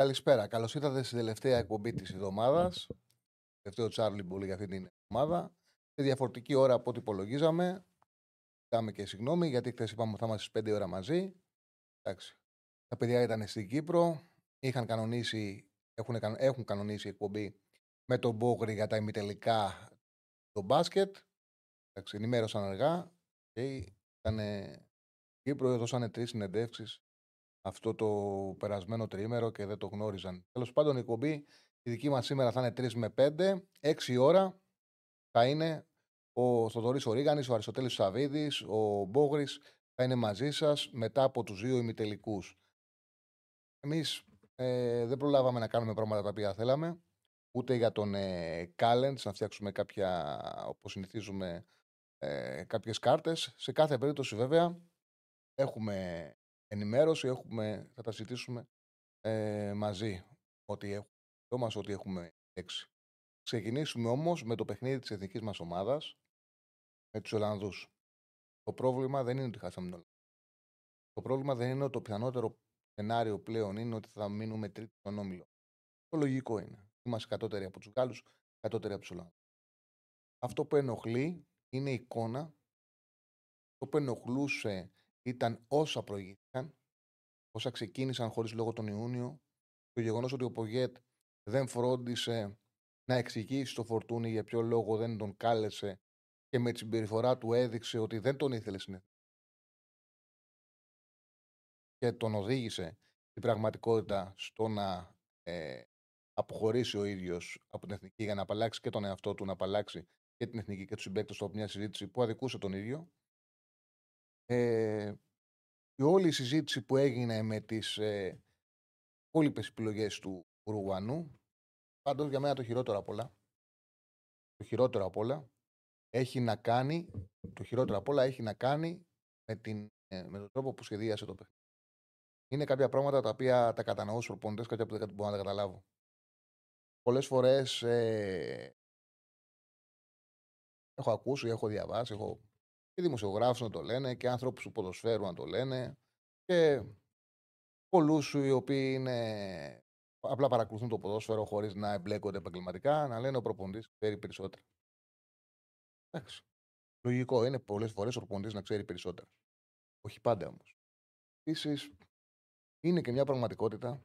Καλησπέρα. Καλώς ήρθατε στη τελευταία εκπομπή της εβδομάδας. Τελευταίο Τσάρλι Μπούλ για αυτή την εβδομάδα. Σε διαφορετική ώρα από ό,τι υπολογίζαμε. Ζητάμε και συγγνώμη γιατί χθες είπαμε ότι θα είμαστε στις 5 ώρα μαζί. Εντάξει. Τα παιδιά ήταν στην Κύπρο. Είχαν κανονίσει, έχουν, έχουν κανονίσει εκπομπή με τον Μπόγρη για τα ημιτελικά το μπάσκετ. Εντάξει, ενημέρωσαν αργά και ήταν στην Κύπρο, έδωσαν τρεις συνεντεύξεις αυτό το περασμένο τριήμερο και δεν το γνώριζαν. Τέλος πάντων, η εκπομπή η δική μας σήμερα θα είναι 3 με 5. 6 ώρα θα είναι ο Θοδωρής Ορίγανης, ο Αριστοτέλης Σαββίδης, ο Μπόγρης θα είναι μαζί σας μετά από τους δύο ημιτελικούς. Εμείς ε, δεν προλάβαμε να κάνουμε πράγματα τα οποία θέλαμε. Ούτε για τον ε, να φτιάξουμε κάποια, όπως συνηθίζουμε, ε, κάποιες κάρτες. Σε κάθε περίπτωση βέβαια έχουμε ενημέρωση, έχουμε, θα τα συζητήσουμε ε, μαζί ό,τι έχουμε, μας, ό,τι έχουμε έξι. Ξεκινήσουμε όμως με το παιχνίδι της εθνικής μας ομάδας με τους Ολλανδούς. Το πρόβλημα δεν είναι ότι χάσαμε τον Το πρόβλημα δεν είναι ότι το πιθανότερο σενάριο πλέον είναι ότι θα μείνουμε τρίτο στον όμιλο. Το λογικό είναι. Είμαστε κατώτεροι από τους Γάλλους, κατώτεροι από τους Ολλανδούς. Αυτό που ενοχλεί είναι η εικόνα. Αυτό που ενοχλούσε ήταν όσα προηγήθηκαν, όσα ξεκίνησαν χωρίς λόγο τον Ιούνιο, το γεγονός ότι ο Πογέτ δεν φρόντισε να εξηγήσει στο Φορτούνι για ποιο λόγο δεν τον κάλεσε και με τη συμπεριφορά του έδειξε ότι δεν τον ήθελε στην και τον οδήγησε στην πραγματικότητα στο να ε, αποχωρήσει ο ίδιος από την εθνική για να απαλλάξει και τον εαυτό του, να απαλλάξει και την εθνική και τους συμπαίκτες του από μια συζήτηση που αδικούσε τον ίδιο. Ε, η όλη η συζήτηση που έγινε με τις ε, υπόλοιπες επιλογές του Ουρουγουανού, πάντως για μένα το χειρότερο απ' όλα, το χειρότερο απ' όλα έχει να κάνει, το χειρότερο απ' όλα έχει να κάνει με, την, ε, με τον τρόπο που σχεδίασε το παιχνίδι είναι κάποια πράγματα τα οποία τα κατανοώ στου προπονητές, κάποια που δεν μπορώ να τα καταλάβω. Πολλές φορές ε, έχω ακούσει, έχω διαβάσει, έχω και δημοσιογράφους να το λένε και άνθρωπου του ποδοσφαίρου να το λένε και πολλούς οι οποίοι είναι, απλά παρακολουθούν το ποδόσφαιρο χωρίς να εμπλέκονται επαγγελματικά να λένε ο προπονητής ξέρει περισσότερα. Εντάξει. Λογικό είναι πολλές φορές ο προπονητής να ξέρει περισσότερα. Όχι πάντα όμως. Επίσης, είναι και μια πραγματικότητα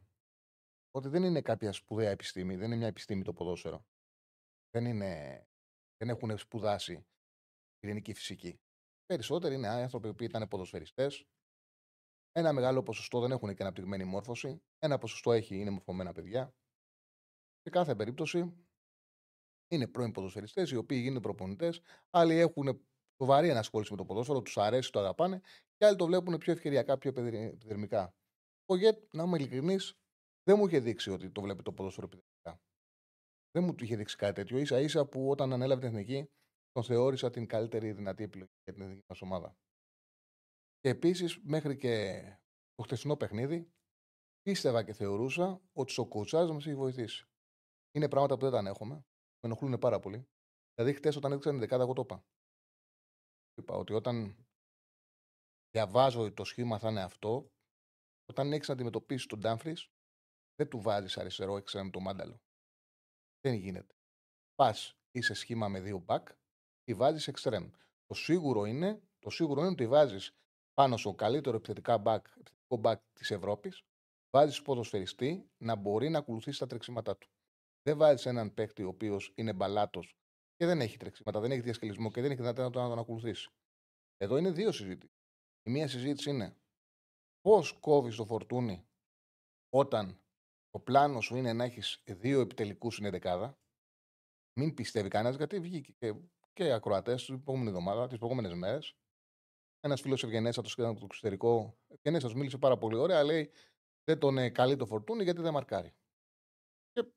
ότι δεν είναι κάποια σπουδαία επιστήμη, δεν είναι μια επιστήμη το ποδόσφαιρο. Δεν, είναι, δεν έχουν σπουδάσει ειρηνική φυσική. Περισσότεροι είναι άνθρωποι που ήταν ποδοσφαιριστές. Ένα μεγάλο ποσοστό δεν έχουν και αναπτυγμένη μόρφωση. Ένα ποσοστό έχει, είναι μορφωμένα παιδιά. Σε κάθε περίπτωση είναι πρώην ποδοσφαιριστές οι οποίοι γίνουν προπονητές. Άλλοι έχουν σοβαρή ενασχόληση με το ποδόσφαιρο, τους αρέσει, το αγαπάνε. Και άλλοι το βλέπουν πιο ευκαιριακά, πιο επιδερμικά. Ο Γετ, να είμαι ειλικρινής, δεν μου είχε δείξει ότι το βλέπει το ποδόσφαιρο επιδευτικά. Δεν μου είχε δείξει κάτι τέτοιο. σα ίσα που όταν ανέλαβε την εθνική, τον θεώρησα την καλύτερη δυνατή επιλογή για την εθνική μας ομάδα. Και επίσης, μέχρι και το χτεσινό παιχνίδι, πίστευα και θεωρούσα ότι ο Κουτσάζ μας έχει βοηθήσει. Είναι πράγματα που δεν τα ανέχομαι. Με ενοχλούν πάρα πολύ. Δηλαδή, χτε όταν έδειξαν την δεκάδα, εγώ το είπα. Είπα ότι όταν διαβάζω ότι το σχήμα θα είναι αυτό, όταν έχεις να αντιμετωπίσεις τον Ντάμφρι, δεν του βάζεις αριστερό εξτρέμ το μάνταλο. Δεν γίνεται. Πας είσαι σχήμα με δύο μπακ, τη βάζεις εξτρέμ. Το σίγουρο είναι, το σίγουρο είναι ότι βάζεις πάνω στο καλύτερο επιθετικά μπακ, επιθετικό μπακ της Ευρώπης, βάζεις ποδοσφαιριστή να μπορεί να ακολουθήσει τα τρεξίματά του. Δεν βάζεις έναν παίκτη ο οποίος είναι μπαλάτος και δεν έχει τρεξίματα, δεν έχει διασκελισμό και δεν έχει δυνατότητα να τον ακολουθήσει. Εδώ είναι δύο συζήτησει. Η μία συζήτηση είναι Πώς κόβεις το φορτούνι όταν το πλάνο σου είναι να έχεις δύο επιτελικούς στην δεκάδα. Μην πιστεύει κανένας γιατί βγήκε και, και ακροατές την προηγούμενη εβδομάδα, τις προηγούμενες μέρες. Ένας φίλος ευγενέστατος από το εξωτερικό, ευγενέστατος μίλησε πάρα πολύ ωραία, λέει δεν τον ε, καλεί το φορτούνι γιατί δεν μαρκάρει. Και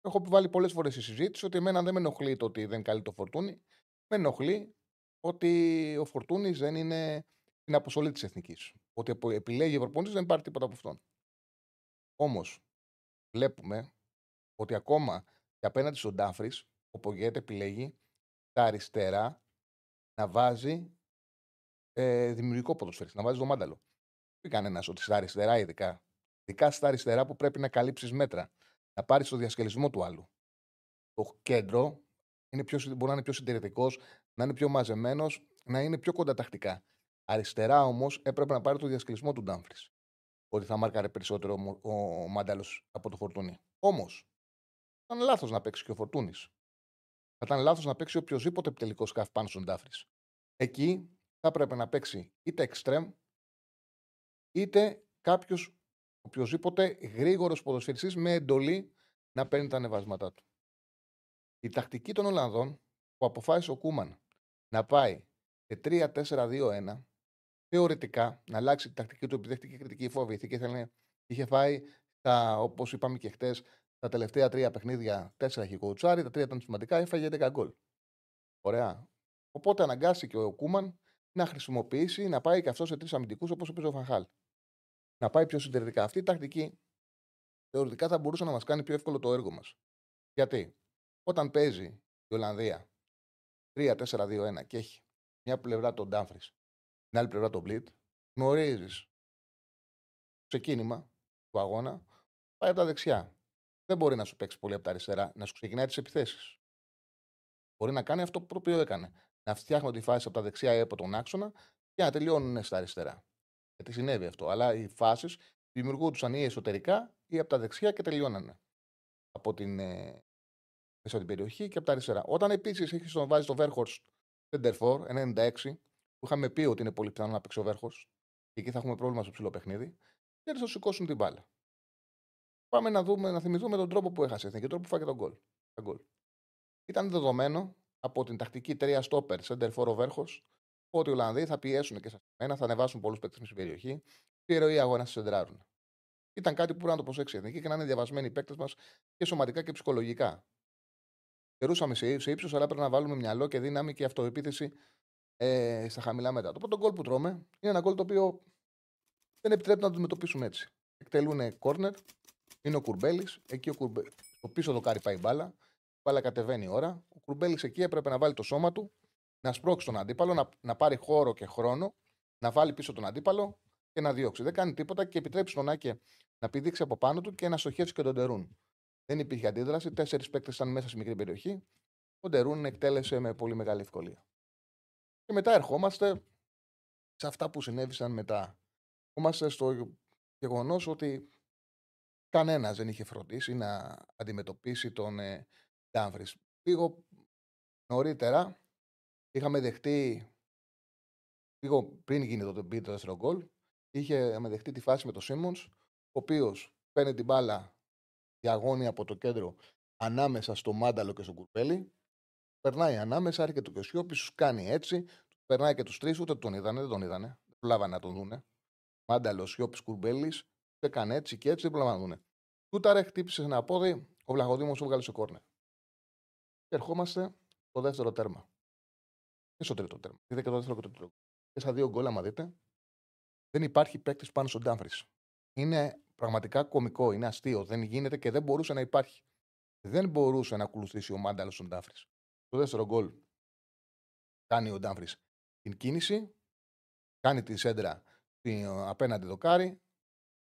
έχω βάλει πολλές φορές στη συζήτηση ότι εμένα δεν με ενοχλεί το ότι δεν καλεί το φορτούνι. Με ενοχλεί ότι ο Φορτούνη δεν είναι στην αποστολή της εθνικής. Ότι επιλέγει ο προπονητής δεν πάρει τίποτα από αυτόν. Όμως βλέπουμε ότι ακόμα και απέναντι στον Ντάφρι, ο Πογέτ επιλέγει τα αριστερά να βάζει ε, δημιουργικό ποδοσφαίρι, να βάζει το μάνταλο. Δεν κανένας ότι στα αριστερά, ειδικά. Ειδικά στα αριστερά που πρέπει να καλύψεις μέτρα. Να πάρεις το διασκελισμό του άλλου. Το κέντρο είναι πιο, μπορεί να είναι πιο συντηρητικός, να είναι πιο μαζεμένος, να είναι πιο κοντά τακτικά. Αριστερά όμως έπρεπε να πάρει το διασκελισμό του Ντάμφρι. Ότι θα μάρκαρε περισσότερο ο, ο Μάνταλος από το Φορτούνι. Όμως, ήταν λάθος να παίξει και ο Φορτούνης. Θα ήταν λάθος να παίξει οποιοδήποτε επιτελικός σκάφ πάνω στον Ντάφρις. Εκεί θα έπρεπε να παίξει είτε εξτρέμ, είτε κάποιος οποιοδήποτε γρήγορος ποδοσφαιριστής με εντολή να παίρνει τα ανεβάσματά του. Η τακτική των Ολλανδών που αποφάσισε ο Κούμαν να πάει σε 3-4-2-1, θεωρητικά να αλλάξει τη τακτική του επειδή έχει κριτική φοβήθηκε. Ήθελε, είχε φάει, όπως είπαμε και χτες, τα τελευταία τρία παιχνίδια, τέσσερα είχε κοουτσάρει, τα τρία ήταν σημαντικά, έφαγε 10 γκολ. Ωραία. Οπότε αναγκάστηκε ο Κούμαν να χρησιμοποιήσει, να πάει και αυτό σε τρεις αμυντικούς όπως ο ο Φανχάλ. Να πάει πιο συντηρητικά. Αυτή η τακτική θεωρητικά θα μπορούσε να μας κάνει πιο εύκολο το έργο μας. Γιατί όταν παίζει η Ολλανδία 3-4-2-1 και έχει μια πλευρά τον Ντάμφρις, την άλλη πλευρά τον Μπλίτ, γνωρίζεις ξεκίνημα του αγώνα, πάει από τα δεξιά. Δεν μπορεί να σου παίξει πολύ από τα αριστερά, να σου ξεκινάει τις επιθέσεις. Μπορεί να κάνει αυτό που το οποίο έκανε. Να φτιάχνουν τη φάση από τα δεξιά ή από τον άξονα και να τελειώνουν στα αριστερά. Γιατί συνέβη αυτό. Αλλά οι φάσεις δημιουργούνταν ή εσωτερικά ή από τα δεξιά και τελειώνανε. Από την ε, μέσα από την περιοχή και από τα αριστερά. Όταν επίσης έχεις τον βάζεις το Βέρχορστ Σεντερφόρ 96, που είχαμε πει ότι είναι πολύ πιθανό να παίξει ο Βέρχορστ, και εκεί θα έχουμε πρόβλημα στο ψηλό παιχνίδι, και θα σηκώσουν την μπάλα. Πάμε να, δούμε, να θυμηθούμε τον τρόπο που έχασε και τον τρόπο που φάγε τον γκολ. γκολ. Ήταν δεδομένο από την τακτική 3 στόπερ Σεντερφόρ ο Βέρχορστ ότι οι Ολλανδοί θα πιέσουν και στα μένα, θα ανεβάσουν πολλούς παίκτες στην περιοχή και η ροή αγώνας θα σεντράρουν. Ήταν κάτι που πρέπει να το προσέξει η εθνική και να είναι διαβασμένοι οι παίκτες μας και σωματικά και ψυχολογικά. Περούσαμε σε, σε ύψος, αλλά πρέπει να βάλουμε μυαλό και δύναμη και αυτοεπίθεση ε, στα χαμηλά μέτρα. Το πρώτο γκολ που τρώμε είναι ένα γκολ το οποίο δεν επιτρέπει να το αντιμετωπίσουμε έτσι. Εκτελούν κόρνερ, είναι ο Κουρμπέλης. Εκεί ο Κουρμπέ... στο πίσω δοκάρι πάει μπάλα. Η μπάλα κατεβαίνει η ώρα. Ο Κουρμπέλης εκεί έπρεπε να βάλει το σώμα του, να σπρώξει τον αντίπαλο, να, να πάρει χώρο και χρόνο, να βάλει πίσω τον αντίπαλο και να διώξει. Δεν κάνει τίποτα και επιτρέπει στον Άκε να πηδήξει από πάνω του και να στοχεύσει και τον Τερούν. Δεν υπήρχε αντίδραση. Τέσσερις παίκτες ήταν μέσα στη μικρή περιοχή. Ο Ντερούν εκτέλεσε με πολύ μεγάλη ευκολία. Και μετά ερχόμαστε σε αυτά που συνέβησαν μετά. Ερχόμαστε στο γεγονός ότι κανένας δεν είχε φροντίσει να αντιμετωπίσει τον ε, Ντάμφρι. Λίγο νωρίτερα είχαμε δεχτεί, λίγο πριν γίνει το, το δεύτερο γκολ, είχε δεχτεί τη φάση με τον Σίμον, ο οποίος παίρνει την μπάλα διαγώνει από το κέντρο ανάμεσα στο Μάνταλο και στο Κουρπέλι. Περνάει ανάμεσα, έρχεται το Κεσιόπη, σου κάνει έτσι. Περνάει και τους τρεις, ούτε τον είδανε, δεν τον είδανε. Δεν προλάβανε να τον δούνε. Μάνταλος, Σιώπης, Κουρμπέλη, έκανε έτσι και έτσι, δεν προλάβανε να δούνε. Τούταρε χτύπησε ένα πόδι, ο Βλαχοδήμος σου βγάλε σε κόρνε. Και ερχόμαστε στο δεύτερο τέρμα. Και στο τρίτο τέρμα. Είδε και το δεύτερο και το τρίτο. Και στα δύο γκολ, άμα δείτε, δεν υπάρχει παίκτης πάνω στον Ντάμφρι. Είναι Πραγματικά κωμικό, είναι αστείο. Δεν γίνεται και δεν μπορούσε να υπάρχει. Δεν μπορούσε να ακολουθήσει ο Μάνταλος τον Ντάφρι. Το δεύτερο γκολ κάνει ο Ντάφρι την κίνηση, κάνει τη σέντρα απέναντι δοκάρι.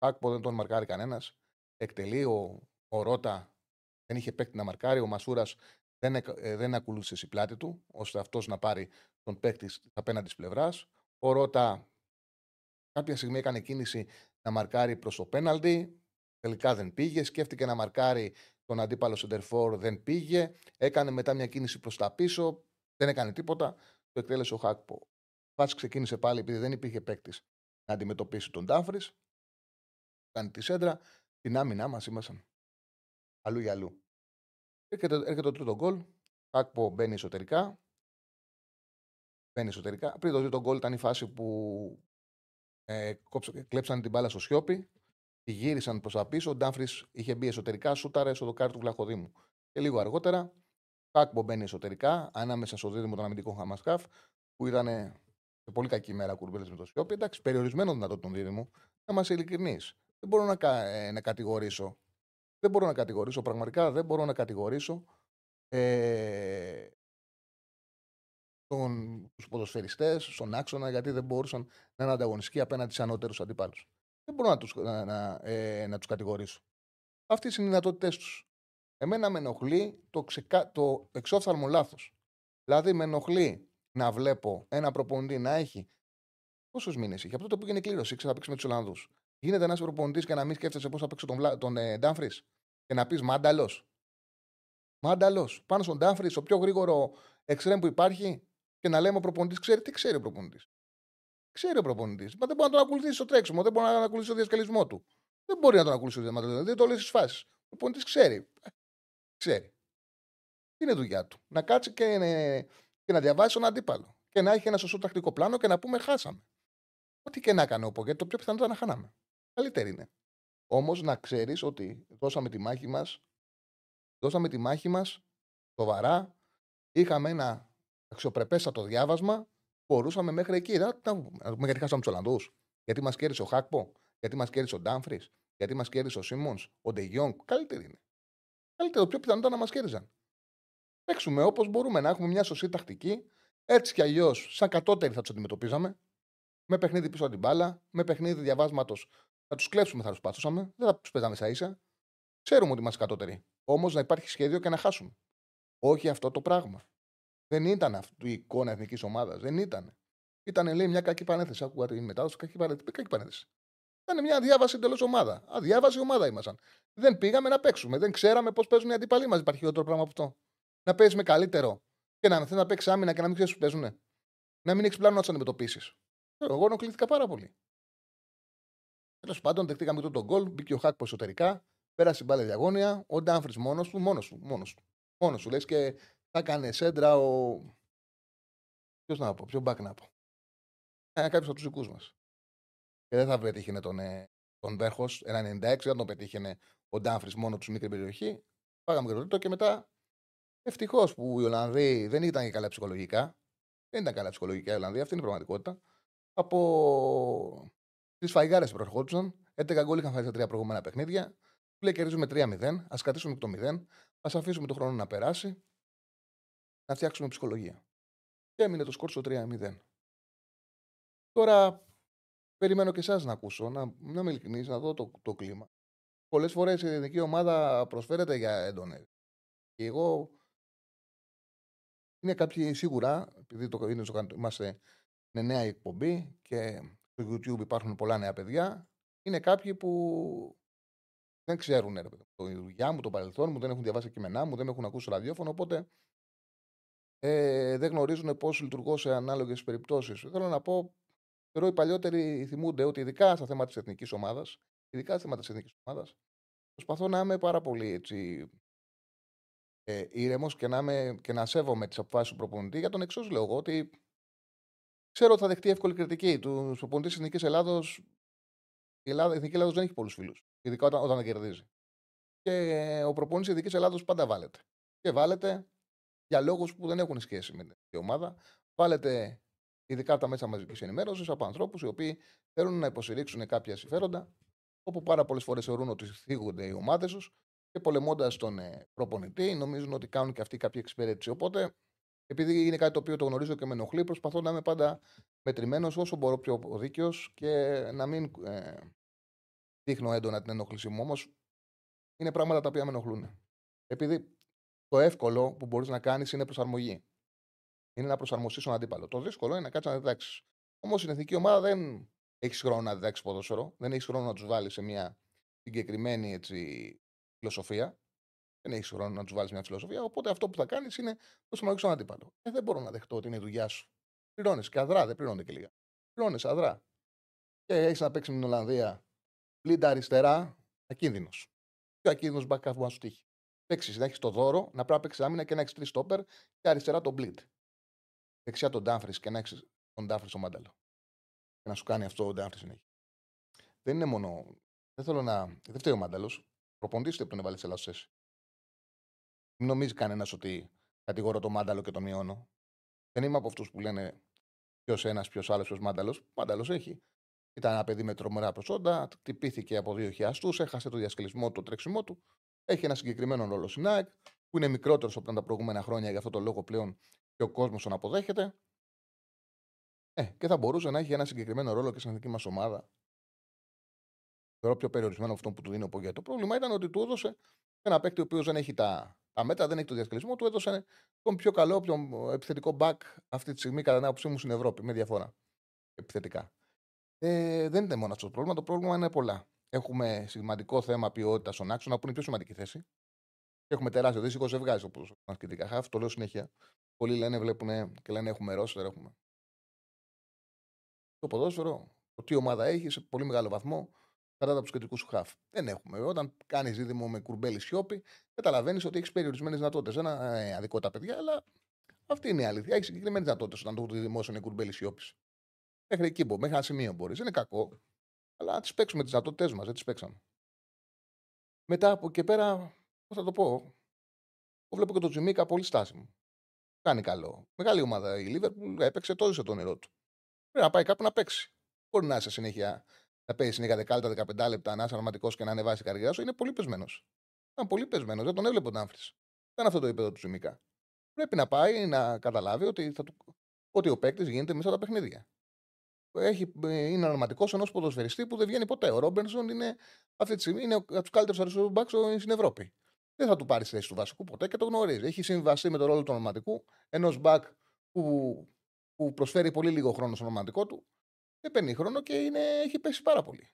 Άκπο δεν τον μαρκάρει κανένας. Εκτελεί ο, ο Ρότα, δεν είχε παίκτη να μαρκάρει. Ο Μασούρας δεν, ε, δεν ακολούθησε στην πλάτη του, ώστε αυτός να πάρει τον παίκτη απέναντι της πλευράς. Ο Ρότα κάποια στιγμή έκανε κίνηση να μαρκάρει προς το πέναλτι. Τελικά δεν πήγε. Σκέφτηκε να μαρκάρει τον αντίπαλο Σεντερφόρ, δεν πήγε. Έκανε μετά μια κίνηση προς τα πίσω. Δεν έκανε τίποτα. Το εκτέλεσε ο Χάκπο. Φάση ξεκίνησε πάλι επειδή δεν υπήρχε παίκτης να αντιμετωπίσει τον Ντάφρι. Κάνει τη σέντρα. Την άμυνά μας ήμασταν αλλού για αλλού. Έρχεται, έρχεται το τρίτο γκολ. Χάκπο μπαίνει εσωτερικά. Μπαίνει εσωτερικά. Πριν το τρίτο γκολ ήταν η φάση που ε, κλέψαν την μπάλα στο Σιώπη. Τη γύρισαν προς τα πίσω. Ο Ντάμφρις είχε μπει εσωτερικά, σούταρε στο δοκάρι του Βλαχοδήμου. Και λίγο αργότερα, Χάκμπο μπαίνει εσωτερικά, ανάμεσα στο δίδυμο των αμυντικών Χαμασκάφ, που ήταν σε πολύ κακή μέρα κουρμπέλες με το Σιώπη. Εντάξει, περιορισμένο δυνατότητων δίδυμου. Να είμαστε ειλικρινείς. Δεν μπορώ να, ε, να κατηγορήσω. Δεν μπορώ να κατηγορήσω, πραγματικά δεν μπορώ να κατηγορήσω ε, τον, τους ποδοσφαιριστές στον άξονα γιατί δεν μπορούσαν να είναι ανταγωνιστικοί απέναντι σε ανώτερους αντιπάλους. Δεν μπορώ να τους, να, να, ε, να τους κατηγορήσω. Αυτές είναι οι δυνατότητές τους. Εμένα με ενοχλεί το, ξεκα... το εξόφθαλμο λάθος. Δηλαδή με ενοχλεί να βλέπω ένα προπονητή να έχει πόσους μήνες είχε. Από τότε που έγινε κλήρωση, ήξερα να παίξει με τους Ολλανδούς. Γίνεται ένας προπονητής και να μην σκέφτεσαι πώς θα παίξει τον, τον ε, Ντάμφρις και να πεις Μάνταλος. Μάνταλος. Πάνω στον Ντάμφρις, το πιο γρήγορο εξτρέμ που υπάρχει, και να λέμε ο προπονητής ξέρει τι ξέρει ο προπονητής. Ξέρει ο προπονητής. Μα δεν μπορεί να τον ακολουθήσει στο τρέξιμο, δεν μπορεί να ακολουθήσει το διασκελισμός του. Δεν μπορεί να τον ακολουθήσει το διασκελισμό Δεν το λέει στις φάσεις. Ο προπονητής ξέρει. Ξέρει. Τι είναι δουλειά του. Να κάτσει και, και να διαβάσει τον αντίπαλο. Και να έχει ένα σωστό τακτικό πλάνο και να πούμε χάσαμε. Ό,τι και να έκανε ο γιατί το πιο πιθανό ήταν να χάναμε. Καλύτερη είναι. Όμως να ξέρεις ότι δώσαμε τη μάχη μας. Δώσαμε τη μάχη μας σοβαρά. Είχαμε ένα αξιοπρεπέστατο διάβασμα, μπορούσαμε μέχρι εκεί. Να, να, να γιατί χάσαμε τους Ολλανδούς. Γιατί μας κέρδισε ο Χάκπο, γιατί μας κέρδισε ο Ντάμφρις, γιατί μας κέρδισε ο Σίμον, ο Ντε Γιόνγκ. Καλύτερη είναι. Καλύτερο, πιο πιθανό ήταν να μας κέρδιζαν. Παίξουμε όπως μπορούμε, να έχουμε μια σωστή τακτική. Έτσι κι αλλιώς, σαν κατώτεροι θα τους αντιμετωπίζαμε. Με παιχνίδι πίσω από την μπάλα, με παιχνίδι διαβάσματος. Θα τους κλέψουμε, θα τους πάθουσαμε. Δεν θα τους παίζαμε σα ίσα. Ξέρουμε ότι είμαστε κατώτεροι. Όμως να υπάρχει σχέδιο και να χάσουμε. Όχι αυτό το πράγμα. Δεν ήταν αυτή η εικόνα εθνικής ομάδας. Δεν ήταν. Ήταν, λέει, μια κακή πανέθεση. Άκουγα την μετάδοση. Κακή, πανέθεση. κακή πανέθεση. Ήταν μια διάβαση εντελώς ομάδα. Αδιάβαση ομάδα ήμασταν. Δεν πήγαμε να παίξουμε. Δεν ξέραμε πώς παίζουν οι αντίπαλοι μας. Υπάρχει χειρότερο πράγμα από αυτό. Να παίζει με καλύτερο και να θέλει να παίξει άμυνα και να μην ξέρεις που παίζουν. Να μην έχεις πλάνο να του αντιμετωπίσεις. Εγώ ενοχλήθηκα πάρα πολύ. Τέλος πάντων, δεχτήκαμε τον γκολ. Μπήκε ο Χάκ εσωτερικά. Πέρασε μπάλε διαγώνια. Ο Ντάμφρι μόνος του, μόνος του. Μόνος του. Μόνος του λες και θα έκανε σέντρα ο. Ποιος να πω, ποιο μπακ να πω. Ε, Κάποιος από τους δικούς μας. Και δεν θα πετύχαινε τον, ε, τον Βέρχος. Ένα 96 δεν τον πετύχαινε ο Ντάμφρι μόνο του μικρή περιοχή. Πάγαμε και το τρίτο και μετά. Ευτυχώς που οι Ολλανδοί δεν ήταν και καλά ψυχολογικά. Δεν ήταν καλά ψυχολογικά οι Ολλανδοί, αυτή είναι η πραγματικότητα. Από τις φαϊγάρες που προερχόντουσαν, 11 γκολ είχαν φάει σε τρία προηγούμενα παιχνίδια. Του λέει κερδίζουμε 3-0, ας κρατήσουμε το 0, ας αφήσουμε τον χρόνο να περάσει να φτιάξουμε ψυχολογία. Και έμεινε το σκορ στο 3-0. Τώρα περιμένω και εσάς να ακούσω, να, να είμαι ειλικρινή, να δω το, το κλίμα. Πολλές φορές η ελληνική ομάδα προσφέρεται για έντονες. Και εγώ. Είναι κάποιοι σίγουρα, επειδή το είναι στο, είμαστε με νέα εκπομπή και στο YouTube υπάρχουν πολλά νέα παιδιά, είναι κάποιοι που δεν ξέρουν ρε, το δουλειά μου, το παρελθόν μου, δεν έχουν διαβάσει κείμενά μου, δεν έχουν ακούσει ραδιόφωνο. Οπότε ε, δεν γνωρίζουν πώς λειτουργώ σε ανάλογες περιπτώσεις. Θέλω να πω, θεωρώ οι παλιότεροι θυμούνται ότι ειδικά στα θέματα της εθνικής ομάδας, ειδικά στα θέματα της εθνικής ομάδας, προσπαθώ να είμαι πάρα πολύ έτσι, ε, ήρεμος και, να και να σέβομαι τις αποφάσεις του προπονητή για τον εξώ λόγο ότι ξέρω ότι θα δεχτεί εύκολη κριτική. Τους προπονητή της Εθνικής Ελλάδος, η, Ελλάδα, η Εθνική Ελλάδος δεν έχει πολλούς φίλους, ειδικά όταν, όταν δεν κερδίζει. Και ο προπονητής της Εθνικής Ελλάδος πάντα βάλετε. Και βάλετε για λόγους που δεν έχουν σχέση με την ομάδα. Βάλετε ειδικά τα μέσα μαζικής ενημέρωσης από ανθρώπους οι οποίοι θέλουν να υποστηρίξουν κάποια συμφέροντα, όπου πάρα πολλές φορές θεωρούν ότι θίγονται οι ομάδες τους και πολεμώντας τον ε, προπονητή, νομίζουν ότι κάνουν και αυτοί κάποια εξυπηρέτηση. Οπότε, επειδή είναι κάτι το οποίο το γνωρίζω και με ενοχλεί, προσπαθώ να είμαι πάντα μετρημένος όσο μπορώ πιο δίκαιος και να μην ε, δείχνω έντονα την ενόχλησή μου. Όμως, είναι πράγματα τα οποία με ενοχλούν. Επειδή το εύκολο που μπορείς να κάνεις είναι προσαρμογή. Είναι να προσαρμοστείς στον αντίπαλο. Το δύσκολο είναι να κάτσεις να διδάξεις. Όμως η εθνική ομάδα δεν έχεις χρόνο να διδάξεις ποδόσφαιρο, δεν έχεις χρόνο να τους βάλεις σε μια συγκεκριμένη έτσι, φιλοσοφία. Δεν έχεις χρόνο να τους βάλεις μια φιλοσοφία. Οπότε αυτό που θα κάνεις είναι προσαρμογή στον αντίπαλο. Ε, δεν μπορώ να δεχτώ ότι είναι η δουλειά σου. Πληρώνεις και αδρά, δεν πληρώνεται και λίγα. Πληρώνεις αδρά. Και έχεις να παίξεις με την Ολλανδία πλήντα αριστερά, ακίνδυνος. Πιο ακίνδυνος μπακάφ που να σου τύχει παίξεις, να έχεις το δώρο, να πρέπει να παίξεις άμυνα και να έχεις τρεις στόπερ και αριστερά τον μπλίτ. Δεξιά τον Ντάμφρι και να έχεις τον Ντάμφρι στο μάνταλο. Και να σου κάνει αυτό ο Ντάμφρι συνέχεια. Δεν είναι μόνο. δεν θέλω να. Δεν φταίει ο Μάνταλος. Προποντήστε που τον έβαλε σε λάθος θέση. Μην νομίζει κανένας ότι κατηγορώ τον Μάνταλο και τον μειώνω. Δεν είμαι από αυτούς που λένε ποιος ένας, ποιος άλλος, ποιος Μάνταλος. Μάνταλος έχει. Ήταν ένα παιδί με τρομερά προσόντα, τυπήθηκε από δύο χιαστού, έχασε το διασκελισμό του, το τρέξιμό του. Έχει ένα συγκεκριμένο ρόλο στην ΑΕΚ, που είναι μικρότερος από τα προηγούμενα χρόνια, γι' αυτό το λόγο πλέον και ο κόσμος τον αποδέχεται. Ε, και θα μπορούσε να έχει ένα συγκεκριμένο ρόλο και στην εθνική μας ομάδα. Θεωρώ πιο περιορισμένο αυτό που του δίνει ο Πογέ. Το πρόβλημα ήταν ότι του έδωσε ένα παίκτη ο οποίος δεν έχει τα, τα μέτρα, δεν έχει το διασκελισμό, του έδωσε τον πιο καλό, πιο επιθετικό back αυτή τη στιγμή, κατά την άποψή μου, στην Ευρώπη, με διαφορά. Επιθετικά. Ε, δεν είναι μόνο αυτός το πρόβλημα. Το πρόβλημα είναι πολλά. Έχουμε σημαντικό θέμα ποιότητας στον άξονα, που είναι η πιο σημαντική θέση. Έχουμε τεράστιο δύσκολο ζευγάρι όπω μας χαφ. Το λέω συνέχεια. Πολλοί λένε, βλέπουν και λένε έχουμε ρόστερ, έχουμε. Το ποδόσφαιρο, το τι ομάδα έχει σε πολύ μεγάλο βαθμό κατά τους κεντρικούς σου χαφ. Δεν έχουμε. Όταν κάνεις δίδυμο με κουρμπέλι σιώπη, καταλαβαίνεις ότι έχεις περιορισμένες δυνατότητες. Ένα ε, αδικό τα παιδιά, αλλά αυτή είναι η αλήθεια. Έχεις συγκεκριμένες δυνατότητες όταν το δίδυμο είναι κουρμπέλι σιώπης. Μέχρι εκεί μπορεί, μέχρι ένα σημείο μπορείς. Δεν είναι κακό. Αλλά τις παίξουμε τις δυνατότητές μας, δεν τις παίξαμε. Μετά από εκεί πέρα, πώς θα το πω, εγώ βλέπω και τον Τζιμίκα πολύ στάσιμο. Κάνει καλό. Μεγάλη ομάδα η Λίβερπουλ έπαιξε, το ζήσε το όνειρό του. Πρέπει να πάει κάπου να παίξει. Μπορεί να είσαι συνέχεια, να παίζεις συνέχεια δεκάλεπτα, 15 λεπτά, να είσαι αρματικό και να ανεβάσεις η καρδιά σου. Είναι πολύ πεσμένος. Ήταν πολύ πεσμένος. Δεν τον έβλεπε ο Ντάμφρι. Ήταν αυτό το επίπεδο του Τζιμίκα. Πρέπει να πάει να καταλάβει ότι, θα του... ότι ο παίκτης γίνεται μέσα από τα παιχνίδια έχει, είναι αρματικό ενός ποδοσφαιριστή που δεν βγαίνει ποτέ. Ο Ρόμπερσον είναι αυτή τη στιγμή είναι από τους καλύτερους αριστερούς μπακ στην Ευρώπη. Δεν θα του πάρει θέση του βασικού ποτέ και το γνωρίζει. Έχει συμβαστεί με τον ρόλο του ονοματικού ενός μπακ που, που προσφέρει πολύ λίγο χρόνο στο ονοματικό του. Δεν παίρνει χρόνο και είναι, έχει πέσει πάρα πολύ.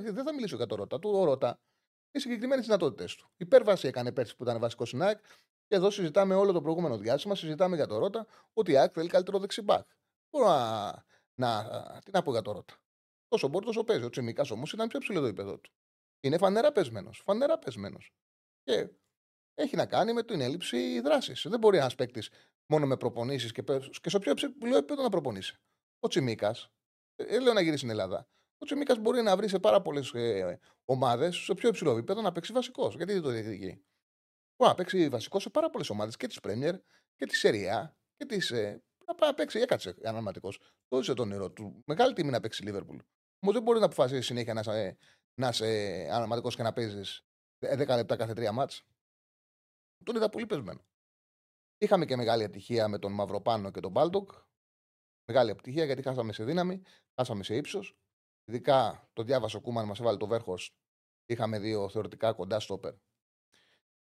δεν θα μιλήσω για το Ρώτα. Του ο Ρώτα οι συγκεκριμένες δυνατότητες του. Υπέρβαση έκανε πέρσι που ήταν βασικό στην ΑΕΚ και εδώ συζητάμε όλο το προηγούμενο διάστημα. Συζητάμε για το Ρώτα ότι η ΑΕΚ θέλει καλύτερο δεξιμπάκ. Μπορώ να να, τι να πω για το Ρώτα. Όσο μπορεί, τόσο παίζει. Ο Τσιμικάς όμως ήταν πιο ψηλό το επίπεδο του. Είναι φανερά πεσμένος. Φανερά πεσμένος. Και έχει να κάνει με την έλλειψη δράσης. Δεν μπορεί ένας παίκτης μόνο με προπονήσεις και, και στο πιο ψηλό επίπεδο να προπονήσει. Ο Τσιμίκας, δεν ε, λέω να γυρίσει στην Ελλάδα. Ο Τσιμίκας μπορεί να βρει σε πάρα πολλές ε, ομάδες, σε πιο υψηλό επίπεδο, να παίξει βασικός. Γιατί δεν το διεκδικεί. Μπορεί να παίξει βασικός σε πάρα πολλές ομάδες και της Πρέμιερ και της Σεριά και της ε, να πάει να παίξει. Έκατσε αναρματικός. Το έζησε τον όνειρο του. Μεγάλη τιμή να παίξει Λίβερπουλ. Όμως δεν μπορεί να αποφασίσει συνέχεια να είσαι, να είσαι αναρματικός και να παίζεις 10 λεπτά κάθε τρία μάτς. Τον είδα πολύ πεσμένο. Είχαμε και μεγάλη ατυχία με τον Μαυροπάνο και τον Μπάλτοκ. Μεγάλη αποτυχία γιατί χάσαμε σε δύναμη, χάσαμε σε ύψος. Ειδικά το διάβασε ο Κούμαν, μας έβαλε το Βέρχος. Είχαμε δύο θεωρητικά κοντά στόπερ.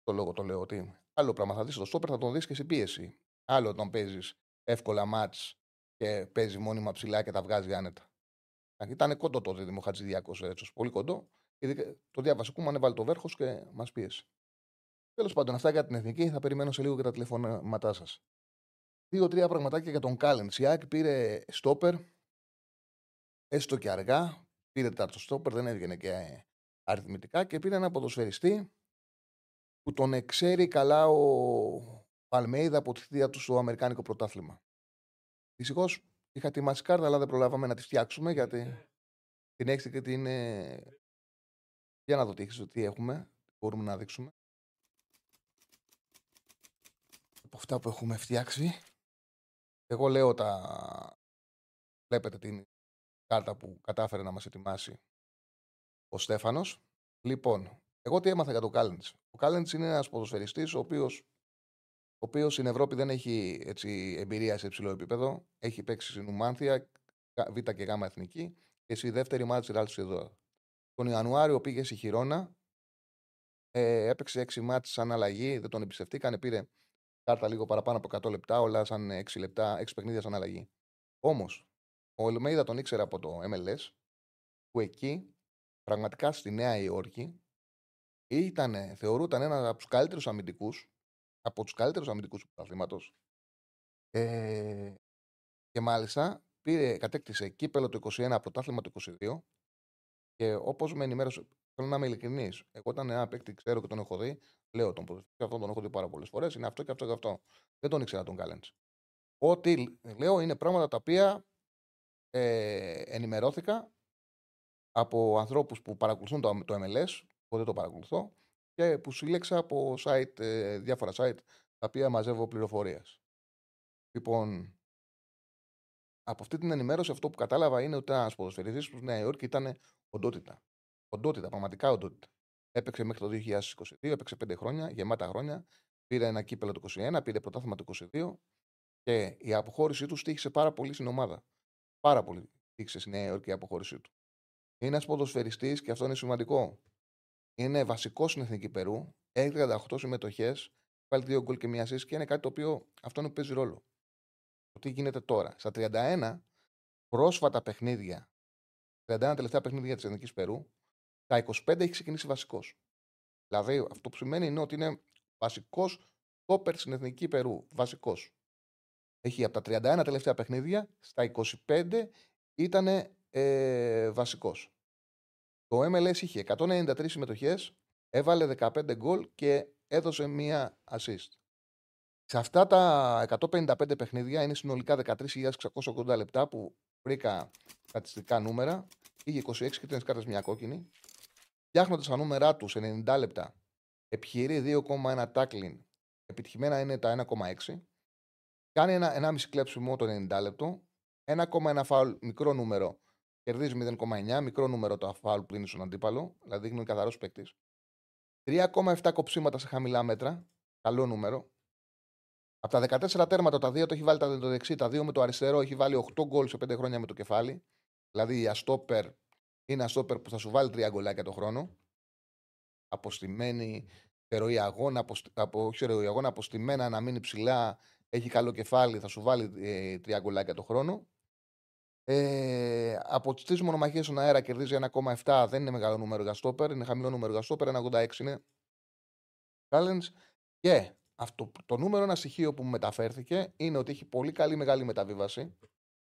Το λόγο το λέω ότι άλλο πράγμα θα δεις το στόπερ, θα τον δεις και σε πίεση. Άλλο όταν παίζεις εύκολα μάτς και παίζει μόνιμα ψηλά και τα βγάζει άνετα. Ήταν κοντό το δίδυμο Χατζηδιάκο έτσι, πολύ κοντό. Και το διάβασε Κούμαν, έβαλε το βέρχος και μας πίεσε. Τέλος πάντων, αυτά για την εθνική. Θα περιμένω σε λίγο και τα τηλεφωνήματά σας. Δύο-τρία πραγματάκια για τον Κάλεν. Η πήρε στόπερ, έστω και αργά. Πήρε τέταρτο στόπερ, δεν έβγαινε και αριθμητικά και πήρε ένα ποδοσφαιριστή που τον εξέρει καλά ο Αλμέιδα από τη θεία του στο Αμερικάνικο πρωτάθλημα. Δυστυχώς είχα τη κάρτα, αλλά δεν προλάβαμε να τη φτιάξουμε γιατί την έχεις και την. Για να δω τι, τι έχουμε. Μπορούμε να δείξουμε. Από αυτά που έχουμε φτιάξει. Εγώ λέω τα. Βλέπετε την κάρτα που κατάφερε να μας ετοιμάσει ο Στέφανος. Λοιπόν, εγώ τι έμαθα για τον Κάλεντς. Ο Κάλεντς είναι ένας ποδοσφαιριστής ο οποίος ο οποίος στην Ευρώπη δεν έχει έτσι, εμπειρία σε υψηλό επίπεδο. Έχει παίξει στην Ουμάνθια, Β και Γ εθνική, και στη δεύτερη μάτια της Ράλτ εδώ. Τον Ιανουάριο πήγε στη Χιρόνα, ε, έπαιξε 6 μάτς σαν αλλαγή, δεν τον εμπιστευτήκανε, πήρε κάρτα λίγο παραπάνω από 100 λεπτά, όλα σαν 6 λεπτά, 6 παιχνίδια σαν αλλαγή. Όμως, ο Ελμέιδα τον ήξερε από το MLS, που εκεί, πραγματικά στη Νέα Υόρκη, ήταν, θεωρούταν ένα από τους καλύτερους αμυντικούς από τους καλύτερους αμυντικούς του πρωταθλήματος. Ε, και μάλιστα πήρε, κατέκτησε κύπελο το 21, πρωτάθλημα το 22. Και όπως με ενημέρωσε, θέλω να είμαι ειλικρινής. Εγώ όταν ένα παίκτη ξέρω και τον έχω δει, λέω τον ποδοσφαιριστή αυτόν τον έχω δει πάρα πολλές φορές. Είναι αυτό και αυτό και αυτό. Δεν τον ήξερα τον Κάλεντς. Ό,τι λέω είναι πράγματα τα οποία ε, ενημερώθηκα από ανθρώπους που παρακολουθούν το, το MLS, που δεν το παρακολουθώ, και που σύλλεξα από site, ε, διάφορα site τα οποία μαζεύω πληροφορίες. Λοιπόν, από αυτή την ενημέρωση αυτό που κατάλαβα είναι ότι ένας ποδοσφαιριστής του Νέα Υόρκη ήταν οντότητα. Οντότητα, πραγματικά οντότητα. Έπαιξε μέχρι το 2022, έπαιξε 5 χρόνια, γεμάτα χρόνια. Πήρε ένα κύπελο το 21, πήρε πρωτάθλημα το 22 και η αποχώρησή του στήχησε πάρα πολύ στην ομάδα. Πάρα πολύ στήχησε στη Νέα Υόρκη η αποχώρησή του. Είναι ένας ποδοσφαιριστής και αυτό είναι σημαντικό. Είναι βασικός στην εθνική Περού. Έχει 38 συμμετοχές. Βάλει δύο γκολ και μία assist και είναι κάτι το οποίο αυτό είναι που παίζει ρόλο. Το τι γίνεται τώρα. Στα 31 πρόσφατα παιχνίδια, 31 τελευταία παιχνίδια της εθνικής Περού, τα 25 έχει ξεκινήσει βασικός. Δηλαδή αυτό που σημαίνει είναι ότι είναι βασικός τόπερ στην εθνική Περού. Βασικός. Έχει από τα 31 τελευταία παιχνίδια, στα 25 ήταν ε, βασικός. Το MLS είχε 193 συμμετοχές, έβαλε 15 γκολ και έδωσε μία assist. Σε αυτά τα 155 παιχνίδια είναι συνολικά 13.680 λεπτά που βρήκα στατιστικά νούμερα. Είχε 26 κίτρινε κάρτες, μια κόκκινη. Φτιάχνοντας τα νούμερά τους σε 90 λεπτά, επιχειρεί 2,1 τάκλιν. Επιτυχημένα είναι τα 1,6. Κάνει ένα 1,5 κλέψιμο το 90 λεπτό. 1,1 φάουλ μικρό νούμερο. Κερδίζει 0,9. Μικρό νούμερο το φάουλ που είναι στον αντίπαλο. Δηλαδή δείχνει καθαρός παίκτης. 3,7 κοψίματα σε χαμηλά μέτρα. Καλό νούμερο. Από τα 14 τέρματα, τα 2 το έχει βάλει το δεξί, τα 2 με το αριστερό. Έχει βάλει 8 γκολ σε 5 χρόνια με το κεφάλι. Δηλαδή η αστόπερ είναι αστόπερ που θα σου βάλει 3 γκολάκια το χρόνο. Αποστημένη, ροή αγώνα, από, αγώνα, αποστημένα να μείνει ψηλά, έχει καλό κεφάλι, θα σου βάλει ε, 3 γκολάκια το χρόνο. Ε, από τι τρει μονομαχίες στον αέρα κερδίζει 1,7. Δεν είναι μεγάλο νούμερο για στόπερ. Είναι χαμηλό νούμερο για στόπερ. 1,86 είναι. Challenge. Και αυτό, το νούμερο ένα στοιχείο που μου μεταφέρθηκε είναι ότι έχει πολύ καλή μεγάλη μεταβίβαση.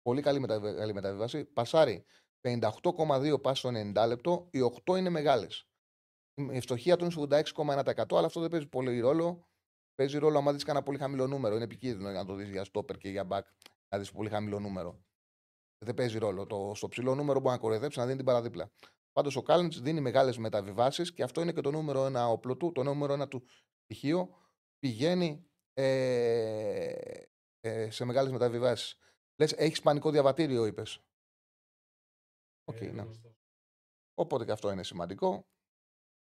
Πολύ καλή μεγάλη μεταβίβαση. Πασάρει 58,2 πάσει στο 90 λεπτό. Οι 8 είναι μεγάλες. Η ευστοχία του είναι 86,1%, αλλά αυτό δεν παίζει πολύ ρόλο. Παίζει ρόλο άμα δεις κανένα πολύ χαμηλό νούμερο. Είναι επικίνδυνο για να το δεις για στόπερ και για back. Να δεις πολύ χαμηλό νούμερο. Δεν παίζει ρόλο. Το, στο ψηλό νούμερο μπορεί να κοροϊδέψει να δίνει την παραδίπλα. Πάντως ο Κάλεντ δίνει μεγάλες μεταβιβάσεις και αυτό είναι και το νούμερο ένα όπλο του, το νούμερο ένα του στοιχείο πηγαίνει ε, ε, σε μεγάλες μεταβιβάσεις. Λες, έχεις πανικό διαβατήριο, είπες. Okay, ναι. Οπότε και αυτό είναι σημαντικό.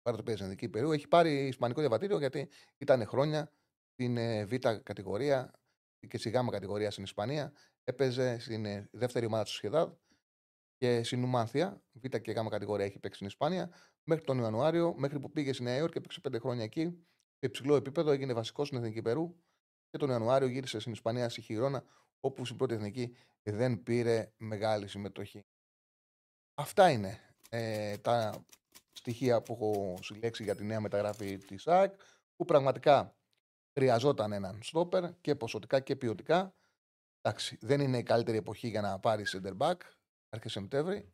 Πάρα το παίζει στην Περού. Έχει πάρει ισπανικό διαβατήριο γιατί ήταν χρόνια στην ε, Β κατηγορία και στη Γ κατηγορία στην Ισπανία. Έπαιζε στην ε, δεύτερη ομάδα του Σχεδάδ και στην Ουμάνθια. Β και Γ κατηγορία έχει παίξει στην Ισπανία. Μέχρι τον Ιανουάριο, μέχρι που πήγε στη Νέα Υόρκη, έπαιξε πέντε χρόνια εκεί σε υψηλό επίπεδο, έγινε βασικός στην Εθνική Περού και τον Ιανουάριο γύρισε στην Ισπανία στη Χιρόνα, όπου στην πρώτη εθνική δεν πήρε μεγάλη συμμετοχή. Αυτά είναι ε, τα στοιχεία που έχω συλλέξει για τη νέα μεταγραφή της ΑΕΚ, που πραγματικά χρειαζόταν έναν στόπερ και ποσοτικά και ποιοτικά. Εντάξει, δεν είναι η καλύτερη εποχή για να πάρεις center back, αρχές Σεπτέμβρη.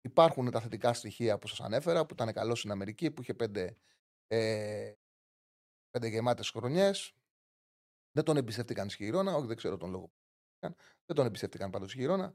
Υπάρχουν τα θετικά στοιχεία που σας ανέφερα, που ήταν καλό στην Αμερική, που είχε πέντε ε, πέντε γεμάτες χρονιές. Δεν τον εμπιστεύτηκαν στη Χιρόνα, όχι δεν ξέρω τον λόγο. Δεν τον εμπιστεύτηκαν πάντως στη Χιρόνα.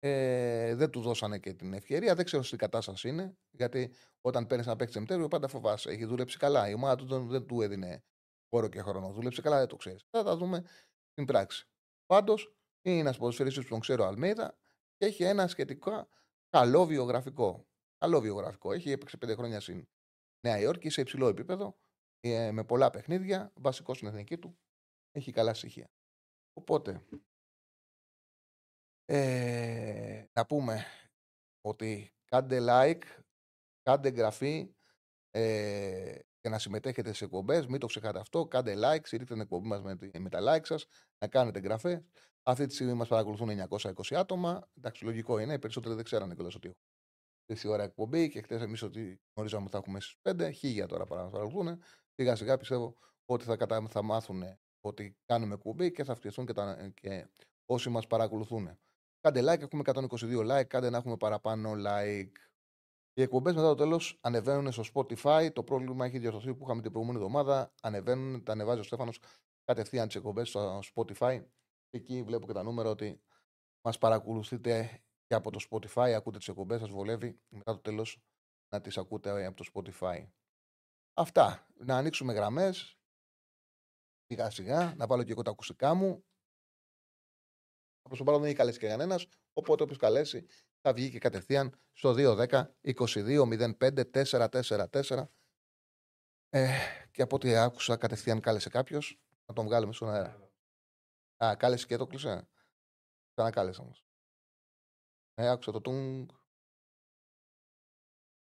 Ε, δεν του δώσανε και την ευκαιρία. Δεν ξέρω σε τι κατάσταση είναι. Γιατί όταν παίρνεις ένα παίκτη Σεπτέμβριο, πάντα φοβάσαι. Έχει δουλέψει καλά. Η ομάδα του δεν του έδινε χώρο και χρόνο. Δούλεψε καλά, δεν το ξέρεις. Θα τα δούμε στην πράξη. Πάντως είναι ένας ποδοσφαιριστής που τον ξέρω Αλμέιδα και έχει ένα σχετικά καλό βιογραφικό. Καλό βιογραφικό. Έχει έπαιξε πέντε χρόνια στην Νέα Υόρκη σε υψηλό επίπεδο, ε, με πολλά παιχνίδια, βασικό στην εθνική του. Έχει καλά στοιχεία. Οπότε, ε, να πούμε ότι κάντε like, κάντε εγγραφή ε, και να συμμετέχετε σε εκπομπές. Μην το ξεχάσετε αυτό. Κάντε like, στηρίχτε την εκπομπή μας με, με, τα like σας, να κάνετε εγγραφές. Αυτή τη στιγμή μας παρακολουθούν 920 άτομα. Εντάξει, λογικό είναι. Οι περισσότεροι δεν ξέρανε κιόλας ότι έχω η ώρα εκπομπή και χθε εμείς ότι γνωρίζαμε ότι θα έχουμε στις 5. Χίλια τώρα παρακολουθούν. Σιγά σιγά πιστεύω ότι θα, κατα... θα μάθουν ότι κάνουμε εκπομπή και θα φτιαχτούν και, τα... και όσοι μας παρακολουθούν. Κάντε like, έχουμε 122 like, κάντε να έχουμε παραπάνω like. Οι εκπομπές μετά το τέλος ανεβαίνουν στο Spotify. Το πρόβλημα έχει διορθωθεί που είχαμε την προηγούμενη εβδομάδα. Ανεβαίνουν, τα ανεβάζει ο Στέφανος κατευθείαν τις εκπομπές στο Spotify. Εκεί βλέπω και τα νούμερα ότι μας παρακολουθείτε και από το Spotify ακούτε τις εκπομπές σας βολεύει μετά το τέλος να τις ακούτε από το Spotify. Αυτά. Να ανοίξουμε γραμμές σιγά σιγά, να βάλω και εγώ τα ακουστικά μου. Από το παρόν δεν έχει καλέσει και κανένας. Οπότε όποιος καλέσει θα βγει και κατευθείαν στο 210 22 05 444. Ε, και από ό,τι άκουσα, κατευθείαν κάλεσε κάποιος. Να τον βγάλουμε στον αέρα. Α, κάλεσε και το κλείσε. Ξανακάλεσα όμως. Ε, άκουσα το τούγκ.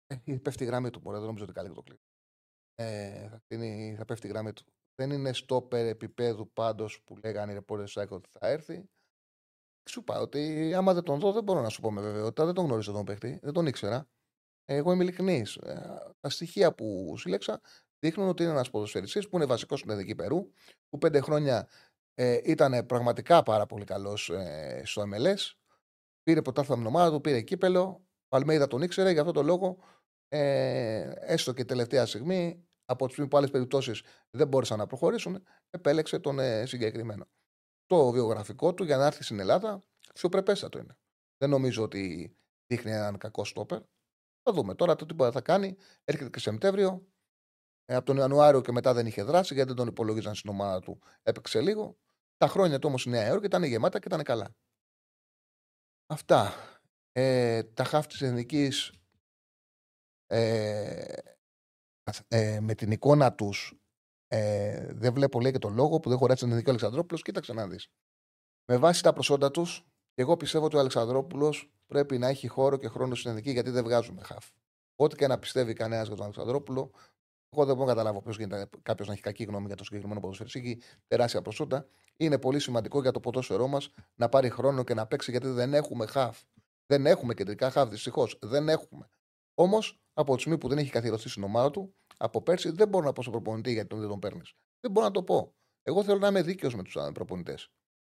Ε, πέφτει η γραμμή του. Μπορεί, δεν νομίζω ότι κάλεσε το κλείσει. Ε, θα, θα πέφτει η γραμμή του. Δεν είναι στόπερ επίπεδου πάντως που λέγανε οι ρεπόρτε ότι θα έρθει. Σου είπα ότι άμα δεν τον δω, δεν μπορώ να σου πω με βεβαιότητα. Δεν τον γνωρίζω τον παίχτη. Δεν τον ήξερα. Εγώ είμαι ειλικρινής. Ε, τα στοιχεία που σύλλεξα δείχνουν ότι είναι ένας ποδοσφαιριστής που είναι βασικός στην Εθνική Περού, που πέντε χρόνια ε, ήταν πραγματικά πάρα πολύ καλός ε, στο MLS. Πήρε πρωτάθλημα με ομάδα του, πήρε κύπελο. Παλμέιδα τον ήξερε, γι' αυτό το λόγο ε, έστω και τελευταία στιγμή, από τι που άλλες περιπτώσεις δεν μπόρεσαν να προχωρήσουν, επέλεξε τον ε, συγκεκριμένο το βιογραφικό του για να έρθει στην Ελλάδα αξιοπρεπέστατο είναι. Δεν νομίζω ότι δείχνει έναν κακό στόπερ. Θα δούμε τώρα το τι θα κάνει. Έρχεται και Σεπτέμβριο. Ε, από τον Ιανουάριο και μετά δεν είχε δράσει γιατί δεν τον υπολόγιζαν στην ομάδα του. Έπαιξε λίγο. Τα χρόνια του όμως στη Νέα Υόρκη ήταν γεμάτα και ήταν καλά. Αυτά. Ε, τα χάφη της εθνικής ε, ε, με την εικόνα τους ε, δεν βλέπω λέει και τον λόγο που δεν χωράει στον Εθνικό Αλεξανδρόπουλος. Κοίταξε να δεις. Με βάση τα προσόντα τους, εγώ πιστεύω ότι ο Αλεξανδρόπουλος πρέπει να έχει χώρο και χρόνο στην Εθνική γιατί δεν βγάζουμε χαφ. Ό,τι και να πιστεύει κανένας για τον Αλεξανδρόπουλο, εγώ δεν μπορώ να καταλάβω πώ γίνεται κάποιος να έχει κακή γνώμη για το συγκεκριμένο ποδοσφαιριστή. Έχει τεράστια προσόντα. Είναι πολύ σημαντικό για το ποδόσφαιρό μας να πάρει χρόνο και να παίξει γιατί δεν έχουμε χαφ. Δεν έχουμε κεντρικά χαφ, δυστυχώς. Δεν έχουμε. Όμως, από τη στιγμή που δεν έχει καθιερωθεί στην ομάδα του, από πέρσι δεν μπορώ να πω στον προπονητή γιατί τον δεν τον παίρνεις. Δεν μπορώ να το πω. Εγώ θέλω να είμαι δίκαιος με τους προπονητές.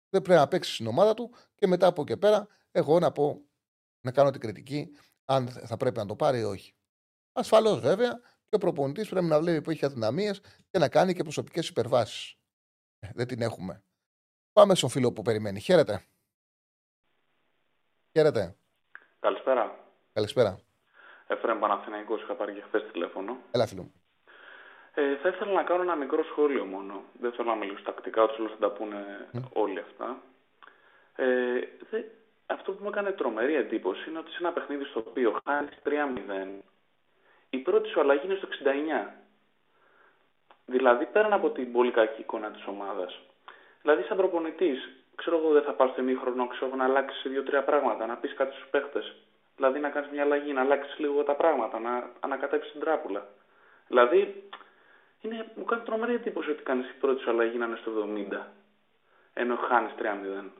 Δεν πρέπει να παίξεις στην ομάδα του και μετά από εκεί πέρα εγώ να πω να κάνω την κριτική αν θα πρέπει να το πάρει ή όχι. Ασφαλώς βέβαια και ο προπονητής πρέπει να βλέπει που έχει αδυναμίες και να κάνει και προσωπικές υπερβάσεις. Ε, δεν την έχουμε. Πάμε στον φίλο που περιμένει. Χαίρετε. Χαίρετε. Καλησπέρα. Καλησπέρα. Εφρέμ Παναθηναϊκός, είχα πάρει και χθες τηλέφωνο. Έλα, φίλο μου. Ε, θα ήθελα να κάνω ένα μικρό σχόλιο μόνο. Δεν θέλω να μιλήσω τακτικά, τους θα τα πούνε όλοι αυτά. Ε, δε, αυτό που μου έκανε τρομερή εντύπωση είναι ότι σε ένα παιχνίδι στο οποίο χάνεις 3-0, η πρώτη σου αλλαγή είναι στο 69. Δηλαδή πέραν από την πολύ κακή εικόνα της ομάδας. Δηλαδή, σαν προπονητής, ξέρω εγώ δεν θα πάρει στο ημίχρονο, ξέρω να αλλάξεις δύο-τρία πράγματα, να πεις κάτι στους παίχτες. Δηλαδή να κάνεις μια αλλαγή, να αλλάξεις λίγο τα πράγματα, να ανακατέψεις την τράπουλα. Δηλαδή είναι, μου κάνει τρομερή εντύπωση ότι κάνεις η πρώτη σου αλλαγή να είναι στο 70, ενώ χάνεις 3-0.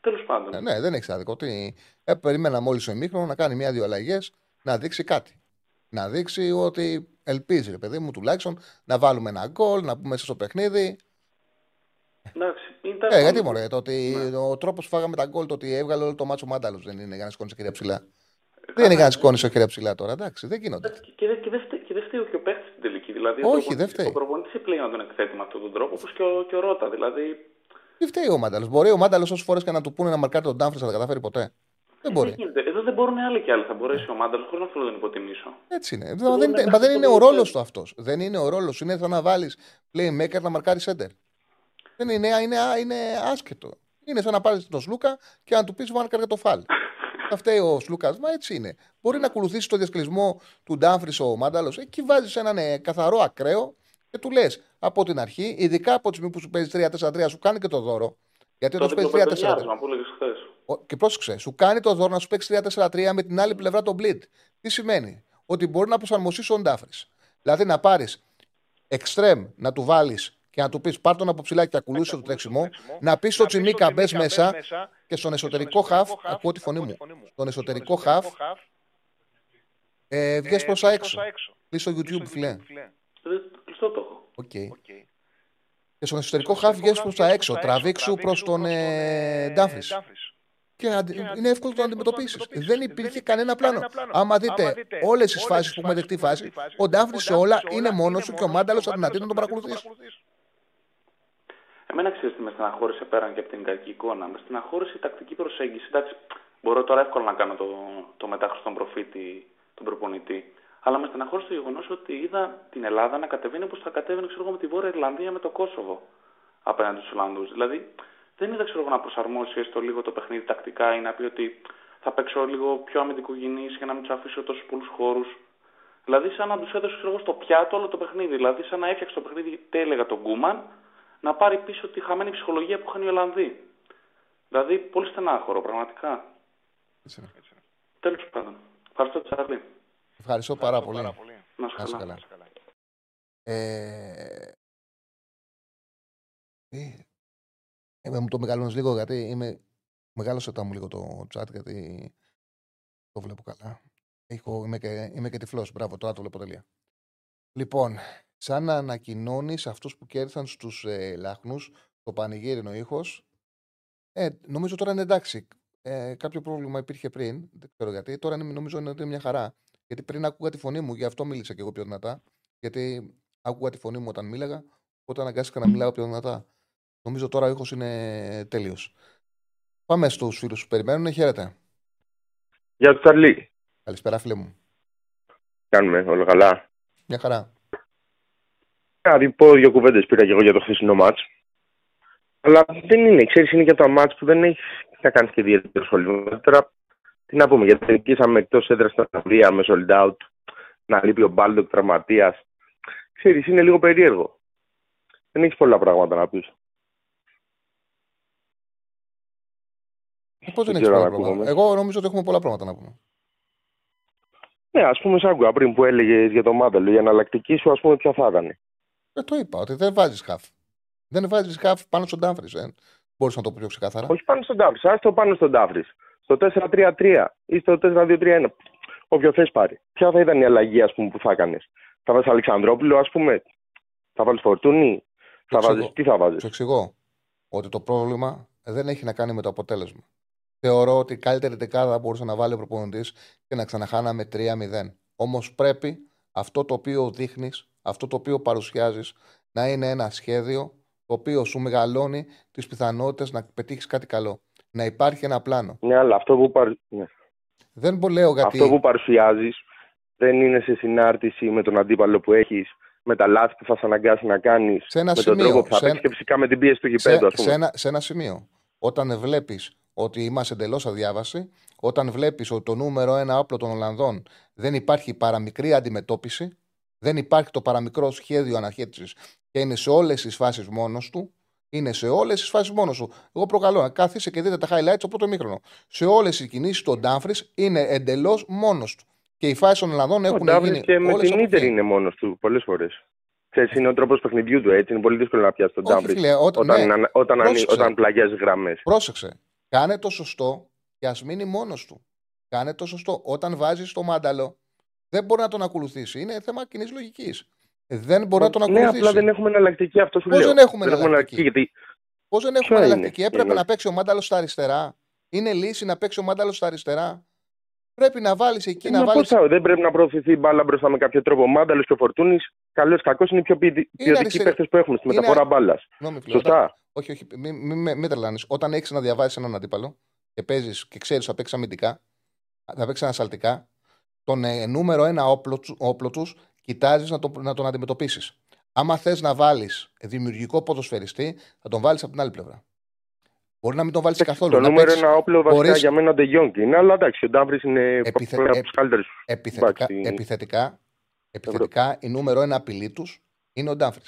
Τέλος πάντων. Ε, ναι, δεν έχει άδικο. Ότι ε, περίμενα μόλις ο ημίχρονο να κάνει μια-δύο αλλαγές να δείξει κάτι. Να δείξει ότι ελπίζει, ρε παιδί μου, τουλάχιστον να βάλουμε ένα γκολ, να πούμε στο παιχνίδι. Εντάξει, ε, γιατί μωρέ, το ότι ναι. ο τρόπος που φάγαμε τα γκολ, το ότι έβγαλε όλο το μάτσο μάνταλος δεν είναι για να σηκώνει χέρια ψηλά. Ε, δεν είναι για να σηκώνει χέρια ψηλά τώρα, εντάξει, δεν γίνονται. Και, δε, και, δε, και δεν φταίει και ο παίχτη στην τελική. Δηλαδή, Όχι, δεν φταίει. Ο προπονητής πλέον να τον εκθέτει με αυτόν τον τρόπο, όπω και, ο, και ο Ρότα. Δηλαδή... Δεν φταίει ο Μάνταλος. Μπορεί ο Μάνταλος όσες φορές και να του πούνε να μαρκάρει τον Ντάμφρι να τα καταφέρει ποτέ. Δεν μπορεί. Εδώ δεν μπορούν άλλοι και άλλοι. Θα μπορέσει ο Μάνταλος χωρίς να θέλω να τον υποτιμήσω. Έτσι είναι. Δεν, δεν, δεν είναι ο ρόλος του αυτός. Δεν είναι ο ρόλος. Είναι σαν να βάλεις playmaker να μαρκάρεις center. Δεν είναι, είναι, είναι άσχετο. Είναι σαν να πάρεις τον Σλούκα και να του πεις βάρκα για το φάλ. Θα φταίει ο Σλούκας, μα έτσι είναι. Μπορεί να ακολουθήσει το διασκλεισμό του Ντάμφρι ο Μάνταλος. Εκεί βάζεις έναν ε, καθαρό ακραίο και του λες από την αρχή, ειδικά από τη στιγμή που σου παίζει 3-4-3, σου κάνει και το δώρο. Γιατί όταν σου παίζει 3-4-3. Και πρόσεξε, σου κάνει το δώρο να σου παίξει 3-4-3 με την άλλη πλευρά το bleed. Τι σημαίνει, ότι μπορεί να προσαρμοστείς ο Ντάφρι. Δηλαδή να πάρεις εξτρέμ να του βάλεις και να του πεις πάρ τον από ψηλά και ακολούθησε το τρέξιμο, να πεις στο Τσιμίκα μπε μέσα και στον εσωτερικό χαφ, ακούω τη φωνή μου, στον εσωτερικό χαφ, ε, βγες προς τα έξω. Κλείσ' το YouTube, φίλε. Κλειστό το έχω. Οκ. Και στον εσωτερικό χαφ βγες προς τα έξω, τραβήξου προς τον ε, Ντάμφρις. Και είναι εύκολο να το αντιμετωπίσεις. Δεν υπήρχε κανένα πλάνο. Άμα δείτε όλες τις φάσεις που έχουμε δεχτεί φάση, ο Ντάμφρις σε όλα είναι μόνος του και ο Μάνταλος αδυνατεί να τον παρακολουθήσει. Εμένα ξέρεις τι με στεναχώρησε πέραν και από την κακή εικόνα. Με στεναχώρησε η τακτική προσέγγιση. Εντάξει, μπορώ τώρα εύκολα να κάνω το, το μετάχρηστο προφήτη, τον προπονητή. Αλλά με στεναχώρησε το γεγονός ότι είδα την Ελλάδα να κατεβαίνει όπως θα κατέβαινε ξέρω, εγώ, με τη Βόρεια Ιρλανδία με το Κόσοβο απέναντι στους Ολλανδούς. Δηλαδή δεν είδα ξέρω, να προσαρμόσει έστω λίγο το παιχνίδι τακτικά ή να πει ότι θα παίξω λίγο πιο αμυντικογενή για να μην τους αφήσω τόσους πολλούς χώρους. Δηλαδή, σαν να τους έδωσε ξέρω, στο πιάτο όλο το παιχνίδι. Δηλαδή, σαν να έφτιαξε το παιχνίδι τέλεγα τον Κούμαν να πάρει πίσω τη χαμένη ψυχολογία που είχαν οι Ολλανδοί. Δηλαδή, πολύ στενάχωρο, πραγματικά. Τέλος πάντων. Ευχαριστώ, Τσάρλι. Ευχαριστώ πάρα πολύ. Να σου καλά. καλά. Ε... Ε, ε, μου το μεγαλώνεις λίγο γιατί είμαι... Μεγάλωσε τα μου λίγο το chat γιατί το βλέπω καλά. Έχω, είμαι, και, είμαι και τυφλός. Μπράβο, τώρα το βλέπω τελεία. Λοιπόν, σαν να ανακοινώνεις αυτούς που κέρδισαν στους ε, λάχνους το πανηγύρινο ήχος. Ε, νομίζω τώρα είναι εντάξει. Ε, κάποιο πρόβλημα υπήρχε πριν. Δεν ξέρω γιατί. Τώρα νομίζω είναι μια χαρά. Γιατί πριν άκουγα τη φωνή μου, γι' αυτό μίλησα και εγώ πιο δυνατά. Γιατί άκουγα τη φωνή μου όταν μίλαγα, όταν αναγκάστηκα να μιλάω πιο δυνατά. Νομίζω τώρα ο ήχος είναι τέλειος. Πάμε στους φίλους που περιμένουν. Χαίρετε. Γεια σου, Τσαρλί. Καλησπέρα, φίλε μου. Κάνουμε, όλα καλά. Μια χαρά. Να πω δύο κουβέντες πήρα και εγώ για το χθεσινό ματς. Αλλά δεν είναι, ξέρεις, είναι και τα ματς που δεν έχεις να κάνεις και ιδιαίτερο σχολείο. Τώρα, τι να πούμε, γιατί νικήσαμε εκτός έδρας στα Ταβρία με sold out, να λείπει ο Μπάλντοκ τραυματίας. Ξέρεις, είναι λίγο περίεργο. Δεν έχεις πολλά πράγματα να πεις. Ε, Πώς δεν έχεις πολλά πράγματα. Εγώ νομίζω ότι έχουμε πολλά πράγματα να πούμε. Ναι, ας πούμε, σαν πριν που έλεγε για το Μάνταλο, η εναλλακτική σου, ας πούμε, ποια θα ήταν. Ε, το είπα, ότι δεν βάζεις χαφ. Δεν βάζεις χαφ πάνω στον Τάφρι. Ε. Μπορείς να το πω πιο ξεκάθαρα. Όχι πάνω στον Τάφρι, ας το πάνω στον Τάφρι. Στο 4-3-3 ή στο 4-2-3-1. Όποιο θες πάρει. Ποια θα ήταν η αλλαγή ας πούμε, που θα έκανες; Θα βάζει Αλεξανδρόπουλο, ας πούμε; Θα βάλεις Φορτούνη; Θα βάζεις, τι θα βάζεις; Σου εξηγώ ότι το πρόβλημα δεν έχει να κάνει με το αποτέλεσμα. Θεωρώ ότι η καλύτερη δεκάδα μπορούσε να βάλει ο προπονητής και να ξαναχάναμε 3-0. Όμως πρέπει αυτό το οποίο δείχνεις αυτό το οποίο παρουσιάζεις να είναι ένα σχέδιο το οποίο σου μεγαλώνει τις πιθανότητες να πετύχεις κάτι καλό. Να υπάρχει ένα πλάνο. Ναι, αλλά αυτό που, παρου... ναι. δεν λέω γιατί... αυτό που παρουσιάζεις δεν είναι σε συνάρτηση με τον αντίπαλο που έχεις, με τα λάθη που θα σε αναγκάσει να κάνεις, με σημείο, τον τρόπο που θα παίξεις και φυσικά με την πίεση του γηπέδου. Σε, σε, ένα, σε ένα σημείο. Όταν βλέπεις ότι είμαστε εντελώς αδιάβαση, όταν βλέπεις ότι το νούμερο ένα όπλο των Ολλανδών δεν υπάρχει παραμικρή αντιμετώπιση, δεν υπάρχει το παραμικρό σχέδιο αναχέτησης και είναι σε όλες τις φάσεις μόνος του. Είναι σε όλες τις φάσεις μόνος του. Εγώ προκαλώ να κάθισε και δείτε τα highlights από το μήχρονο. Σε όλες τις κινήσεις του Ντάμφρις είναι εντελώς μόνος του. Και οι φάσεις των Ελλαδών έχουν ο γίνει. Και με την ντερ είναι μόνος του πολλές φορές. Ξέρεις, είναι ο τρόπος παιχνιδιού του έτσι. Είναι πολύ δύσκολο να πιάσει τον Ντάμφρις όταν, ναι, όταν, όταν πλαγιάζει γραμμές. Πρόσεξε. Κάνε το σωστό και ας μείνει μόνος του. Κάνε το σωστό. Όταν βάζεις το μάνταλο, δεν μπορεί να τον ακολουθήσει. Είναι θέμα κοινής λογικής. Δεν μπορεί να τον ναι, ακολουθήσει. Ναι, απλά δεν έχουμε εναλλακτική αυτό σου Πώς λέω. δεν έχουμε εναλλακτική; Γιατί... Πώς δεν έχουμε εναλλακτική; Έπρεπε να παίξει ο μάνταλος στα αριστερά. Είναι λύση να παίξει ο μάνταλος στα αριστερά. Πρέπει να βάλεις εκεί. Ε, να βάλεις... Πώς, δεν πρέπει να προωθηθεί η μπάλα μπροστά με κάποιο τρόπο. Ο μάνταλος και ο φορτούνης, καλό ή κακός, είναι οι πιο ποιοτικοί αριστερ... παίχτε που έχουμε στη μεταφορά είναι... μπάλας. Σωστά. Όχι, όχι, μην μη, μη, μη τρελάνεις. Όταν έχεις να διαβάσεις έναν αντίπαλο και παίζεις και ξέρεις θα παίξεις αμυντικά, θα παίξεις ανασαλτικά, τον ε, νούμερο ένα όπλο, όπλο τους κοιτάζεις να, το, να τον αντιμετωπίσεις. Άμα θες να βάλεις δημιουργικό ποδοσφαιριστή, θα τον βάλεις από την άλλη πλευρά. Μπορεί να μην τον βάλεις καθόλου. Το νούμερο ένα όπλο βασικά μπορείς... για μένα είναι είναι, αλλά εντάξει, ο Ντάμπρι είναι Επιθε... από τους καλύτερους. Επιθετικά, επιθετικά, επιθετικά, η νούμερο ένα απειλή τους είναι ο Ντάμπρι.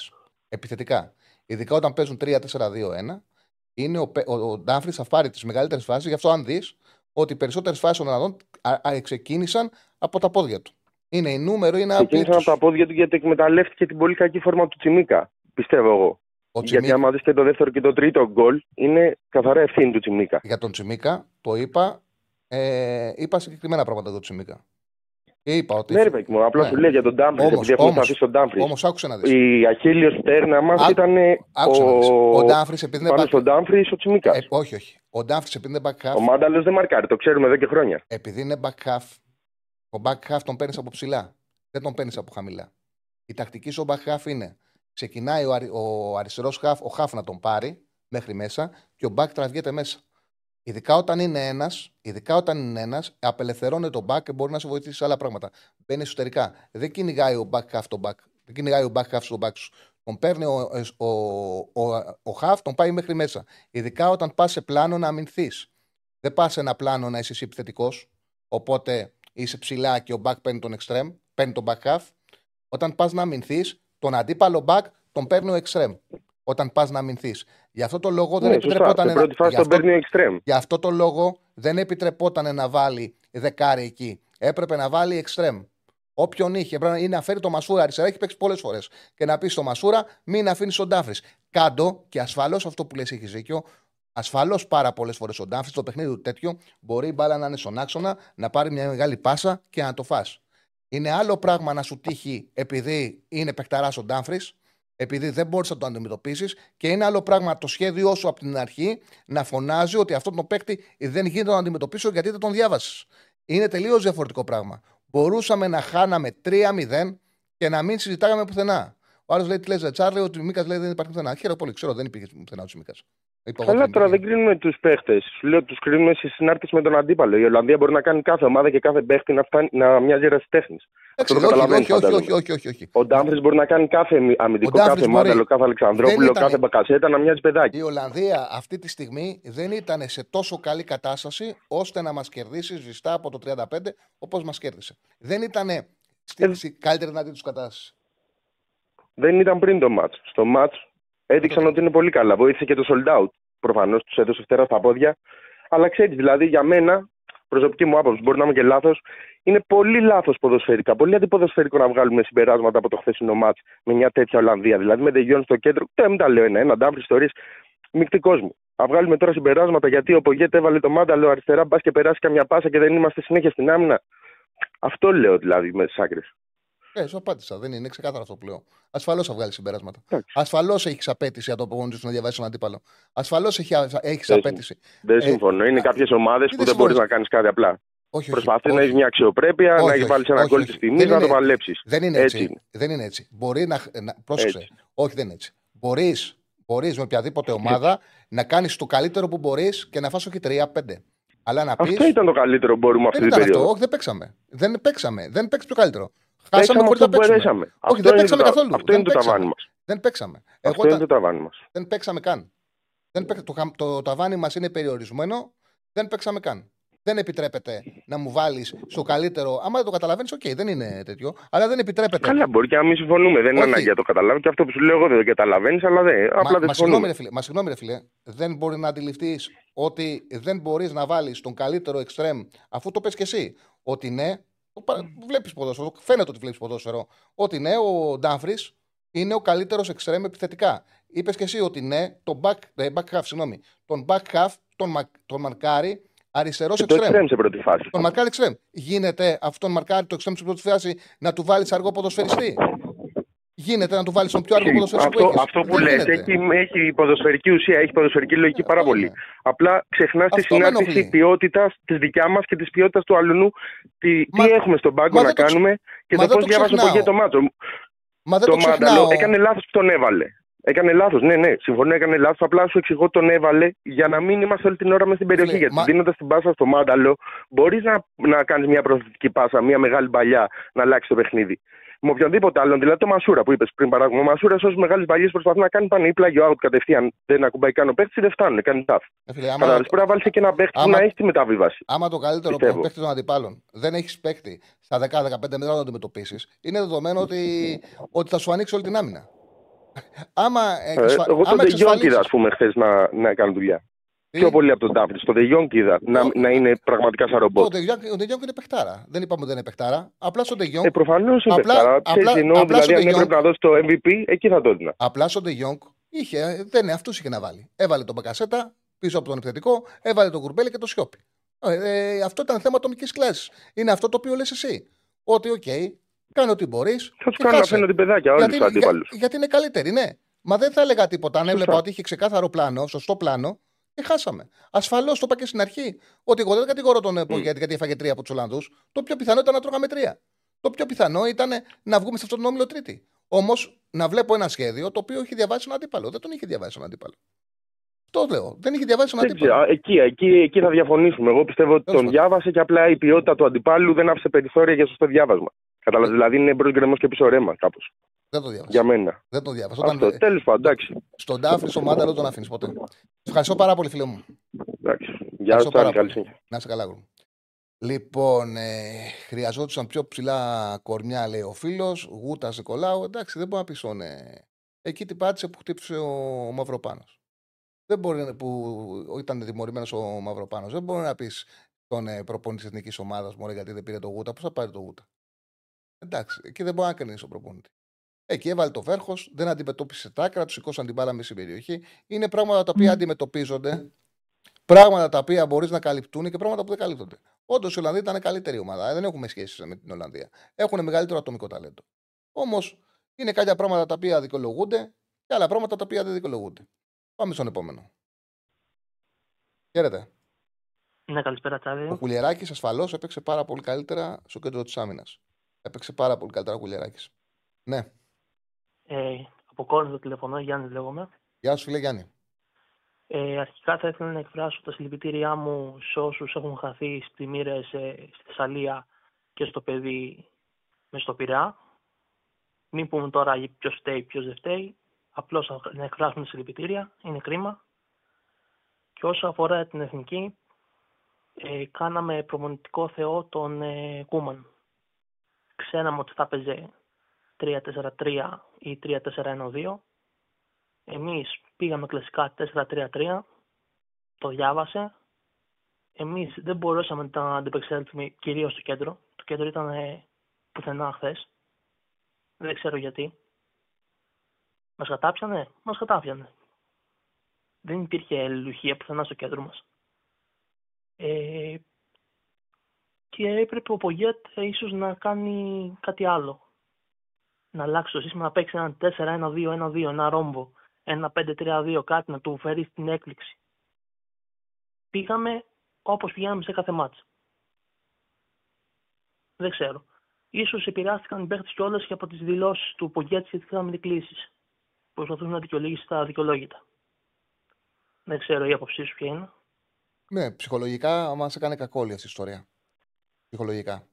Επιθετικά. Ειδικά όταν παίζουν 3-4-2-1, είναι ο, ο, ο Ντάμπρι θα πάρει τις μεγαλύτερες φάσεις. Γι' αυτό, αν δεις ότι οι περισσότερες φάσεις των Ελλάδων ξεκίνησαν από τα πόδια του. Είναι η νούμερο, είναι απειλή. Ξεκίνησαν από τα πόδια του γιατί εκμεταλλεύτηκε την πολύ κακή φόρμα του Τσιμίκα. Πιστεύω εγώ. Ο Γιατί Τσιμίκα... άμα δεις και το δεύτερο και το τρίτο γκολ, είναι καθαρά ευθύνη του Τσιμίκα. Για τον Τσιμίκα το είπα, ε, είπα συγκεκριμένα πράγματα για τον Τσιμίκα. Και είπα ότι... Ναι, ρε παιδί μου, απλά ναι. σου λέει για τον Ντάμπρι, επειδή έχουμε σταθεί στον Ντάμπρι. Όμως άκουσε να δεις. Η Αχίλιο Στέρνα μας ήταν. Άκουσε ο... να δεις. Ο Ντάμπρι επειδή δεν Πάνω στον Ντάμπρι, ο Τσιμίκας. Ε, όχι, όχι. Ο Ντάμπρι επειδή είναι back half. Ο Μάνταλος δεν μαρκάρει, το ξέρουμε εδώ και χρόνια. Επειδή είναι back half, ο back half τον παίρνεις από ψηλά. Δεν τον παίρνεις από χαμηλά. Η τακτική σου back half είναι ξεκινάει ο, αρι- ο αριστερός χαφ, ο χαφ να τον πάρει μέχρι μέσα και ο μπακ τραβιέται μέσα. Ειδικά όταν είναι ένας, ειδικά όταν είναι ένας, απελευθερώνεται το back και μπορεί να σε βοηθήσει σε άλλα πράγματα. Μπαίνει εσωτερικά. Δεν κυνηγάει ο back half τον back. Δεν κυνηγάει ο back half στον back σου. Τον παίρνει ο, ο, ο, ο, half, τον πάει μέχρι μέσα. Ειδικά όταν πας σε πλάνο να αμυνθείς. Δεν πας σε ένα πλάνο να είσαι εσύ επιθετικός. Οπότε είσαι ψηλά και ο back παίρνει τον extreme, παίρνει τον back half. Όταν πας να αμυνθείς, τον αντίπαλο back τον παίρνει ο extreme. Όταν πας να αμυνθείς. Γι' αυτό το λόγο δεν Ναι, σωστά. επιτρεπόταν. Στην πρώτη φάση γι' τον αυτό- παίρνει ο extreme. Γι' αυτό το λόγο δεν επιτρεπόταν να βάλει δεκάρι εκεί. Έπρεπε να βάλει extreme. Όποιον είχε, πρέπει να φέρει το Μασούρα αριστερά, έχει παίξει πολλές φορές. Και να πεις στο Μασούρα, μην αφήνεις τον Ντάφρη. Κάντο και ασφαλώς αυτό που λες έχεις δίκιο. Ασφαλώς πάρα πολλές φορές ο Ντάφρη, το παιχνίδι του τέτοιο, μπορεί η μπάλα να είναι στον άξονα, να πάρει μια μεγάλη πάσα και να το φας. Είναι άλλο πράγμα να σου τύχει επειδή είναι παιχταράς ο Ντάφρη, επειδή δεν μπορείς να το αντιμετωπίσεις, και είναι άλλο πράγμα το σχέδιό σου από την αρχή να φωνάζει ότι αυτό τον παίκτη δεν γίνεται να τον αντιμετωπίσω γιατί δεν τον διάβασες. Είναι τελείως διαφορετικό πράγμα. Μπορούσαμε να χάναμε 3-0 και να μην συζητάγαμε πουθενά. Ο άλλος λέει: Τι λες, Τσάρλι, ότι ο Μίκας λέει δεν υπάρχει πουθενά. Χαίρομαι πολύ, ξέρω, δεν υπήρχε πουθενά ο Μίκας. Καλά, τώρα δεν κρίνουμε τους παίχτες. Σου λέω τους κρίνουμε σε συνάρτηση με τον αντίπαλο. Η Ολλανδία μπορεί να κάνει κάθε ομάδα και κάθε παίχτη να, φτάνει, να μοιάζει ερασιτέχνη. Αυτό το όχι, καταλαβαίνεις, όχι, όχι, φαντάζομαι. όχι, όχι, όχι, όχι. Ο Ντάμπρι μπορεί να κάνει κάθε αμυντικό, Ντάμπρης κάθε μπορεί. μάνταλο, κάθε Αλεξανδρόπουλο, Δεν ήταν- κάθε μπακασέτα να μοιάζει παιδάκι. Η Ολλανδία αυτή τη στιγμή δεν ήταν σε τόσο καλή κατάσταση ώστε να μας κερδίσει σβηστά από το 35 όπως μας κέρδισε. Δεν ήταν στη, Ε, στη καλύτερη δυνατή τους κατάσταση. Δεν ήταν πριν το match. Στο match έδειξαν ότι είναι πολύ καλά. Βοήθησε και το sold out. Προφανώς τους έδωσε φτερά στα πόδια. Αλλά ξέρεις, δηλαδή για μένα, προσωπική μου άποψη, μπορεί να είμαι και λάθος, είναι πολύ λάθος ποδοσφαιρικά. Πολύ αντιποδοσφαιρικό να βγάλουμε συμπεράσματα από το χθεσινό match με μια τέτοια Ολλανδία. Δηλαδή με Δεγιόν στο κέντρο. Δεν μην τα λέω ένα-ένα. Ντάμπρι ιστορίε. Μεικτικό μου. Να βγάλουμε τώρα συμπεράσματα γιατί ο Πογέτ έβαλε το μάνταλο αριστερά, μπας και περάσει καμιά πάσα και δεν είμαστε συνέχεια στην άμυνα. Αυτό λέω δηλαδή με τις άκρες. Ε, σου απάντησα. Δεν είναι ξεκάθαρο αυτό που λέω. Ασφαλώς θα βγάλεις συμπεράσματα. Εντάξει. Ασφαλώς έχεις απέτηση από το πόνι σου να διαβάσει τον αντίπαλο. Ασφαλώς έχει Δεν απέτηση. Δεν Ε, συμφωνώ. Είναι α, κάποιες ομάδες τι που δεν δεν μπορείς συμφωνείς; να κάνεις κάτι απλά. Όχι, όχι, Προσπαθεί να όχι. έχεις μια αξιοπρέπεια, Όχι, να έχεις όχι, βάλει ένα όχι, γκολ όχι. της τιμής, Δεν να είναι- το παλέψεις. Δεν είναι Έτσι έτσι. είναι. Δεν είναι έτσι. Μπορεί να. να πρόσεξε. Έτσι. Όχι, δεν είναι έτσι. Μπορείς μπορείς με οποιαδήποτε ομάδα να κάνεις το καλύτερο που μπορείς και να φας όχι 3-5. Αλλά να πεις. Αυτό ήταν το καλύτερο που μπορούμε αυτή Δεν την ήταν αυτό. περίοδο. Όχι, δεν παίξαμε. Δεν παίξαμε. Δεν παίξει το καλύτερο. Παίξαμε Χάσαμε χωρί αυτό να που παίξουμε. μπορέσαμε. Όχι, Αυτό δεν είναι παίξαμε το τα- καθόλου. Αυτό Δεν είναι το παίξαμε. ταβάνι μας. Δεν παίξαμε. Εγώ Αυτό είναι όταν- το ταβάνι μας. δεν παίξαμε καν. Δεν παίξα, το, χαμ- το ταβάνι μας είναι περιορισμένο. Δεν παίξαμε καν. Δεν επιτρέπεται να μου βάλεις στο καλύτερο. Άμα δεν το καταλαβαίνεις, οκ, δεν είναι τέτοιο. Αλλά δεν επιτρέπεται. Καλά, μπορεί και να μην συμφωνούμε. Δεν είναι Όχι. ανάγκη να το καταλάβει. Και αυτό που σου λέω εγώ δεν το καταλαβαίνεις, αλλά δεν. Απλά Μα, δεν μα, συγγνώμη, συμφωνούμε. ρε φίλε, μα συγγνώμη, ρε φίλε, δεν μπορεί να αντιληφθείς ότι δεν μπορείς να βάλεις τον καλύτερο εξτρέμ, αφού το πες και εσύ. Ότι ναι, βλέπεις ποδόσφαιρο, φαίνεται ότι βλέπεις ποδόσφαιρο. Ότι ναι, ο Ντάμφρι είναι ο καλύτερος εξτρέμ επιθετικά. Είπες και εσύ ότι ναι, τον back, ε, back half, συγγνώμη, τον back half τον, μα, τον μαρκάρει αριστερός Και το εξτρέμ. εξτρέμ σε πρώτη φάση. Τον μαρκάρει εξτρέμ. Γίνεται αυτόν μαρκάρει το εξτρέμ στην πρώτη φάση να του βάλει αργό ποδοσφαιριστή. Γίνεται να του βάλεις τον πιο αργό ποδοσφαιριστή που Αυτό, έχεις. αυτό που Δεν λες γίνεται. έχει, έχει ποδοσφαιρική ουσία, έχει ποδοσφαιρική λογική Ε, πάρα αυτό πολύ. είναι. Απλά ξεχνάς τη Αυτό με συνάρτηση ενοχλεί. ποιότητας της δικιά μας και της ποιότητας του αλλού. Τι, Μα- τι έχουμε στον πάγκο μα να δεν το ξε- κάνουμε και μα το δεν πώς το διάβασε ο ξεχνάω. Πογέ το μάτσο. Μα δεν το το ξεχνάω. μάνταλο έκανε λάθος που τον έβαλε. Έκανε λάθος, ναι, ναι, συμφωνώ, έκανε λάθος. Απλά σου εξηγώ τον έβαλε για να μην είμαστε όλη την ώρα μες στην περιοχή. Φίλε, γιατί μα- δίνοντας την πάσα στο μάνταλο, μπορείς να, να κάνεις μια προθετική πάσα, μια μεγάλη παλιά να αλλάξει το παιχνίδι. Με οποιονδήποτε άλλον, δηλαδή το Μασούρα που είπες πριν παράδειγμα. Ο Μασούρας, όσε μεγάλε παλιέ προσπαθεί να κάνει πάνω ή πλάγιο out κατευθείαν, δεν ακουμπάει καν ο παίχτη, δεν φτάνουν, κάνει τάφ. Ε, φίλε, άμα, Κατάλαβε. Πρέπει να βάλει και ένα παίχτη που άμα- να έχει τη μεταβίβαση. άμα το καλύτερο Πιστεύω. παίκτη των αντιπάλων δεν έχεις παίκτη στα 10-15 μέτρα να το αντιμετωπίσεις, είναι δεδομένο ότι, ότι θα σου ανοίξει όλη την άμυνα. άμα Ε, εξασφα... εγώ τον άμα Ντεγιόνκ είδα, ας εξασφαλίσεις- πούμε, χθες να, να κάνει δουλειά. Τι; Πιο πολύ από τον Ντάφρι. Στον Ντεγιόνκ είδα να, Όχι. να είναι πραγματικά σαν Ο ρομπότ. De Jong είναι παιχτάρα. Δεν είπαμε ότι δεν είναι παιχτάρα. Απλά στον De Jong, Ε, προφανώς είναι Απλά- παιχτάρα. απλά- Ξέρεις, εννοώ, απλά δηλαδή, στον αν De Jong- έπρεπε να δώσει το MVP, εκεί θα το έδινα. απλά στον De Jong είχε, δεν είναι, αυτούς είχε να βάλει. Έβαλε τον Μπακασέτα πίσω από τον επιθετικό, έβαλε τον Κουρμπέλη και τον Σιώπη. Ε, ε, αυτό ήταν θέμα ατομικής κλάσης. Είναι αυτό το οποίο λες εσύ. Ότι, οκ, κάνε ό,τι μπορείς. Θα τους κάνω να φαίνονται παιδάκια όλους τους αντιπάλους. για- γιατί είναι καλύτεροι, ναι. Μα δεν θα έλεγα τίποτα αν Σωστά. έβλεπα ότι είχε ξεκάθαρο πλάνο, σωστό πλάνο και χάσαμε. Ασφαλώς το είπα και στην αρχή. Ότι εγώ δεν κατηγορώ τον mm. γιατί, γιατί έφαγε τρία από τους Ολλανδούς. Το πιο πιθανό ήταν να τρώγαμε τρία. Το πιο πιθανό ήταν να βγούμε σε αυτόν τον όμιλο τρίτη. Όμως να βλέπω ένα σχέδιο το οποίο έχει διαβάσει τον αντίπαλο. Δεν τον είχε διαβάσει τον αντίπαλο. Το λέω. Δεν είχε διαβάσει τον Δεν αντίπαλο. ξέρω. Εκεί, εκεί, εκεί θα διαφωνήσουμε. Εγώ πιστεύω ότι Τέλος τον πάντων. διάβασε και απλά η ποιότητα του αντιπάλου δεν άφησε περιθώρια για σωστό διάβασμα. Καταλαβαίνετε, δηλαδή είναι μπρος γκρεμός και πίσω ρέμα κάπως. Δεν το διάβασες. Για μένα. Δεν το διάβασες. Αυτό. Όταν, Τέλος πάντων, εντάξει. στον Τάφρι ομάδα δεν τον αφήνεις ποτέ. Ευχαριστώ πάρα πολύ, φίλε μου. εντάξει. Γεια Ευχαριστώ σα, πάρα καλή πολύ. συνέχεια. Να είσαι καλά, γρου. Λοιπόν, ε, χρειαζόντουσαν πιο ψηλά κορμιά, λέει ο φίλος. Γούτα σε κολλάω. Εντάξει, δεν μπορεί να πεις τον. Ε, εκεί την πάτησε που χτύπησε ο, ο Μαυροπάνος. Δεν μπορεί να- που ήταν τιμωρημένο ο Μαυροπάνος. Δεν μπορεί να πεις τον ε, προπονητή της εθνικής ομάδας μου, γιατί δεν πήρε το Γούτα. Πώς θα πάρει το Γούτα. Εντάξει, εκεί δεν μπορεί να κρίνει τον προπονητή. Εκεί έβαλε το βέρχος, δεν αντιμετώπισε τα άκρα, του σηκώσαν την μπάλα μέσα στην περιοχή. Είναι πράγματα τα οποία αντιμετωπίζονται, πράγματα τα οποία μπορείς να καλυπτούν και πράγματα που δεν καλύπτονται. Όντως η Ολλανδία ήταν καλύτερη ομάδα. Ε, Δεν έχουμε σχέσεις με την Ολλανδία. Έχουν μεγαλύτερο ατομικό ταλέντο. Όμως είναι κάποια πράγματα τα οποία δικαιολογούνται και άλλα πράγματα τα οποία δεν δικαιολογούνται. Πάμε στον επόμενο. Χαίρετε. Ναι, καλησπέρα, Τσάρλι. Ο Κουλιεράκη ασφαλώς έπαιξε πάρα πολύ καλύτερα στο κέντρο της άμυνας. Έπαιξε πάρα πολύ καλύτερα ο Κουλιεράκη. Ναι. Ε, από Κόρινθο τηλεφωνώ, Γιάννη λέγομαι. Γεια σου, φίλε Γιάννη. Ε, αρχικά θα ήθελα να εκφράσω τα συλληπιτήριά μου σε όσους έχουν χαθεί στι πλημμύρε ε, στη Θεσσαλία και στο παιδί με στο Πειραιά. Μην πούμε τώρα ποιος φταίει, ποιος δεν φταίει. Απλώς να εκφράσουμε συλληπιτήρια. Είναι κρίμα. Και όσο αφορά την εθνική, ε, κάναμε προμονητικό θεό τον ε, Κούμαν. Ξέραμε ότι θα παίζει 3-4-3 ή 3-4-1-2. Εμείς πήγαμε κλασικά 4-3-3, το διάβασε. Εμείς δεν μπορούσαμε να αντιπεξέλθουμε κυρίως στο κέντρο. Το κέντρο ήταν ε, πουθενά χθες. Δεν ξέρω γιατί. Μας κατάψανε, μας κατάφιανε. Δεν υπήρχε αλληλουχία πουθενά στο κέντρο μας. Ε, και έπρεπε ο Πογέτ ε, ίσως να κάνει κάτι άλλο. Να αλλάξει το σύστημα, να παίξει ένα 4-1-2-1-2, ένα ρόμβο, ένα 5-3-2, κάτι να του φέρει στην έκπληξη. Πήγαμε όπως πηγαίναμε σε κάθε μάτς. Δεν ξέρω. Ίσως επηρεάστηκαν οι παίχτες κιόλας και από τις δηλώσεις του Πογέτ σχετικά με τις κλήσεις. Προσπαθούν να δικαιολογήσει τα δικαιολόγητα. Δεν ξέρω η άποψή σου ποια είναι. Ναι, ψυχολογικά μας έκανε κακό όλη αυτή η ιστορία. Ψυχολογικά.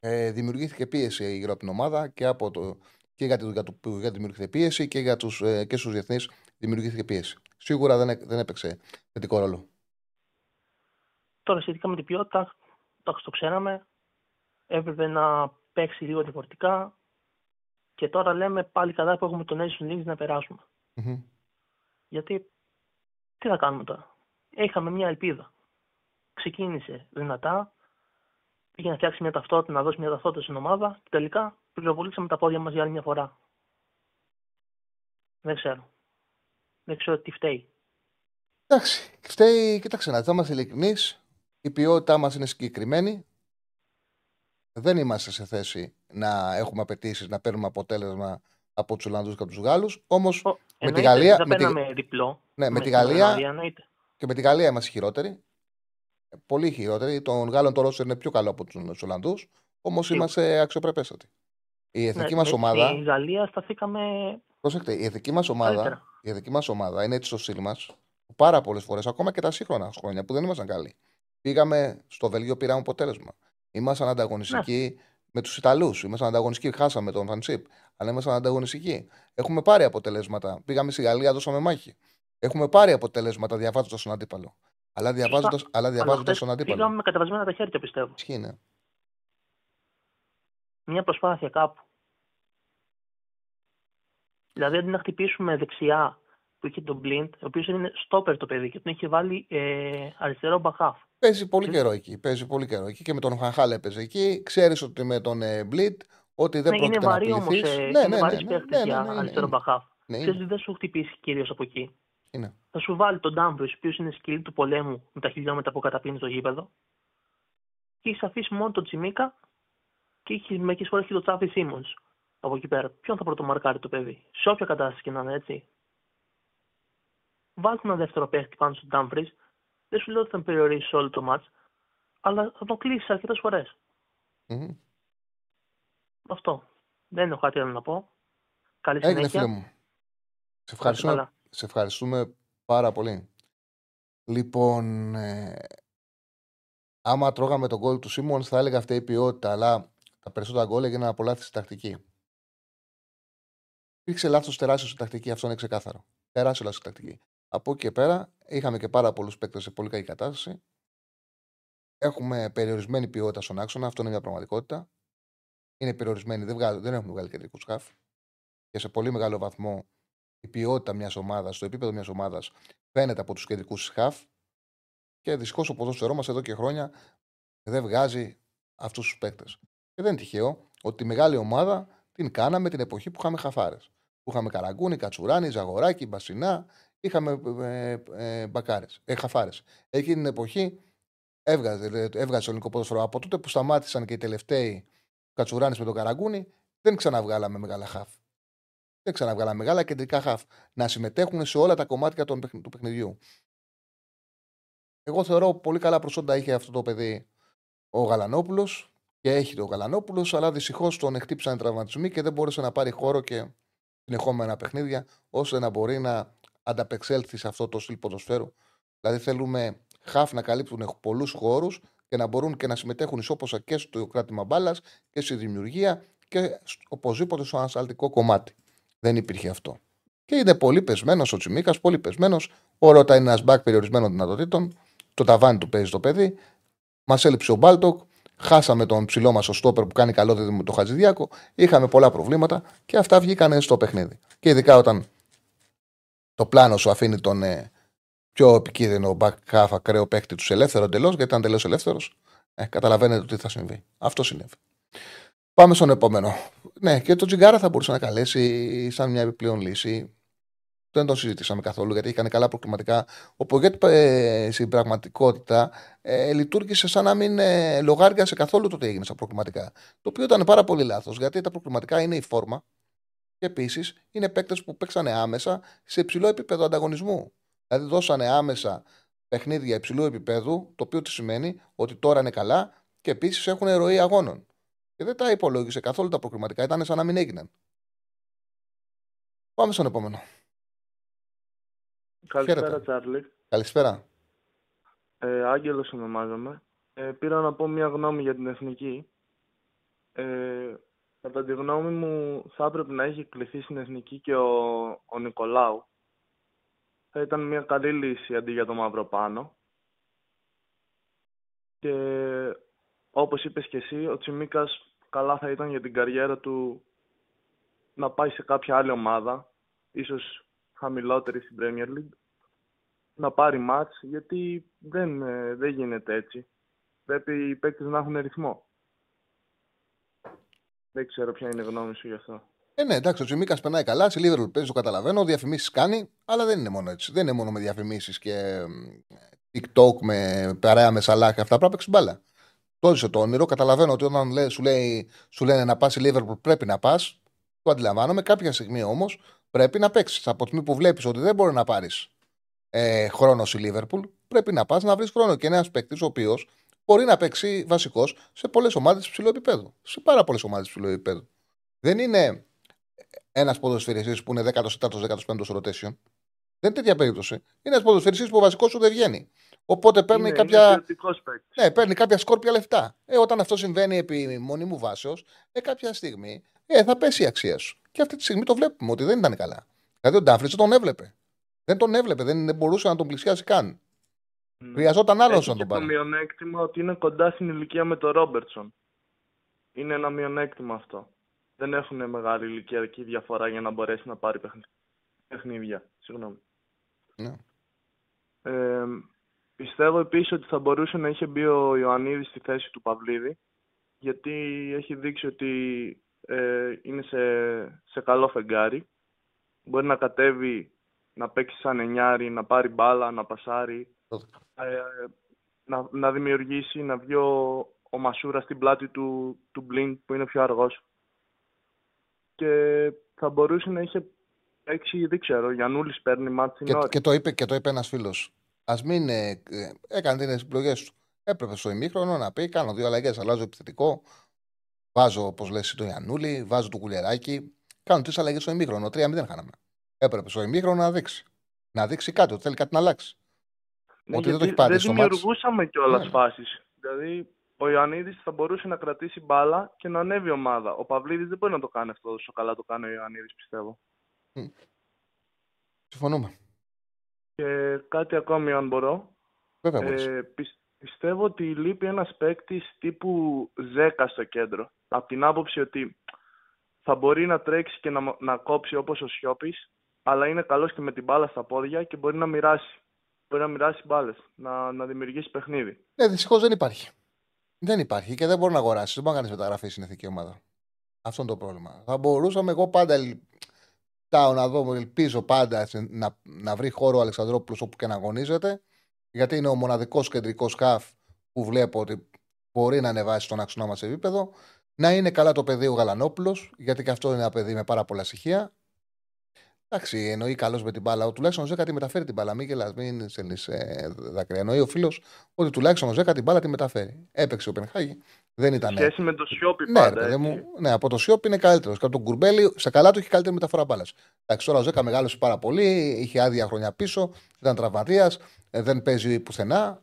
Ε, δημιουργήθηκε πίεση γύρω από την ομάδα και, από το, και για, το, για, το, για τη δημιουργήθηκε πίεση και, για τους, ε, και στους διεθνείς δημιουργήθηκε πίεση. Σίγουρα δεν, έ- δεν έπαιξε θετικό ρόλο. Τώρα σχετικά με την ποιότητα, εντάξει το ξέραμε, έπρεπε να παίξει λίγο διαφορετικά και τώρα λέμε πάλι καλά που έχουμε το Nation League να περάσουμε. Μμμ. Γιατί τι θα κάνουμε τώρα. Είχαμε μια ελπίδα. Ξεκίνησε δυνατά, πήγε να φτιάξει μια ταυτότητα, να δώσει μια ταυτότητα στην ομάδα και τελικά πυροβολήσαμε τα πόδια μας για άλλη μια φορά. Δεν ξέρω. Δεν ξέρω τι φταίει. Εντάξει, φταίει, κοίταξε να δεις, θα είμαστε ειλικρινείς, η ποιότητά μας είναι συγκεκριμένη, δεν είμαστε σε θέση να έχουμε απαιτήσεις να παίρνουμε αποτέλεσμα από τους Ολλανδούς και από τους Γάλλους, όμως Ο- με τη εννοείται, Γαλλία, Δεν με τη- παίρναμε διπλό. ναι, με τη την Γαλλία Ολλανδία, εννοείται. Και με τη Γαλλία είμαστε χειρότεροι. Πολύ χειρότεροι. Τον Γάλλον το Ρώσο είναι πιο καλό από τους Ολλανδούς. Όμως Σίγουρα. είμαστε αξιοπρεπέστατοι. Η εθνική Ναι, μας με ομάδα. Τη Γαλλία σταθήκαμε Προσέξτε, η εθνική μας ομάδα, καλύτερα. η εθνική μας ομάδα είναι έτσι στο στυλ μας πάρα πολλές φορές, ακόμα και τα σύγχρονα χρόνια που δεν ήμασταν καλοί. Πήγαμε στο Βέλγιο, πήραμε αποτέλεσμα. Ήμασταν ανταγωνιστικοί Ναι. με τους Ιταλούς. Ήμασταν ανταγωνιστικοί, χάσαμε τον Φανσίπ. Αλλά ήμασταν ανταγωνιστικοί. Έχουμε πάρει αποτελέσματα. Πήγαμε στη Γαλλία, δώσαμε μάχη. Έχουμε πάρει αποτελέσματα διαβάζοντας τον αντίπαλο. Αλλά διαβάζοντα αλλά Αλλά διαβάζοντας χθες τον αντίπαλο. Πήγαμε με κατεβασμένα τα χέρια, πιστεύω. Ισχύει, ναι. Μια προσπάθεια κάπου. Δηλαδή, αντί να χτυπήσουμε δεξιά που είχε τον Blind, ο οποίος είναι στόπερ το παιδί και τον είχε βάλει ε, αριστερό μπαχάφ. Παίζει πολύ Και- καιρό εκεί. Παίζει πολύ καιρό εκεί και με τον Χαχάλ έπαιζε εκεί. Ξέρεις ότι με τον ε, Μπλίτ ότι δεν Ναι, είναι πρόκειται να βαρύ όμως. πληθείς. Ε, Ναι, είναι ναι, βαρύς ναι, ναι, παίχτης ναι, ναι, για ναι, είναι, αριστερό είναι. μπαχάφ. Ναι, Ξέρεις είναι. ότι δεν σου χτυπήσει κυρίως από εκεί. Είναι. Θα σου βάλει τον Ντάμπρο, ο οποίος είναι σκυλή του πολέμου με τα χιλιόμετρα που καταπίνει στο γήπεδο. Και έχεις αφήσει μόνο τον Τσιμίκα και έχεις μερικές φορές και τον Τσάβι Σίμονς από εκεί πέρα. Ποιον θα πρωτομαρκάρει το παιδί, σε όποια κατάσταση και να είναι έτσι. Βάλτε ένα δεύτερο παίχτη πάνω στον Ντάμπρι. Δεν σου λέω ότι θα τον περιορίσει όλο το μάτς, αλλά θα τον κλείσεις αρκετές φορές. Μμμ. Αυτό. Δεν έχω κάτι άλλο να πω. Καλή Έγινε, συνέχεια. φίλε μου. Σε Να είστε ευχαριστούμε, καλά. σε ευχαριστούμε πάρα πολύ. Λοιπόν, ε, άμα τρώγαμε τον γκολ του Σίμον, θα έλεγα αυτή η ποιότητα, αλλά τα περισσότερα γκολ έγιναν από λάθη στη τακτική. Υπήρξε λάθος τεράστιο στη τακτική, αυτό είναι ξεκάθαρο. Τεράστιο λάθος στη τακτική. Από εκεί και πέρα, είχαμε και πάρα πολλούς παίκτες σε πολύ καλή κατάσταση. Έχουμε περιορισμένη ποιότητα στον άξονα, αυτό είναι μια πραγματικότητα. Είναι περιορισμένη, δεν, βγάζουν, δεν έχουμε βγάλει κεντρικούς χαφ. Και σε πολύ μεγάλο βαθμό η ποιότητα μιας ομάδας, το επίπεδο μιας ομάδας φαίνεται από τους κεντρικούς χαφ. Και δυστυχώς ο ποδόσφαιρός μας εδώ και χρόνια δεν βγάζει αυτούς τους παίκτες. Και δεν είναι τυχαίο ότι τη μεγάλη ομάδα την κάναμε την εποχή που είχαμε χαφάρες. Που είχαμε Καραγκούνι, Κατσουράνη, Ζαγοράκη, Μπασινά, είχαμε ε, ε, μπακάρες, ε, χαφάρες. Εκείνη την εποχή έβγαζε, έβγαζε το ελληνικό ποδόσφαιρο. Από τότε που σταμάτησαν και οι τελευταίοι Κατσουράνης με τον Καραγκούνι, δεν ξαναβγάλαμε μεγάλα χαφ. Δεν ξαναβγάλαμε μεγάλα κεντρικά χαφ να συμμετέχουν σε όλα τα κομμάτια των, παιχν- του παιχνιδιού. Εγώ θεωρώ πολύ καλά προσόντα είχε αυτό το παιδί ο Γαλανόπουλος και έχει το Γαλανόπουλος, αλλά δυστυχώς τον χτύπησαν οι τραυματισμοί και δεν μπόρεσε να πάρει χώρο και συνεχόμενα παιχνίδια, ώστε να μπορεί να ανταπεξέλθει σε αυτό το στυλ ποδοσφαίρου. Δηλαδή, θέλουμε χαφ να καλύπτουν πολλούς χώρους και να μπορούν και να συμμετέχουν ισόποσα και στο κράτημα μπάλας και στη δημιουργία και σ- οπωσδήποτε στο ανασταλτικό κομμάτι. Δεν υπήρχε αυτό. Και είναι πολύ πεσμένος ο Τσιμίκα, πολύ πεσμένος. Ο Ρώτα είναι ένας μπακ περιορισμένων δυνατοτήτων. Το ταβάνι του παίζει το παιδί. Μας έλειψε ο Μπάλτοκ. Χάσαμε τον ψηλό μας ο Στόπερ που κάνει καλό δίδυμο με τον Χατζηδιάκο. Είχαμε πολλά προβλήματα και αυτά βγήκαν στο παιχνίδι. Και ειδικά όταν το πλάνο σου αφήνει τον ε, πιο επικίνδυνο back half ακραίο παίκτη τους ελεύθερο εντελώς, γιατί ήταν εντελώ ελεύθερος, ε, καταλαβαίνετε τι θα συμβεί. Αυτό συνέβη. Πάμε στον επόμενο. Ναι, και το Τζιγκάρα θα μπορούσε να καλέσει σαν μια επιπλέον λύση. Δεν το συζητήσαμε καθόλου γιατί είχαν καλά προκληματικά. Ο Πογέτ ε, στην πραγματικότητα ε, λειτουργήσε σαν να μην ε, λογάριασε καθόλου το τι έγινε στα προκληματικά. Το οποίο ήταν πάρα πολύ λάθος γιατί τα προκληματικά είναι η φόρμα και επίσης είναι παίκτες που παίξανε άμεσα σε υψηλό επίπεδο ανταγωνισμού. Δηλαδή δώσανε άμεσα παιχνίδια υψηλού επίπεδου, το οποίο τι σημαίνει ότι τώρα είναι καλά και επίσης έχουν ροή αγώνων. Και δεν τα υπολόγισε καθόλου τα προκριματικά, ήταν σαν να μην έγιναν. Πάμε στον επόμενο. Καλησπέρα, Χαίρετε. Τσάρλι. Καλησπέρα. Ε, Άγγελος ονομάζομαι. Ε, πήρα να πω μια γνώμη για την εθνική. Ε, κατά τη γνώμη μου θα έπρεπε να έχει κληθεί στην εθνική και ο, ο Νικολάου. Θα ήταν μια καλή λύση αντί για το Μαυροπάνο. Και όπως είπες και εσύ, ο Τσιμίκας καλά θα ήταν για την καριέρα του να πάει σε κάποια άλλη ομάδα, ίσως χαμηλότερη στην Premier League, να πάρει μάτς, γιατί δεν, ε, δεν γίνεται έτσι. Πρέπει οι παίκτες να έχουν ρυθμό. Δεν ξέρω ποια είναι η γνώμη σου γι' αυτό. Ε, ναι, εντάξει, ο Τσιμίκας περνάει καλά. Στη Liverpool παίζει, το καταλαβαίνω. Διαφημίσεις κάνει, αλλά δεν είναι μόνο έτσι. Δεν είναι μόνο με διαφημίσεις και μ, TikTok με παρέα με σαλάχ και αυτά. Πρέπει να παίξει μπάλα. Το έζησε το όνειρο. Καταλαβαίνω ότι όταν λέει, σου, λέει, σου λένε να πας στη Liverpool πρέπει να πας. Το αντιλαμβάνομαι. Κάποια στιγμή όμως πρέπει να παίξεις. Από τη στιγμή που βλέπεις ότι δεν μπορεί να πάρεις ε, χρόνο στη Liverpool, πρέπει να πας να βρεις χρόνο. Και ένας παίκτης ο οποίος μπορεί να παίξει βασικός σε πολλές ομάδες υψηλού επίπεδου. Σε πάρα πολλές ομάδες υψηλού επίπεδου. Δεν είναι ένας ποδοσφαιριστής που είναι 14ο-15ο rotation. Δεν είναι τέτοια περίπτωση. Είναι ένας ποδοσφαιριστής που ο βασικός σου δεν βγαίνει. Οπότε παίρνει είναι, κάποια. είναι ποιοτικός παίκτης. Ναι, παίρνει κάποια σκόρπια λεφτά. Ε, όταν αυτό συμβαίνει επί μονίμου βάσεως, ε, κάποια στιγμή ε, θα πέσει η αξία σου. Και αυτή τη στιγμή το βλέπουμε ότι δεν ήταν καλά. Δηλαδή ο Ντάφριτ δεν τον έβλεπε. Δεν τον έβλεπε, δεν, δεν μπορούσε να τον πλησιάσει καν. Μμ. Χρειαζόταν άλλος Έχει να και τον το πάρει. μειονέκτημα ότι είναι κοντά στην ηλικία με τον Ρόμπερτσον. Είναι ένα μειονέκτημα αυτό. Δεν έχουν μεγάλη ηλικιακή διαφορά για να μπορέσει να πάρει παιχνι- παιχνίδια. Συγγνώμη. Ναι. Ε, πιστεύω επίσης ότι θα μπορούσε να είχε μπει ο Ιωαννίδης στη θέση του Παυλίδη γιατί έχει δείξει ότι ε, είναι σε, σε καλό φεγγάρι. Μπορεί να κατέβει, να παίξει σαν εννιάρι, να πάρει μπάλα, να πασάρει, ε, να, να δημιουργήσει, να βγει ο, ο Μασούρα στην πλάτη του, του Μπλίνκ που είναι πιο αργός. Και θα μπορούσε να είχε παίξει, δεν ξέρω, Γιαννούλης παίρνει μάτσι Και, νωρί. και, το είπε, και το είπε ένας φίλος. Α μην. Ε, ε, έκανε τις επιλογές του. Έπρεπε στο ημίχρονο να πει: Κάνω δύο αλλαγές. Αλλάζω επιθετικό. Βάζω, όπως λες, το Ιανούλη, βάζω το κουλεράκι. Κάνουν τρεις αλλαγές στο ημίχρονο. 3-0 χάναμε. Έπρεπε στο ημίχρονο να δείξει. Να δείξει κάτι, ότι θέλει κάτι να αλλάξει. Ναι, Ότι δεν το γιατί έχει πάρει δεν στο μάτς. δημιουργούσαμε κιόλας Ναι. φάσεις. Δηλαδή, ο Ιωαννίδης θα μπορούσε να κρατήσει μπάλα και να ανέβει η ομάδα. Ο Παυλίδης δεν μπορεί να το κάνει αυτό όσο καλά το κάνει ο Ιωαννίδης, πιστεύω. Συμφωνούμε. Και κάτι ακόμη, αν μπορώ. Βέβαια μπορείς. Ε, πι- πιστεύω ότι λείπει ένας παίκτης τύπου Ζέκα στο κέντρο. Από την άποψη ότι θα μπορεί να τρέξει και να, να κόψει όπως ο Σιώπης, αλλά είναι καλός και με την μπάλα στα πόδια και μπορεί να μοιράσει. Μπορεί να μοιράσει μπάλες, να, να δημιουργήσει παιχνίδι. Ναι, δυστυχώς δεν υπάρχει. Δεν υπάρχει και δεν μπορεί να αγοράσει. Δεν μπορεί να κάνεις μεταγραφή στην εθνική ομάδα. Αυτό είναι το πρόβλημα. Θα μπορούσαμε εγώ πάντα. Ελ- Κοιτάω να δω, ελπίζω πάντα σε- να, να βρει χώρο ο Αλεξανδρόπουλος όπου και να αγωνίζεται. Γιατί είναι ο μοναδικός κεντρικός χαφ που βλέπω ότι μπορεί να ανεβάσει τον άξονα μας σε επίπεδο. Να είναι καλά το παιδί ο Γαλανόπουλος, γιατί και αυτό είναι ένα παιδί με πάρα πολλά στοιχεία. Εντάξει, εννοεί καλός με την μπάλα. Ο τουλάχιστον ο Ζέκα τη μεταφέρει την μπάλα. Μην γελάς, μην στέλνει ε, δάκρυα. Εννοεί ο φίλος ότι τουλάχιστον ο Ζέκα την μπάλα τη μεταφέρει. Έπαιξε ο Πενχάγη. Δεν ήταν. Σχέση με το Σιώπη Ναι, ρε πάντα. παιδί έτσι. μου, ναι, από το Σιώπη είναι καλύτερος. Και από τον Κουρμπέλη, σε καλά του έχει καλύτερη μεταφορά μπάλας. Εντάξει, τώρα ο Ζέκα μεγάλωσε πάρα πολύ, είχε άδεια χρόνια πίσω, ήταν τραυματίας, δεν παίζει πουθενά.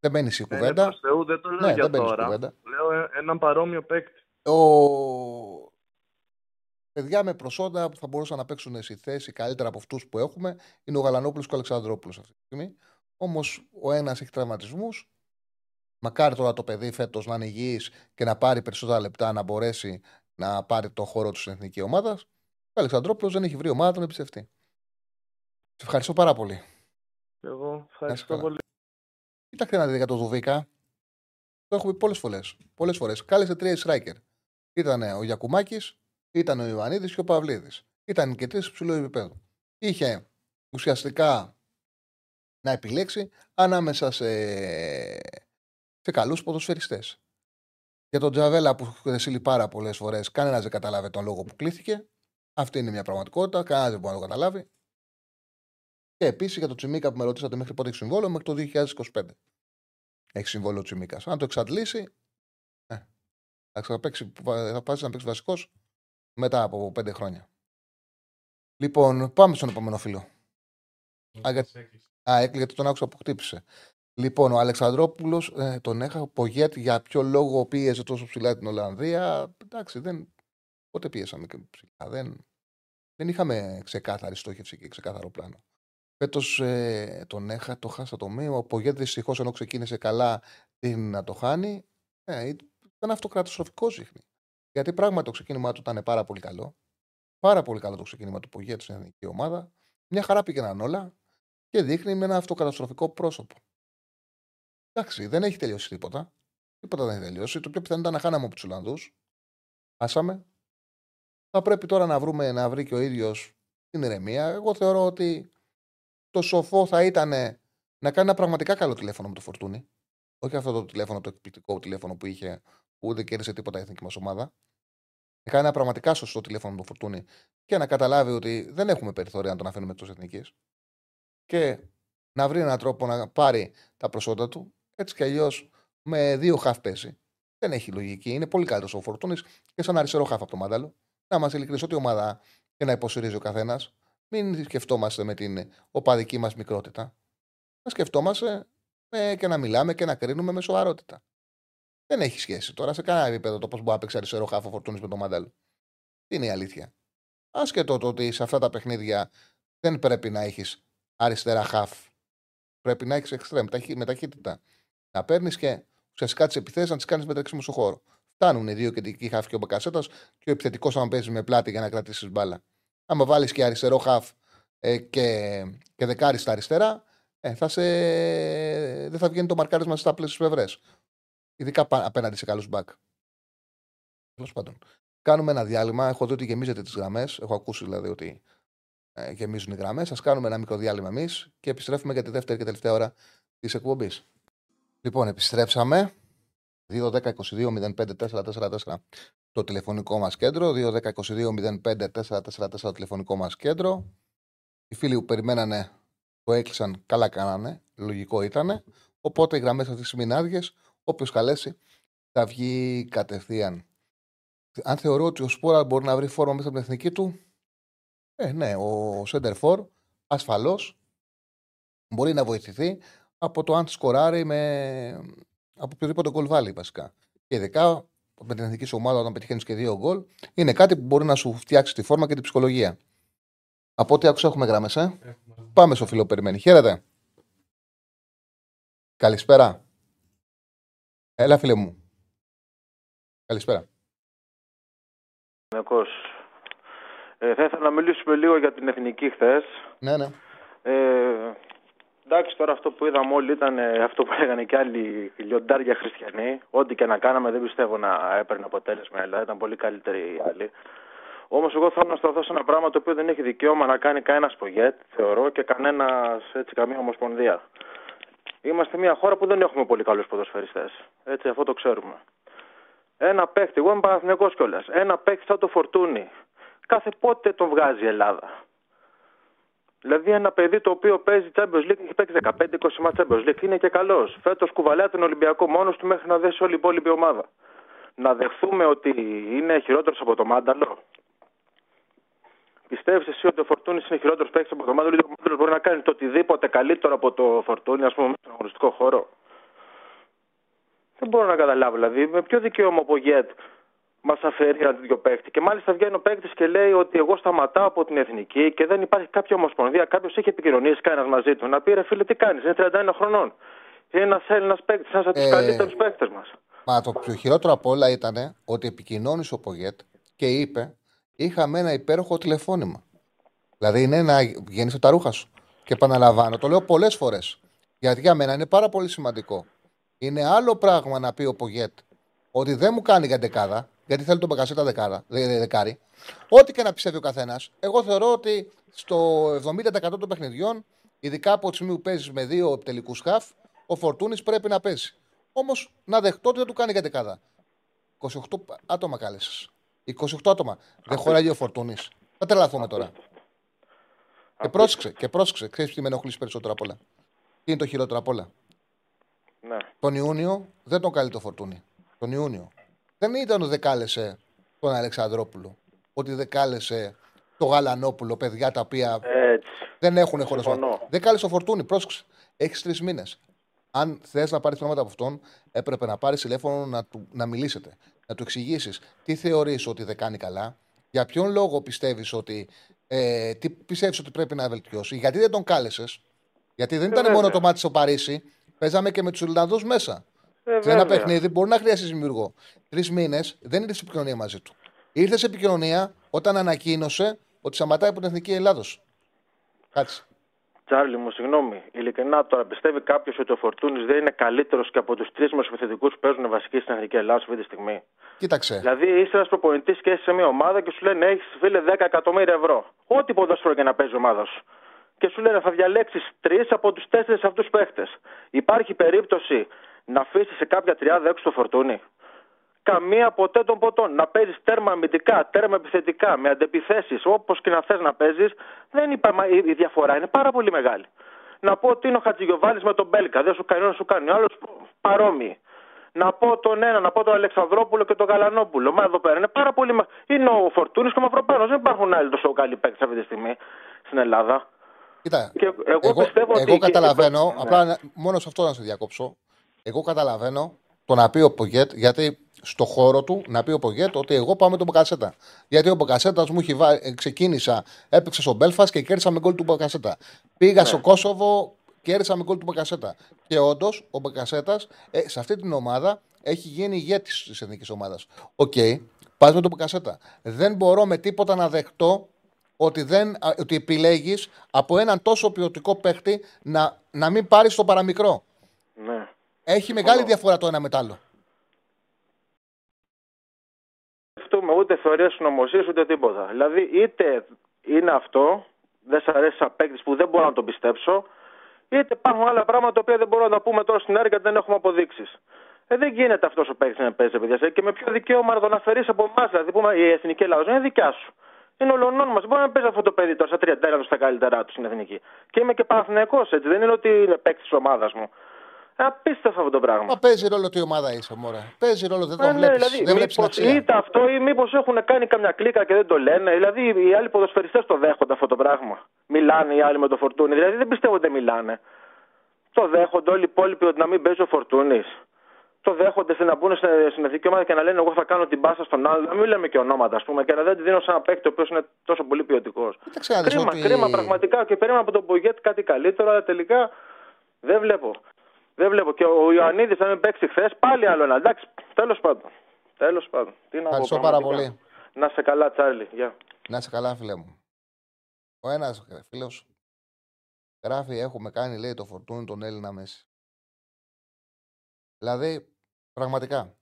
Δεν μπαίνει στη Ε, ναι, κουβέντα. προς Θεού, δεν το λέω Ναι, για δεν μπαίνει στη τώρα. κουβέντα. Λέω ε, έναν παρόμοιο παίκτη. Ο... Παιδιά με προσόντα που θα μπορούσαν να παίξουν στη θέση καλύτερα από αυτούς που έχουμε είναι ο Γαλανόπουλος και ο Αλεξανδρόπουλος αυτή τη στιγμή. Όμως ο ένας έχει τραυματισμούς. Μακάρι τώρα το παιδί φέτος να είναι υγιής και να πάρει περισσότερα λεπτά να μπορέσει να πάρει το χώρο του στην εθνική ομάδα. Ο Αλεξανδρόπουλος δεν έχει βρει ομάδα, τον εμπιστευτεί. Σε ευχαριστώ πάρα πολύ. Εγώ ευχαριστώ καλά. πολύ. Κοίταξε να δείτε για το Δουβίκα. Το έχω πει πολλές φορές. Πολλές φορές. Κάλεσε τρία striker. Ήταν ο Γιακουμάκης, ήταν ο Ιωαννίδης και ο Παυλίδης. Ήταν και τρει ψηλό επίπεδο. Είχε ουσιαστικά να επιλέξει ανάμεσα σε, σε καλούς ποδοσφαιριστές. Για τον Τζαβέλα που έχει στείλει πάρα πολλές φορές, κανένας δεν καταλάβει τον λόγο που κλήθηκε. Αυτή είναι μια πραγματικότητα. Κανένας δεν μπορεί να το καταλάβει. Και επίσης για το Τσιμίκα που με ρωτήσατε μέχρι πότε έχει συμβόλαιο, μέχρι το 2025. Έχει συμβόλαιο ο Τσιμίκας. Αν το εξαντλήσει, ε, εντάξει, θα, παίξει, θα πάσει να παίξει βασικός μετά από πέντε χρόνια. Λοιπόν, πάμε στον επόμενο φίλο. Α, για- Α, έκλειγε γιατί τον άκουσα που χτύπησε. Λοιπόν, ο Αλεξανδρόπουλος ε, τον έχα Πογέτ για ποιο λόγο πίεζε τόσο ψηλά την Ολλανδία. Εντάξει, δεν. Πότε πίεσαμε και ψηλά. Δεν, δεν είχαμε ξεκάθαρη στόχευση και ξεκάθαρο πλάνο. Φέτος ε, τον έχα, το χάσα το μήνυμα. Ο Πογέτ δυστυχώς ενώ ξεκίνησε καλά την να το χάνει. Ε, ήταν αυτοκραταστροφικός δείχνει. Γιατί πράγματι το ξεκίνημά του ήταν πάρα πολύ καλό. Πάρα πολύ καλό το ξεκίνημα του Πογέτ στην εθνική ομάδα. Μια χαρά πήγαιναν όλα και δείχνει με ένα αυτοκαταστροφικό πρόσωπο. Εντάξει, δεν έχει τελειώσει τίποτα. Τίποτα δεν έχει τελειώσει. Το πιο πιθανό ήταν να χάναμε από τους Ολλανδούς. Χάσαμε. Θα πρέπει τώρα να βρούμε να βρει και ο ίδιος την ηρεμία. Εγώ θεωρώ ότι το σοφό θα ήταν να κάνει ένα πραγματικά καλό τηλέφωνο με το φορτούνι. Όχι αυτό το τηλέφωνο, το εκπληκτικό τηλέφωνο που είχε, που δεν κέρδισε τίποτα η εθνική μας ομάδα. Να κάνει ένα πραγματικά σωστό τηλέφωνο με το φορτούνι και να καταλάβει ότι δεν έχουμε περιθώρια να τον αφήνουμε εκτός εθνικής. Και να βρει έναν τρόπο να πάρει τα προσόντα του. Έτσι κι αλλιώς με δύο χαφ παίζει. Δεν έχει λογική. Είναι πολύ καλύτερος ο Φορτούνης και σαν αριστερό χαφ από το μάνταλο. Να είμαστε ειλικρινεί, ό,τι ομάδα και να υποστηρίζει ο καθένας. Μην σκεφτόμαστε με την οπαδική μας μικρότητα. Να σκεφτόμαστε ε, και να μιλάμε και να κρίνουμε με σοβαρότητα. Δεν έχει σχέση τώρα σε κανένα επίπεδο το πώς μπορεί να παίξει αριστερό χάφο φορτούνης με το μάνταλο. Τι είναι η αλήθεια. Άσχετο το ότι σε αυτά τα παιχνίδια δεν πρέπει να έχεις αριστερά χάφ. Πρέπει να έχεις εξτρέμ με ταχύτητα. Να παίρνεις και ουσιαστικά τις επιθέσεις να τις κάνεις μεταξύ στο χώρο. Φτάνουν οι δύο κεντρικοί χάφ και ο Μπακασέτας και ο επιθετικός, αν παίζεις με πλάτη για να κρατήσεις μπάλα. Άμα βάλεις και αριστερό χάφ ε, και, και δεκάρι στα αριστερά, ε, θα σε... δεν θα βγαίνει το μαρκάρισμα στι άπλε πλευρές. Ειδικά απέναντι σε καλούς μπακ. Τέλος πάντων. Κάνουμε ένα διάλειμμα. Έχω δει ότι γεμίζετε τις γραμμές. Έχω ακούσει δηλαδή ότι ε, γεμίζουν οι γραμμές. Α κάνουμε ένα μικρό διάλειμμα εμείς και επιστρέφουμε για τη δεύτερη και τελευταία ώρα της εκπομπής. Λοιπόν, επιστρέψαμε. 2-10-22-05-444 το τηλεφωνικό μας κέντρο. 2-10-22-05-444 το τηλεφωνικό μας κέντρο. Οι φίλοι που περιμένανε το έκλεισαν, καλά κάνανε. Λογικό ήταν. Οπότε οι γραμμές αυτή τη στιγμή είναι άδειε. Όποιος καλέσει θα βγει κατευθείαν. Αν θεωρώ ότι ο Σπόρα μπορεί να βρει φόρμα μέσα από την εθνική του, Ε, ναι, ο Σέντερφορ ασφαλώς μπορεί να βοηθηθεί από το αν σκοράρει με... από οποιοδήποτε γκολ βάλει βασικά. Και ειδικά με την εθνική σου ομάδα, όταν πετυχαίνεις και δύο γκολ, είναι κάτι που μπορεί να σου φτιάξει τη φόρμα και την ψυχολογία. Από ό,τι άκουσα, έχουμε γράμμε. Ε; Πάμε στο φίλο περιμένει. Χαίρετε. Καλησπέρα. Έλα, φίλε μου. Καλησπέρα. Ε, θα ήθελα να μιλήσουμε λίγο για την εθνική χθες. Ναι, ναι. Ε, εντάξει, τώρα αυτό που είδαμε όλοι ήταν ε, αυτό που έλεγαν και άλλοι λιοντάρια χριστιανοί. Ό,τι και να κάναμε δεν πιστεύω να έπαιρνε αποτέλεσμα. Ελλάδα ήταν πολύ καλύτεροι οι άλλοι. Όμως, εγώ θέλω να σταθώ σε ένα πράγμα το οποίο δεν έχει δικαίωμα να κάνει κανένα πογέτ, θεωρώ, και κανένας έτσι, καμία ομοσπονδία. Είμαστε μια χώρα που δεν έχουμε πολύ καλούς ποδοσφαιριστές. Έτσι, αυτό το ξέρουμε. Ένα παίχτη, εγώ είμαι παραθυνικό κιόλας. Ένα παίχτη θα το φορτούνει. Κάθε πότε τον βγάζει η Ελλάδα. Δηλαδή ένα παιδί το οποίο παίζει Champions League, έχει παίξει 15-20 μάτια Champions League, είναι και καλός. Φέτος κουβαλάει τον Ολυμπιακό μόνος του μέχρι να δέσει όλη η υπόλοιπη ομάδα. Να δεχθούμε ότι είναι χειρότερος από το Μάνταλο; Πιστεύεις εσύ ότι ο Φορτούνης είναι χειρότερος παίκτης από το Μάνταλο ή ο Μάνταλο μπορεί να κάνει το οτιδήποτε καλύτερο από το Φορτούνη, ας πούμε, στον αγωνιστικό χώρο. Δεν μπορώ να καταλάβω. Δηλαδή, με ποιο δικαίωμα ο Πογέτ μας αφαιρεί ένα τέτοιο παίκτη. Και μάλιστα βγαίνει ο παίκτης και λέει ότι εγώ σταματάω από την εθνική και δεν υπάρχει κάποια ομοσπονδία. Κάποιος έχει επικοινωνήσει κανένας μαζί του να πει ρε φίλε, τι κάνεις, είναι 31 χρονών. Είναι ένας Έλληνας παίκτης, ένας από τους ε, καλύτερους παίκτες μας. Μα το πιο χειρότερο από όλα ήταν ότι επικοινώνησε ο Πογέτ και είπε: Είχαμε ένα υπέροχο τηλεφώνημα. Δηλαδή είναι να βγαίνεις τα ρούχα σου. Και επαναλαμβάνω, το λέω πολλές φορές. Γιατί για μένα είναι πάρα πολύ σημαντικό. Είναι άλλο πράγμα να πει ο Πογέτ ότι δεν μου κάνει για δεκάδα, γιατί θέλει τον Μπακασέτα δεκάρα, δεκάρι. Ό,τι και να πιστεύει ο καθένας, εγώ θεωρώ ότι στο 70% των παιχνιδιών, ειδικά από τη στιγμή που παίζεις με δύο επιτελικού χαφ, ο Φορτούνης πρέπει να παίζει. Όμως να δεχτώ ότι δεν του κάνει για δεκάδα. 28 άτομα κάλεσες. 28 άτομα. Δεν χωράει ο Φορτούνη. Θα τρελαθούμε τώρα. Και πρόσεξε, και πρόσεξε. Ξέρεις τι με ενοχλήσει περισσότερο απ' όλα. Τι είναι το χειρότερο απ' όλα; Ναι. Τον Ιούνιο δεν τον καλεί το Φορτούνη. Τον Ιούνιο δεν ήταν ότι δεκάλεσε τον Αλεξανδρόπουλο. Ότι δεκάλεσε το Γαλανόπουλο, παιδιά τα οποία Έτσι. δεν έχουν χωρισμό. Δεκάλεσε ο Φορτούνη, πρόσεξε. Έχεις τρεις μήνες. Αν θες να πάρεις πράγματα από αυτόν, έπρεπε να πάρεις τηλέφωνο να, του, να μιλήσετε. Να του εξηγήσεις τι θεωρείς ότι δεν κάνει καλά, για ποιον λόγο πιστεύεις ότι. Ε, τι πιστεύεις ότι πρέπει να βελτιώσει, γιατί δεν τον κάλεσες. Γιατί δεν ήταν μόνο το μάτι στο Παρίσι, παίζαμε και με τους Ιρλανδού μέσα. Ε, σε ένα παιχνίδι μπορεί να χρειαστείς δημιουργό. Τρεις μήνες δεν ήρθε σε επικοινωνία μαζί του. Ήρθε σε επικοινωνία όταν ανακοίνωσε ότι σταματάει από την Εθνική Ελλάδος. Κάτσε. Τσάρλι μου, συγγνώμη. Ειλικρινά τώρα πιστεύει κάποιος ότι ο Φορτούνης δεν είναι καλύτερος και από τους τρεις μεσοπιθετικού που παίζουν βασική στην Εθνική Ελλάδα αυτή τη στιγμή; Κοίταξε. Δηλαδή είσαι ένας προπονητής και είσαι σε μια ομάδα και σου λένε έχεις φίλε 10 εκατομμύρια ευρώ. Ό,τι ποδόσφαιρο και να παίζει η ομάδα σου. Και σου λένε θα διαλέξεις τρεις από τους τέσσερις αυτούς παίχτες. Υπάρχει περίπτωση να αφήσεις σε κάποια τριάδα έξω το φορτούνι. Καμία ποτέ των ποτών. Να παίζεις τέρμα αμυντικά, τέρμα επιθετικά, με αντεπιθέσεις, όπως και να θες να παίζεις, δεν υπάρχει η διαφορά. Είναι πάρα πολύ μεγάλη. Να πω ότι είναι ο Χατζηγιοβάλη με τον Μπέλκα. Δεν σου κάνει να σου κάνει. Άλλος παρόμοιοι. Να πω τον ένα, να πω τον Αλεξανδρόπουλο και τον Γαλανόπουλο. Μα εδώ πέρα είναι πάρα πολύ. Είναι ο Φορτούνης και ο Μαυροπάνος. Δεν υπάρχουν άλλοι τόσο καλοί παίκτες αυτή τη στιγμή στην Ελλάδα. Κοίτα, και εγώ, εγώ, πιστεύω εγώ ότι... καταλαβαίνω, και... απλά ναι. μόνο σε αυτό να σε διακόψω. Εγώ καταλαβαίνω το να πει ο Πογέτ, γιατί στο χώρο του να πει ο Πογέτ ότι εγώ πάω με τον Μποκασέτα. Γιατί ο Μποκασέτα μου έχει βάλει, ε, ξεκίνησα, έπαιξε στο Μπέλφα και κέρδισα με γκολ του Μποκασέτα. Πήγα ναι. στο Κόσοβο, κέρδισα με γκολ του Μπακασέτα. Και όντως ο Μπακασέτας ε, σε αυτή την ομάδα έχει γίνει ηγέτης της εθνικής ομάδας. OK, okay, πας με τον Μπακασέτα. Δεν μπορώ με τίποτα να δεχτώ ότι, δεν, ότι επιλέγεις από έναν τόσο ποιοτικό παίχτη να, να μην πάρεις το παραμικρό. Ναι. Έχει μεγάλη διαφορά το ένα με το άλλο. ούτε θεωρίες συνωμοσία ούτε τίποτα. Δηλαδή, είτε είναι αυτό, δεν σα αρέσει σαν παίκτης που δεν μπορώ να το πιστέψω, είτε υπάρχουν άλλα πράγματα τα οποία δεν μπορούμε να τα πούμε τώρα στην αίρια γιατί δεν έχουμε αποδείξεις. Ε, δεν γίνεται αυτός ο παίκτης να παίζει, παιδιά. Και με ποιο δικαίωμα να τον αφαιρείς από εμάς, δηλαδή, πούμε, η εθνική Ελλάδα. Είναι δικιά σου. Είναι ολονών μας. Μπορεί να παίζει αυτό το παιδί τώρα στα 30 στα καλύτερά του στην εθνική. Και είμαι και Παναθυνιακό έτσι. Δεν είναι ότι είναι παίκτης της ομάδας μου. Απίστευτο αυτό το πράγμα. Μα παίζει ρόλο τι ομάδα είσαι, μωρέ. Παίζει ρόλο, δεν το Ε, ναι, βλέπεις. δηλαδή, δεν βλέπεις την μήπως αξία. είτε αυτό ή μήπως έχουν κάνει καμιά κλίκα και δεν το λένε. Δηλαδή οι άλλοι ποδοσφαιριστές το δέχονται αυτό το πράγμα. Μιλάνε οι άλλοι με το φορτούνι. Δηλαδή δεν πιστεύω ότι δεν μιλάνε. Το δέχονται όλοι οι υπόλοιποι ότι να μην παίζει ο φορτούνης. Το δέχονται στην να μπουν στην στην εθνική ομάδα και να λένε: Εγώ θα κάνω την πάσα στον άλλο. Να μην λέμε και ονόματα, ας πούμε, και να δεν τη δίνω σε ένα παίκτη ο οποίος είναι τόσο πολύ ποιοτικός. Κοίταξε να δεις Κρίμα, ότι- κρίμα πραγματικά. Και περίμενα από τον Μπουγέτ κάτι καλύτερο, αλλά τελικά δεν βλέπω. Δεν βλέπω. Και ο Ιωαννίδης, αν μην παίξει χθες, πάλι άλλο ένα. Εντάξει, τέλος πάντων. Τέλος πάντων. Τι να πω. Ευχαριστώ πάρα πραγματικά. πολύ. Να σε καλά, Τσάρλι. Γεια. Να είσαι καλά, φίλε μου. Ο ένας φίλος γράφει: Έχουμε κάνει, λέει, το φορτούνι τον Έλληνα Μέση. Δηλαδή, πραγματικά,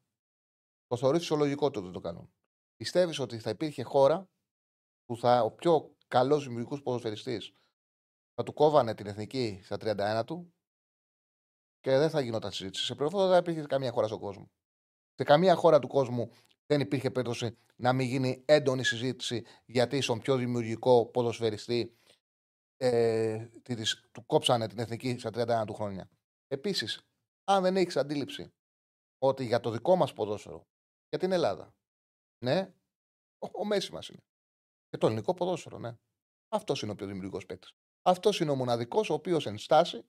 το θεωρείς φυσιολογικό το ότι το κάνουν. Πιστεύεις ότι θα υπήρχε χώρα που θα, ο πιο καλός δημιουργικός ποδοσφαιριστής θα του κόβανε την εθνική στα 31 του και δεν θα γινόταν συζήτηση. Σε πληροφορία δεν υπήρχε καμία χώρα στον κόσμο. Σε καμία χώρα του κόσμου δεν υπήρχε περίπτωση να μην γίνει έντονη συζήτηση γιατί στον πιο δημιουργικό ποδοσφαιριστή ε, τη- της- του κόψανε την εθνική στα 31 του χρόνια. Επίσης, αν δεν έχεις αντίληψη ότι για το δικό μας ποδόσφαιρο, για την Ελλάδα, ναι, ο, ο Μέση μας είναι. Και το ελληνικό ποδόσφαιρο, ναι. Αυτός είναι ο πιο δημιουργικός παίκτης. Αυτός είναι ο μοναδικός ο οποίος εν στάση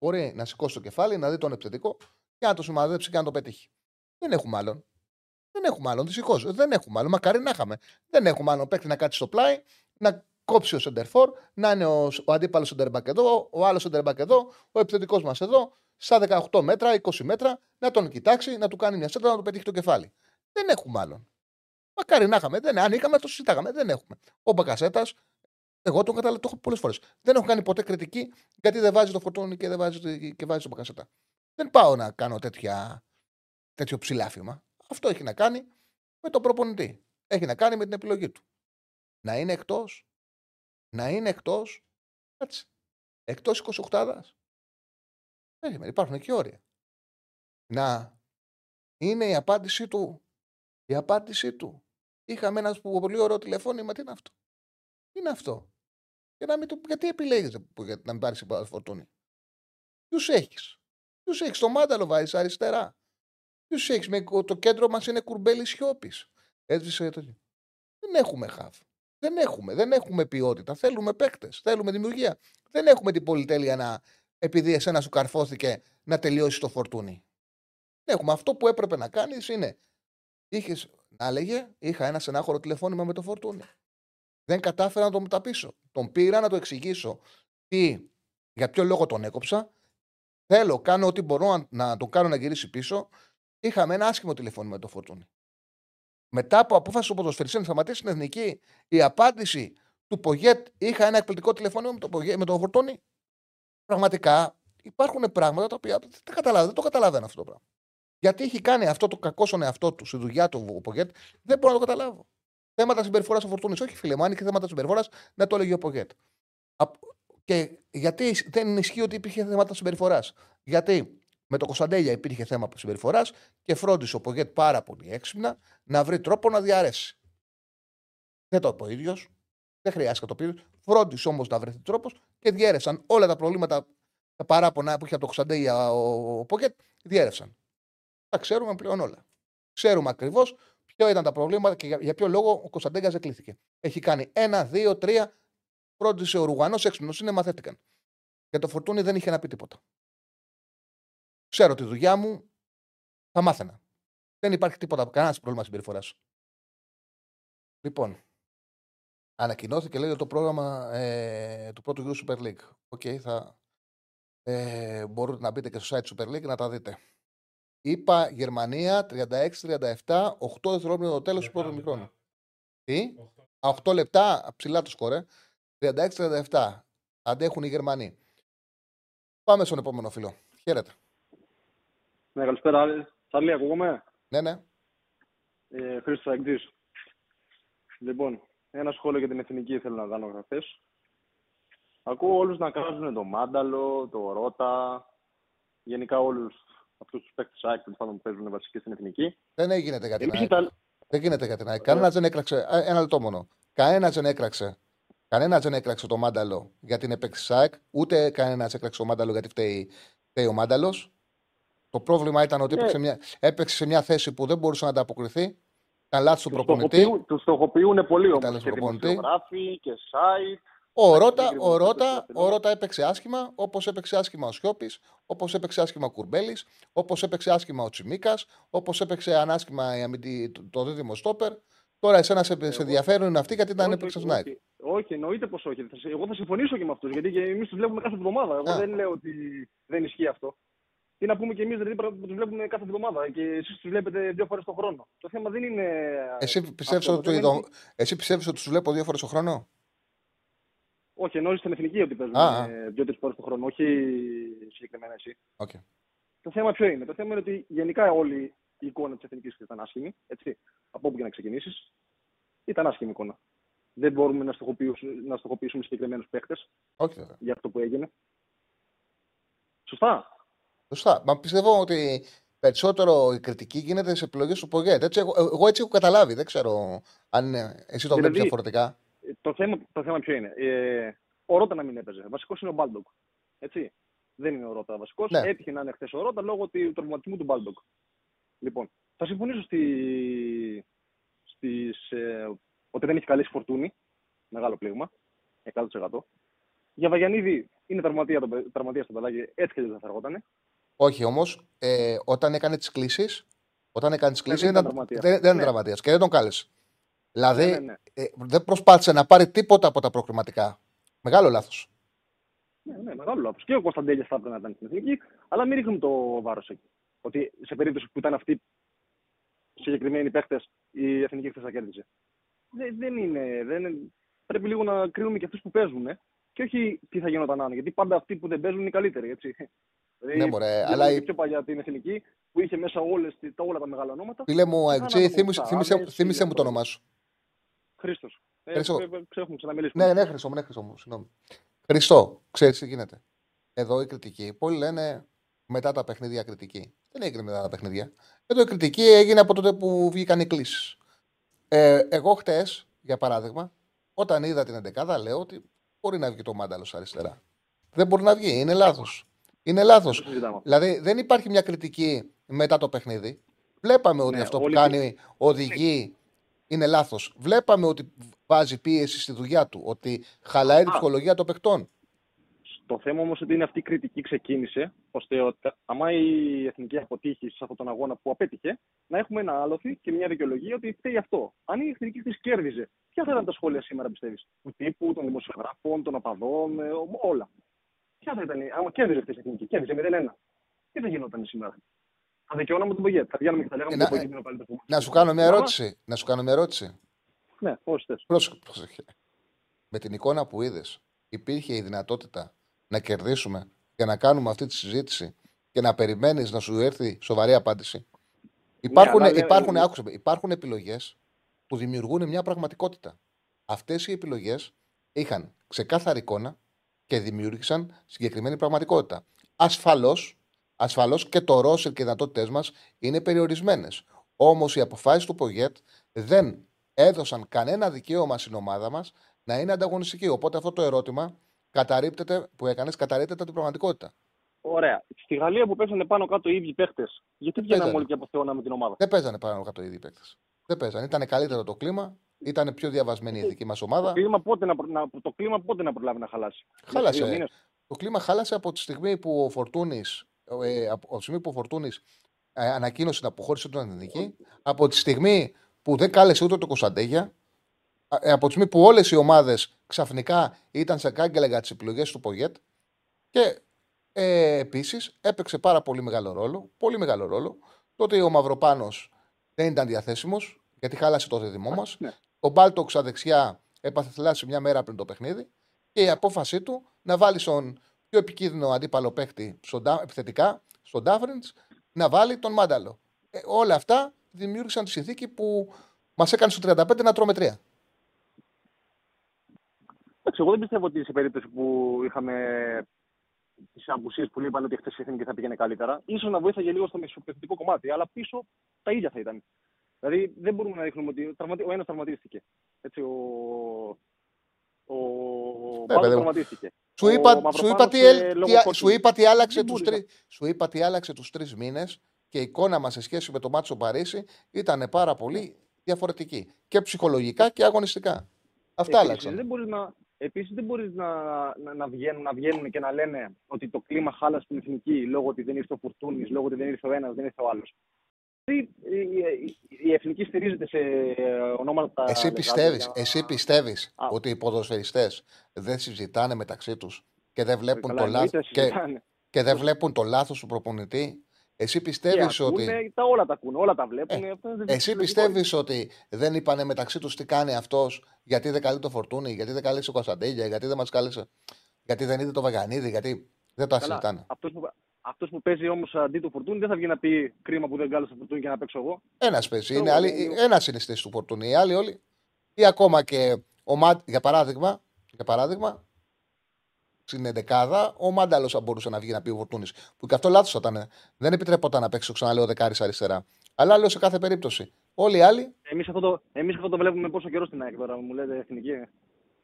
μπορεί να σηκώσει το κεφάλι, να δει τον επιθετικό και να το σημαδέψει και να το πετύχει. Δεν έχουμε άλλον. Δεν έχουμε άλλον. Δυστυχώς. Δεν έχουμε άλλον. Μακάρι να είχαμε. Δεν έχουμε άλλον παίκτη να κάτσει στο πλάι, να κόψει ο Σεντερφόρ, να είναι ο, ο αντίπαλος Σεντερμπακ εδώ, ο άλλος Σεντερμπακ εδώ, ο επιθετικός μας εδώ, στα 18 μέτρα, 20 μέτρα, να τον κοιτάξει, να του κάνει μια σέντρα, να του πετύχει το κεφάλι. Δεν έχουμε άλλον. Μακάρι να είχαμε. Δεν, αν είχαμε, το συζητάγαμε. Δεν έχουμε. Ο Μπακασέτας, εγώ τον καταλαβαίνω, το έχω πολλές φορές. Δεν έχω κάνει ποτέ κριτική γιατί δεν βάζει το φορτώνει και δεν βάζει, και βάζει τον Μπακασέτα. Δεν πάω να κάνω τέτοια, τέτοιο ψηλάφημα. Αυτό έχει να κάνει με τον προπονητή. Έχει να κάνει με την επιλογή του. Να είναι εκτός. Να είναι εκτός. Κάτσε. Εκτός 28 Περίμενε, υπάρχουν και όρια. Να είναι η απάντησή του. Η απάντησή του. Είχαμε ένας που- πολύ ωραίο τηλεφώνημα. Τι είναι αυτό; Τι είναι αυτό. Και να μην το, γιατί επιλέγεις που- για να μην πάρεις φορτούνη. Ποιου έχεις. Ποιου έχεις. Το μάνταλο βάζεις αριστερά. Ποιου έχεις. Με, το κέντρο μας είναι κουρμπέλι σιώπης. Έσβησε το. Δεν έχουμε χαφ. Δεν έχουμε. Δεν έχουμε ποιότητα. Θέλουμε παίκτες. Θέλουμε δημιουργία. Δεν έχουμε την πολυτέλεια να, επειδή εσένα σου καρφώθηκε, να τελειώσει το φορτούνι. Δεν έχουμε. Αυτό που έπρεπε να κάνεις είναι. Είχες, να έλεγε, είχα ένα στενάχωρο τηλεφώνημα με το φορτούνι. Δεν κατάφερα να τον μεταπίσω. Τον πήρα να το εξηγήσω τι, για ποιο λόγο τον έκοψα. Θέλω, κάνω ό,τι μπορώ να, να τον κάνω να γυρίσει πίσω. Είχαμε ένα άσχημο τηλεφώνημα με το φορτούνι. Μετά από απόφαση του ποδοσφαιριστή να σταματήσει την εθνική, η απάντηση του Πογέτ, είχα ένα εκπληκτικό τηλεφώνημα με τον, Πογέτ, με τον Φορτούνη. Πραγματικά υπάρχουν πράγματα τα οποία δεν, τα καταλαβαίνω, δεν το καταλαβαίνω αυτό το πράγμα. Γιατί έχει κάνει αυτό το κακό στον εαυτό του, στη δουλειά του ο Πογέτ, δεν μπορώ να το καταλάβω. Θέματα συμπεριφοράς ο Φορτούνης, όχι φίλε μου, αν είχε θέματα συμπεριφοράς, να το έλεγε ο Πογέτ. Και γιατί δεν ισχύει ότι υπήρχε θέματα συμπεριφοράς; Γιατί με το Κωνσταντέλια υπήρχε θέμα συμπεριφοράς και φρόντισε ο Πογέτ πάρα πολύ έξυπνα να βρει τρόπο να διαρρέσει. Δεν το είπε ο ίδιος. Δεν χρειάστηκε να το πει. Φρόντισε όμως να βρεθεί τρόπος και διέρευσαν όλα τα προβλήματα, τα παράπονα που είχε από το Κωνσταντέλια ο, ο Πογέτ, διέρευσαν. Τα ξέρουμε πλέον όλα. Ξέρουμε ακριβώς ποιο ήταν τα προβλήματα και για, για ποιο λόγο ο Κωνσταντέλια δεν κλείθηκε. Έχει κάνει ένα, δύο, τρία. Φρόντισε ο Ρουγανό έξυπνο είναι, μαθαίθηκαν. Για το φορτούνι δεν είχε να πει τίποτα. Ξέρω τη δουλειά μου, θα μάθαινα. Δεν υπάρχει τίποτα, κανένας πρόβλημα συμπεριφοράς. Λοιπόν, ανακοινώθηκε λέει το πρόγραμμα ε, του πρώτου γύρου Super League. OK, θα ε, μπορείτε να μπείτε και στο site Super League να τα δείτε. Είπα Γερμανία 36-37, 8 δευτερόλεπτα το τέλος του πρώτου ημιχρόνου. Τι; 8 λεπτά, ψηλά το σκορ, 36-37. Αντέχουν οι Γερμανοί. Πάμε στον επόμενο φίλο. Χαίρετε. Ναι, καλησπέρα. Σαλή, ακούγομαι; Ναι, ναι. Ε, Χρήστος Αγγτής. Λοιπόν, ένα σχόλιο για την εθνική θέλω να κάνω χθε. Ακούω όλους να κράζουν το Μάνταλο, το Ρότα, γενικά όλους αυτούς τους παίκτες ΑΕΚ που παίζουν βασική στην εθνική. Δεν έγινε για την Εμείς ΑΕΚ. Ιταλ... Δεν γίνεται για την ΑΕΚ. Κανένας δεν έκραξε. Α, Ένα λεπτό μόνο. Κανένας δεν έκραξε. Κανένας δεν έκραξε το μάνταλο γιατί είναι παίκτη ΑΕΚ. Ούτε κανένας έκραξε το μάνταλο γιατί φταίει, φταίει ο μάνταλος. Το πρόβλημα ήταν ότι Ναι. έπαιξε, μια, έπαιξε σε μια θέση που δεν μπορούσε να ανταποκριθεί. Ήταν λάθος τους Τους προπονητή. στοχοποιούν- Τους στοχοποιούν πολύ Ήταν όμως και του προπονητή. δημοσιογράφοι και site. Ο Ρότα, Συγκεκριμένα ο, το Ρότα, περισσότερο. ο Ρότα έπαιξε άσχημα, όπως έπαιξε άσχημα ο Σιώπης, όπως έπαιξε άσχημα ο Κουρμπέλης, όπως έπαιξε άσχημα ο Τσιμίκας, όπως έπαιξε ανάσχημα η αμυντή- το, το δίδυμο Στόπερ. Τώρα εσένα σε, σε Εγώ- ενδιαφέρουν αυτοί γιατί δεν Όχι, έπαιξε όχι, Σνάιτ. όχι. Όχι, εννοείται πως όχι. Θα σε- Εγώ θα συμφωνήσω και με αυτούς γιατί και εμείς τους βλέπουμε κάθε εβδομάδα. Εγώ Α. δεν λέω ότι δεν ισχύει αυτό. Τι να πούμε και εμείς δηλαδή που τους βλέπουμε κάθε εβδομάδα και εσείς τους βλέπετε δύο φορές το χρόνο. Το θέμα δεν είναι. Εσύ πιστεύεις αυτό. ότι, Το θέμα το, είναι- εσύ πιστεύεις ότι τους βλέπω δύο φορές το χρόνο; Όχι, εννοεί στην εθνική ότι παίζουν Α, α. δύο-τρεις φορές το χρόνο, όχι συγκεκριμένα εσύ. Οκ. Το θέμα ποιο είναι; Το θέμα είναι ότι γενικά όλη η εικόνα της εθνικής ήταν άσχημη. Έτσι, από όπου και να ξεκινήσεις. Ήταν άσχημη εικόνα. Δεν μπορούμε να στοχοποιήσουμε, να στοχοποιήσουμε συγκεκριμένους παίχτε Όχι βέβαια. για αυτό που έγινε. Σωστά. Σωστά. Μα πιστεύω ότι περισσότερο η κριτική γίνεται σε επιλογές του Πογέτ. Έτσι, εγώ, εγώ έτσι έχω καταλάβει. Δεν ξέρω αν είναι, εσύ το βλέπεις Δηλαδή, διαφορετικά. Ε, Το θέμα, το θέμα ποιο είναι; Ε, ο Ρότα να μην έπαιζε. Βασικός είναι ο Μπάλντογκ. Έτσι. Δεν είναι ο Ρότα βασικός. Ναι. Έτυχε να είναι χθες ο Ρότα λόγω του τραυματισμού του Μπάλντογκ. Λοιπόν, θα συμφωνήσω στη, στις, ε, ότι δεν έχει καλή φορτούνη. Μεγάλο πλήγμα. 100%. Για Βαγιανίδη είναι τραυματία, το, παι- τραυματία στο παιδάκι. Έτσι και δεν θα αργότανε. Όχι όμως, ε, όταν έκανε τις κλήσεις. Όταν έκανε τις κλήσεις δεν ήταν ήταν, τραυματίας. δεν, δεν ήταν Ναι. τραυματίας και δεν τον κάλεσε. Δηλαδή Ναι, ναι, ναι. Ε, δεν προσπάθησε να πάρει τίποτα από τα προκριματικά. Μεγάλο λάθος. Ναι, ναι, μεγάλο λάθος. Και ο Κωνσταντέλιας θα έπρεπε να ήταν στην εθνική, αλλά μην ρίχνουμε το βάρος εκεί. Ότι σε περίπτωση που ήταν αυτοί οι συγκεκριμένοι παίχτε, η εθνική χθε θα κέρδιζε. Δεν, δεν είναι. Δεν είναι- Πρέπει λίγο να κρίνουμε και αυτούς που παίζουν ε, και όχι τι θα γινόταν αν. Γιατί πάντα αυτοί που δεν παίζουν είναι οι καλύτεροι. Έτσι. Δηλαδή, Ναι, μωρέ, βλέπουμε αλλά και η- πιο παλιά την εθνική που είχε μέσα όλες, τις- τα, όλα τα μεγάλα ονόματα. Φίλε μου, Είχαν Αεξή, από θύμισε, Σαράνες, θύμισε, θύμισε μου το Φίλιππος. όνομά σου. Χρήστος. Ε, Χρήστο. ε, ε, Έχουμε ξαναμιλήσουμε. Ναι, ναι, Χρυσό μου, ναι, Χρυσό μου. Συγγνώμη. Χριστό, ξέρεις τι γίνεται. Εδώ η κριτική. Πολλοί λένε μετά τα παιχνίδια κριτική. Δεν έγινε μετά τα παιχνίδια. Εδώ η κριτική έγινε από τότε που βγήκαν οι κλήσεις. Ε, εγώ χτες, για παράδειγμα, όταν είδα την 11 λέω ότι μπορεί να βγει το μάνταλο αριστερά. Δεν μπορεί να βγει. Είναι λάθος. Είναι λάθος. Το συζητάμε. Δηλαδή δεν υπάρχει μια κριτική μετά το παιχνίδι. Βλέπαμε ότι Ναι, αυτό που όλοι- κάνει οδηγεί είναι λάθος. Βλέπαμε ότι βάζει πίεση στη δουλειά του, ότι χαλάει την Α. ψυχολογία των παιχτών. Το θέμα όμως ότι είναι αυτή η κριτική ξεκίνησε, ώστε ότι άμα η εθνική αποτύχει σε αυτόν τον αγώνα που απέτυχε, να έχουμε ένα άλοθη και μια δικαιολογία ότι φταίει αυτό. Αν η εθνική τη κέρδιζε, ποια θα ήταν τα σχόλια σήμερα, πιστεύεις, του τύπου, των δημοσιογράφων, των οπαδών, ε, όλα. Ποια θα ήταν, άμα κέρδιζε αυτή η εθνική, κέρδιζε 0-1. Τι θα γινόταν σήμερα; Θα δικαιώναμε τον Πογέτ. Θα βγαίναμε και θα λέγαμε Ε, ότι να- ο Πογέτ είναι ο καλύτερο. Να σου κάνω μια ερώτηση. Να σου κάνω μια ερώτηση. Ναι, όσοι θες. Πρόσεχε. πρόσεχε. Με την εικόνα που είδες, υπήρχε η δυνατότητα να κερδίσουμε και να κάνουμε αυτή τη συζήτηση και να περιμένεις να σου έρθει σοβαρή απάντηση; Υπάρχουν, αλλά λέω- υπάρχουν, άκουσε με, υπάρχουν επιλογές που δημιουργούν μια πραγματικότητα. Αυτές οι επιλογές είχαν ξεκάθαρη εικόνα και δημιούργησαν συγκεκριμένη πραγματικότητα. Ασφαλώς ασφαλώς και το ρόσερ και οι δυνατότητές μας είναι περιορισμένες. Όμως οι αποφάσεις του Πογέτ δεν έδωσαν κανένα δικαίωμα στην ομάδα μας να είναι ανταγωνιστική. Οπότε αυτό το ερώτημα καταρρύπτεται, που έκανες καταρρύπτεται από την πραγματικότητα. Ωραία. Στη Γαλλία που πέσανε πάνω κάτω οι ίδιοι παίχτε, γιατί βγαίναμε παίζανε. όλοι και αποθεώναμε την ομάδα; Δεν παίζανε πάνω κάτω οι ίδιοι παίκτες. Δεν παίζανε. Ήταν καλύτερο το κλίμα, ήταν πιο διαβασμένη η εθνική μας ομάδα. Το κλίμα, πότε να, προ- να, το κλίμα πότε να προλάβει να χαλάσει; Χάλασε. Δύο μήνες. Το κλίμα χάλασε από τη στιγμή που ο Φορτούνης ε, από τη στιγμή που ο Φορτούνης, ε, ανακοίνωσε την αποχώρηση του στην εθνική, από τη στιγμή που δεν κάλεσε ούτε το Κωνσταντέγια, ε, από τη στιγμή που όλες οι ομάδες ξαφνικά ήταν σε κάγκελα για τις επιλογές του Πογέτ και ε, επίσης έπαιξε πάρα πολύ μεγάλο ρόλο, πολύ μεγάλο ρόλο, το ότι ο Μαυροπάνος δεν ήταν διαθέσιμος, γιατί χάλασε το δίδυμό μας. ναι. Ο Μπάλτοξ αδεξιά έπαθε θλάση μια μέρα πριν το παιχνίδι και η απόφασή του να βάλει στον πιο επικίνδυνο αντίπαλο παίχτη στον, Ντά- επιθετικά, στον Ντάφριντ, να βάλει τον Μάνταλο. Ε, όλα αυτά δημιούργησαν τη συνθήκη που μας έκανε στο 35 να τρώμε τρία. Εντάξει, εγώ δεν πιστεύω ότι σε περίπτωση που είχαμε τις απουσίες που είπαν ότι χθες η εθνική θα πήγαινε καλύτερα, ίσως να βοήθαγε λίγο στο μεσοπαιδευτικό κομμάτι, αλλά πίσω τα ίδια θα ήταν. Δηλαδή δεν μπορούμε να δείχνουμε ότι τραυματι... ο ένας τραυματίστηκε. Έτσι, ο. Ο Ναι, Μπάλτο παιδί μου. τραυματίστηκε. Σου Ο είπα, σου, Μαυροπάνος, είπα τι, ε, έλ- λόγω τι α- κόκκινης. σου είπα τι άλλαξε Δεν τους μπορείς τρει- σου είπα τι άλλαξε τους τρεις μήνες και η εικόνα μας σε σχέση με το μάτσο Παρίσι ήταν πάρα πολύ διαφορετική. Και ψυχολογικά και αγωνιστικά. Αυτά Επίσης, άλλαξαν. Δεν μπορείς να, επίσης δεν μπορείς να, να, να, βγαίνουν, να βγαίνουν και να λένε ότι το κλίμα χάλασε στην εθνική λόγω ότι δεν ήρθε ο Φουρτούνης, λόγω ότι δεν ήρθε ο ένας, δεν ήρθε ο άλλος. Τι, η, η, η εθνική στηρίζεται σε ε, ονόματα. Εσύ λεγάτια πιστεύεις, για- εσύ πιστεύεις Α. ότι οι ποδοσφαιριστές δεν συζητάνε μεταξύ τους και δεν βλέπουν Καλά, το λάθος εννοείται και, συζητάνε. και δεν βλέπουν το λάθος του προπονητή. Εσύ Και πιστεύεις ότι... ακούνε, τα όλα τα ακούνε, όλα τα βλέπουν. αυτό δεν- Εσύ δεν- πιστεύεις ότι δεν είπανε μεταξύ τους τι κάνει αυτός, γιατί δεν καλεί το φορτούνι, γιατί δεν κάλεσε ο Κωνσταντέλια, γιατί δεν μας κάλεσε, γιατί δεν είδε το Βαγανίδη, γιατί δεν τα Καλά, συζητάνε. αυτός που, αυτός που παίζει όμως αντί του Φορτούνη δεν θα βγει να πει κρίμα που δεν κάλεσε το Φορτούνη και να παίξω εγώ. Ένας παίζει. Ξέρω Είναι, εγώ, άλλοι- είναι- ένας είναι στη θέση του φορτούνι. Οι άλλοι όλοι. Ή ακόμα και ο Μα... για παράδειγμα, για παράδειγμα, στην εντεκάδα, ο Μάνταλος θα μπορούσε να βγει να πει ο Φορτούνης. Που και αυτό λάθος ήταν. Δεν επιτρέπονταν να παίξει, το ξαναλέω, δεκάρις αριστερά. Αλλά λέω σε κάθε περίπτωση. Όλοι οι άλλοι Εμείς αυτό, το, εμείς αυτό το βλέπουμε πόσο καιρό στην ΑΕΚ τώρα, μου λέτε εθνική.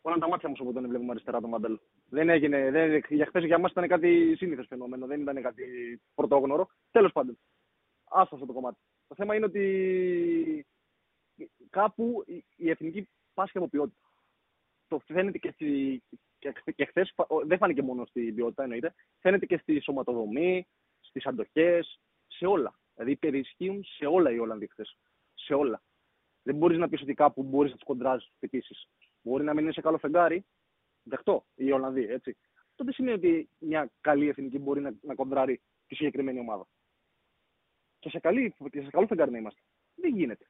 Όλα τα μάτια μου σου δεν βλέπουμε αριστερά το μάνταλο. Δεν έγινε, δεν, για χθες για μας ήταν κάτι σύνηθες φαινόμενο, δεν ήταν κάτι πρωτόγνωρο. Τέλος πάντων, άστο αυτό το κομμάτι. Το θέμα είναι ότι κάπου η- η εθνική πάσχει από ποιότητα. Το φαίνεται και, στη, και, χθε- και χθες, φα- ο- δεν φάνηκε μόνο στην ποιότητα εννοείται, φαίνεται και στη σωματοδομή, στις αντοχές, σε όλα. Δηλαδή υπερισχύουν σε όλα οι Ολλανδοί χθες. Σε όλα. Δεν μπορείς να πεις ότι κάπου μπορείς να τους κοντράζεις, του χτυπήσει. Μπορεί να μην είναι σε καλό φεγγάρι, δεχτώ, οι Ολλανδοί, έτσι. Αυτό δεν σημαίνει ότι μια καλή εθνική μπορεί να, να κοντράρει τη συγκεκριμένη ομάδα. Και σε, καλή, και σε καλό φεγγάρι να είμαστε. Δεν γίνεται.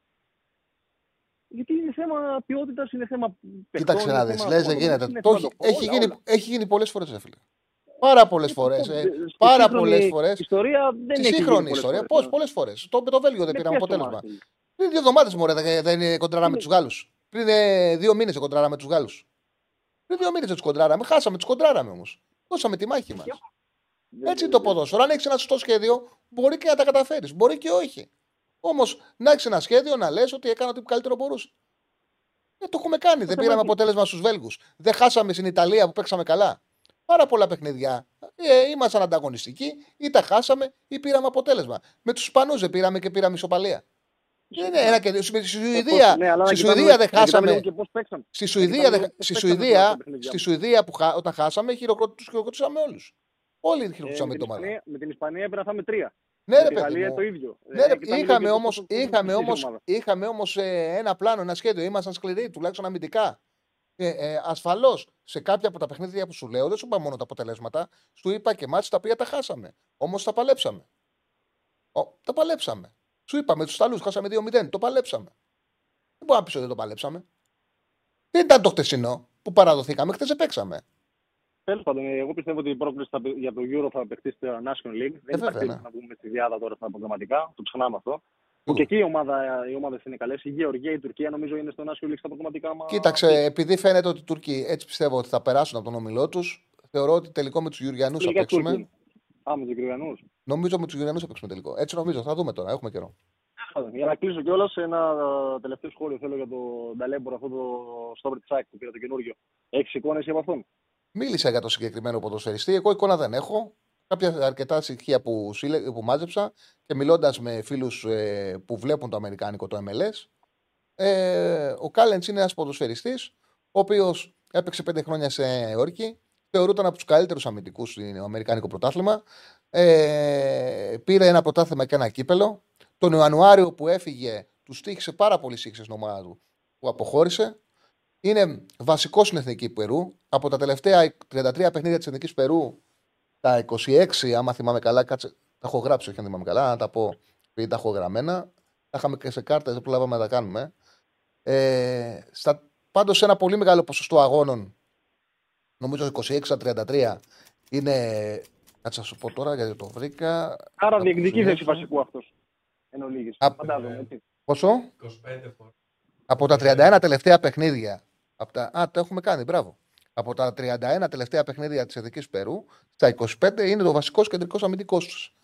Γιατί είναι θέμα ποιότητας, είναι θέμα παιχτών. Κοίταξε είναι να δεις. θέμα Λες, δεν σωματοδομής, γίνεται. είναι Το θέμα έχει, το- έχει, όλα, γίνει, όλα. έχει γίνει πολλές φορές, ρε φίλε. Πάρα πολλές φορές. Αυτό, Ε, στη πάρα σύγχρονη πολλές φορές. Ιστορία δεν Στη έχει σύγχρονη γίνει ιστορία. πολλές Πώς, φορές. πολλές φορές. Το, με το Βέλγιο δεν Με πήραμε ποιες αποτέλεσμα. ομάδες. Πριν δύο εβδομάδες μου δεν, δεν κοντράραμε τους Γάλλους. Πριν ε, δύο μήνες κοντράραμε τους Γάλλους. Πριν δύο μήνες τους κοντράραμε. Χάσαμε, τους κοντράραμε όμως. Δώσαμε τη μάχη μας. Έτσι είναι το ποδόσφαιρο. Αν έχεις ένα σωστό σχέδιο, μπορεί και να τα καταφέρεις. Μπορεί και όχι. Όμως να έχεις ένα σχέδιο να λες ότι έκανα ό,τι καλύτερο μπορούσε. Ε, το έχουμε κάνει. Δεν θέμα πήραμε είναι- αποτέλεσμα στους Βέλγους. Δεν χάσαμε στην Ιταλία που παίξαμε καλά. Πάρα πολλά παιχνίδια. Ε, ήμασταν ανταγωνιστικοί, ή τα χάσαμε ή πήραμε αποτέλεσμα. Με τους Ισπανούς δεν πήραμε και πήραμε ισοπαλία. Δεν είναι ένα και στη Σουηδία. Ναι, αλλά να στη κοιτάμε- Σουηδία δεν να κοιτάμε χάσαμε. λίγο και πώς παίξαμε. Στη Να Σουηδία, κοιτάμε δεν- λίγο πώς στη παίξαμε Σουηδία, τα παιχνίδια στη μας. Σουηδία που χα... όταν χάσαμε, χειροκροτ... τους χειροκροτήσαμε όλους. Όλοι Ε, χειροκροτήσαμε με, το την μάνα. Ισπανία, με την Ισπανία έπρεπε να φάμε τρία. Ναι, με ρε τη παιδί Γαλλία μου. το ίδιο. Ναι, Ε, ρε, κοιτάμε είχαμε λίγο και όμω πώς- πώς είχαμε ψηφίζει η όμως, ομάδα. είχαμε όμως, ε, ένα πλάνο, ένα σχέδιο. Ήμασταν σκληροί, τουλάχιστον αμυντικά. Ε, ε, Ασφαλώς σε κάποια από τα παιχνίδια που σου λέω, δεν σου είπα μόνο τα αποτελέσματα, σου είπα και μάτια τα οποία τα χάσαμε. Όμως τα παλέψαμε. Ο, τα παλέψαμε. Σου είπα με τους Ιταλούς, χάσαμε 2-0. Το παλέψαμε. Δεν μπορώ να πεις ότι δεν το παλέψαμε. Δεν ήταν το χτεσινό που παραδοθήκαμε, χτες δεν παίξαμε. Τέλος πάντων, εγώ πιστεύω ότι η πρόκληση θα- για το Euro θα παιχτεί στο National League. Δεν βέβαια, υπάρχει ναι. να βγούμε στη διάδα τώρα στα προγραμματικά. Το ξεχνάμε αυτό. Που και εκεί οι, ομάδα, οι ομάδες είναι καλές. Η Γεωργία, η Τουρκία νομίζω είναι στο National League στα προγραμματικά. Μα... Κοίταξε, επειδή φαίνεται ότι οι Τούρκοι έτσι πιστεύω ότι θα περάσουν από τον ομιλό τους, θεωρώ ότι τελικό με τους Γιουριανού θα Λίγα παίξουμε. Τούρκοι. Α, με τους Γεωργιανού. Νομίζω με τους Γιουριανού θα παίξουμε τελικό. Έτσι νομίζω. Θα δούμε τώρα. Έχουμε καιρό. Για να κλείσω κιόλας, ένα ε, τελευταίο σχόλιο θέλω για το Νταλέμπορο, αυτό το Στόβρι Τσάκ που πήρα το καινούριο. Έχεις εικόνες από αυτόν; Μίλησα για το συγκεκριμένο ποδοσφαιριστή. Εγώ εικόνα δεν έχω. Κάποια αρκετά στοιχεία που, σύλλε- που μάζεψα και μιλώντας με φίλους ε, που βλέπουν το Αμερικάνικο, το MLS. Ε, ο Κάλεντς είναι ένας ποδοσφαιριστής, ο οποίος έπαιξε πέντε χρόνια σε όρκη. Θεωρούταν από τους καλύτερους αμυντικούς στο Αμερικάνικο πρωτάθλημα. Ε, πήρε ένα πρωτάθλημα και ένα κύπελο. Τον Ιανουάριο που έφυγε, τους τύχησε πάρα πολύ σύγχυση στην ομάδα του που αποχώρησε. Είναι βασικός στην εθνική Περού. Από τα τελευταία 33 παιχνίδια της εθνικής Περού, τα 26, άμα θυμάμαι καλά, κάτσε, τα έχω γράψει, όχι αν θυμάμαι καλά, να τα πω επειδή τα έχω γραμμένα. Τα είχαμε και σε κάρτα, δεν προλάβαμε να τα κάνουμε. Ε, στα, πάντως σε ένα πολύ μεγάλο ποσοστό αγώνων, νομίζω 26 στα 33, είναι. Κάτσε να σου πω τώρα γιατί το βρήκα. Άρα Θα διεκδικείς προσθέσω. θέση βασικού αυτό. Εν ολίγης. Α, Φαντάζομαι, έτσι. Πόσο; 25 φορέ. Από τα 31 τελευταία παιχνίδια. Από τα... Α, το έχουμε κάνει, μπράβο. Από τα 31 τελευταία παιχνίδια της Εθνική Περού, στα 25 είναι το βασικός κεντρικός αμυντικός τους.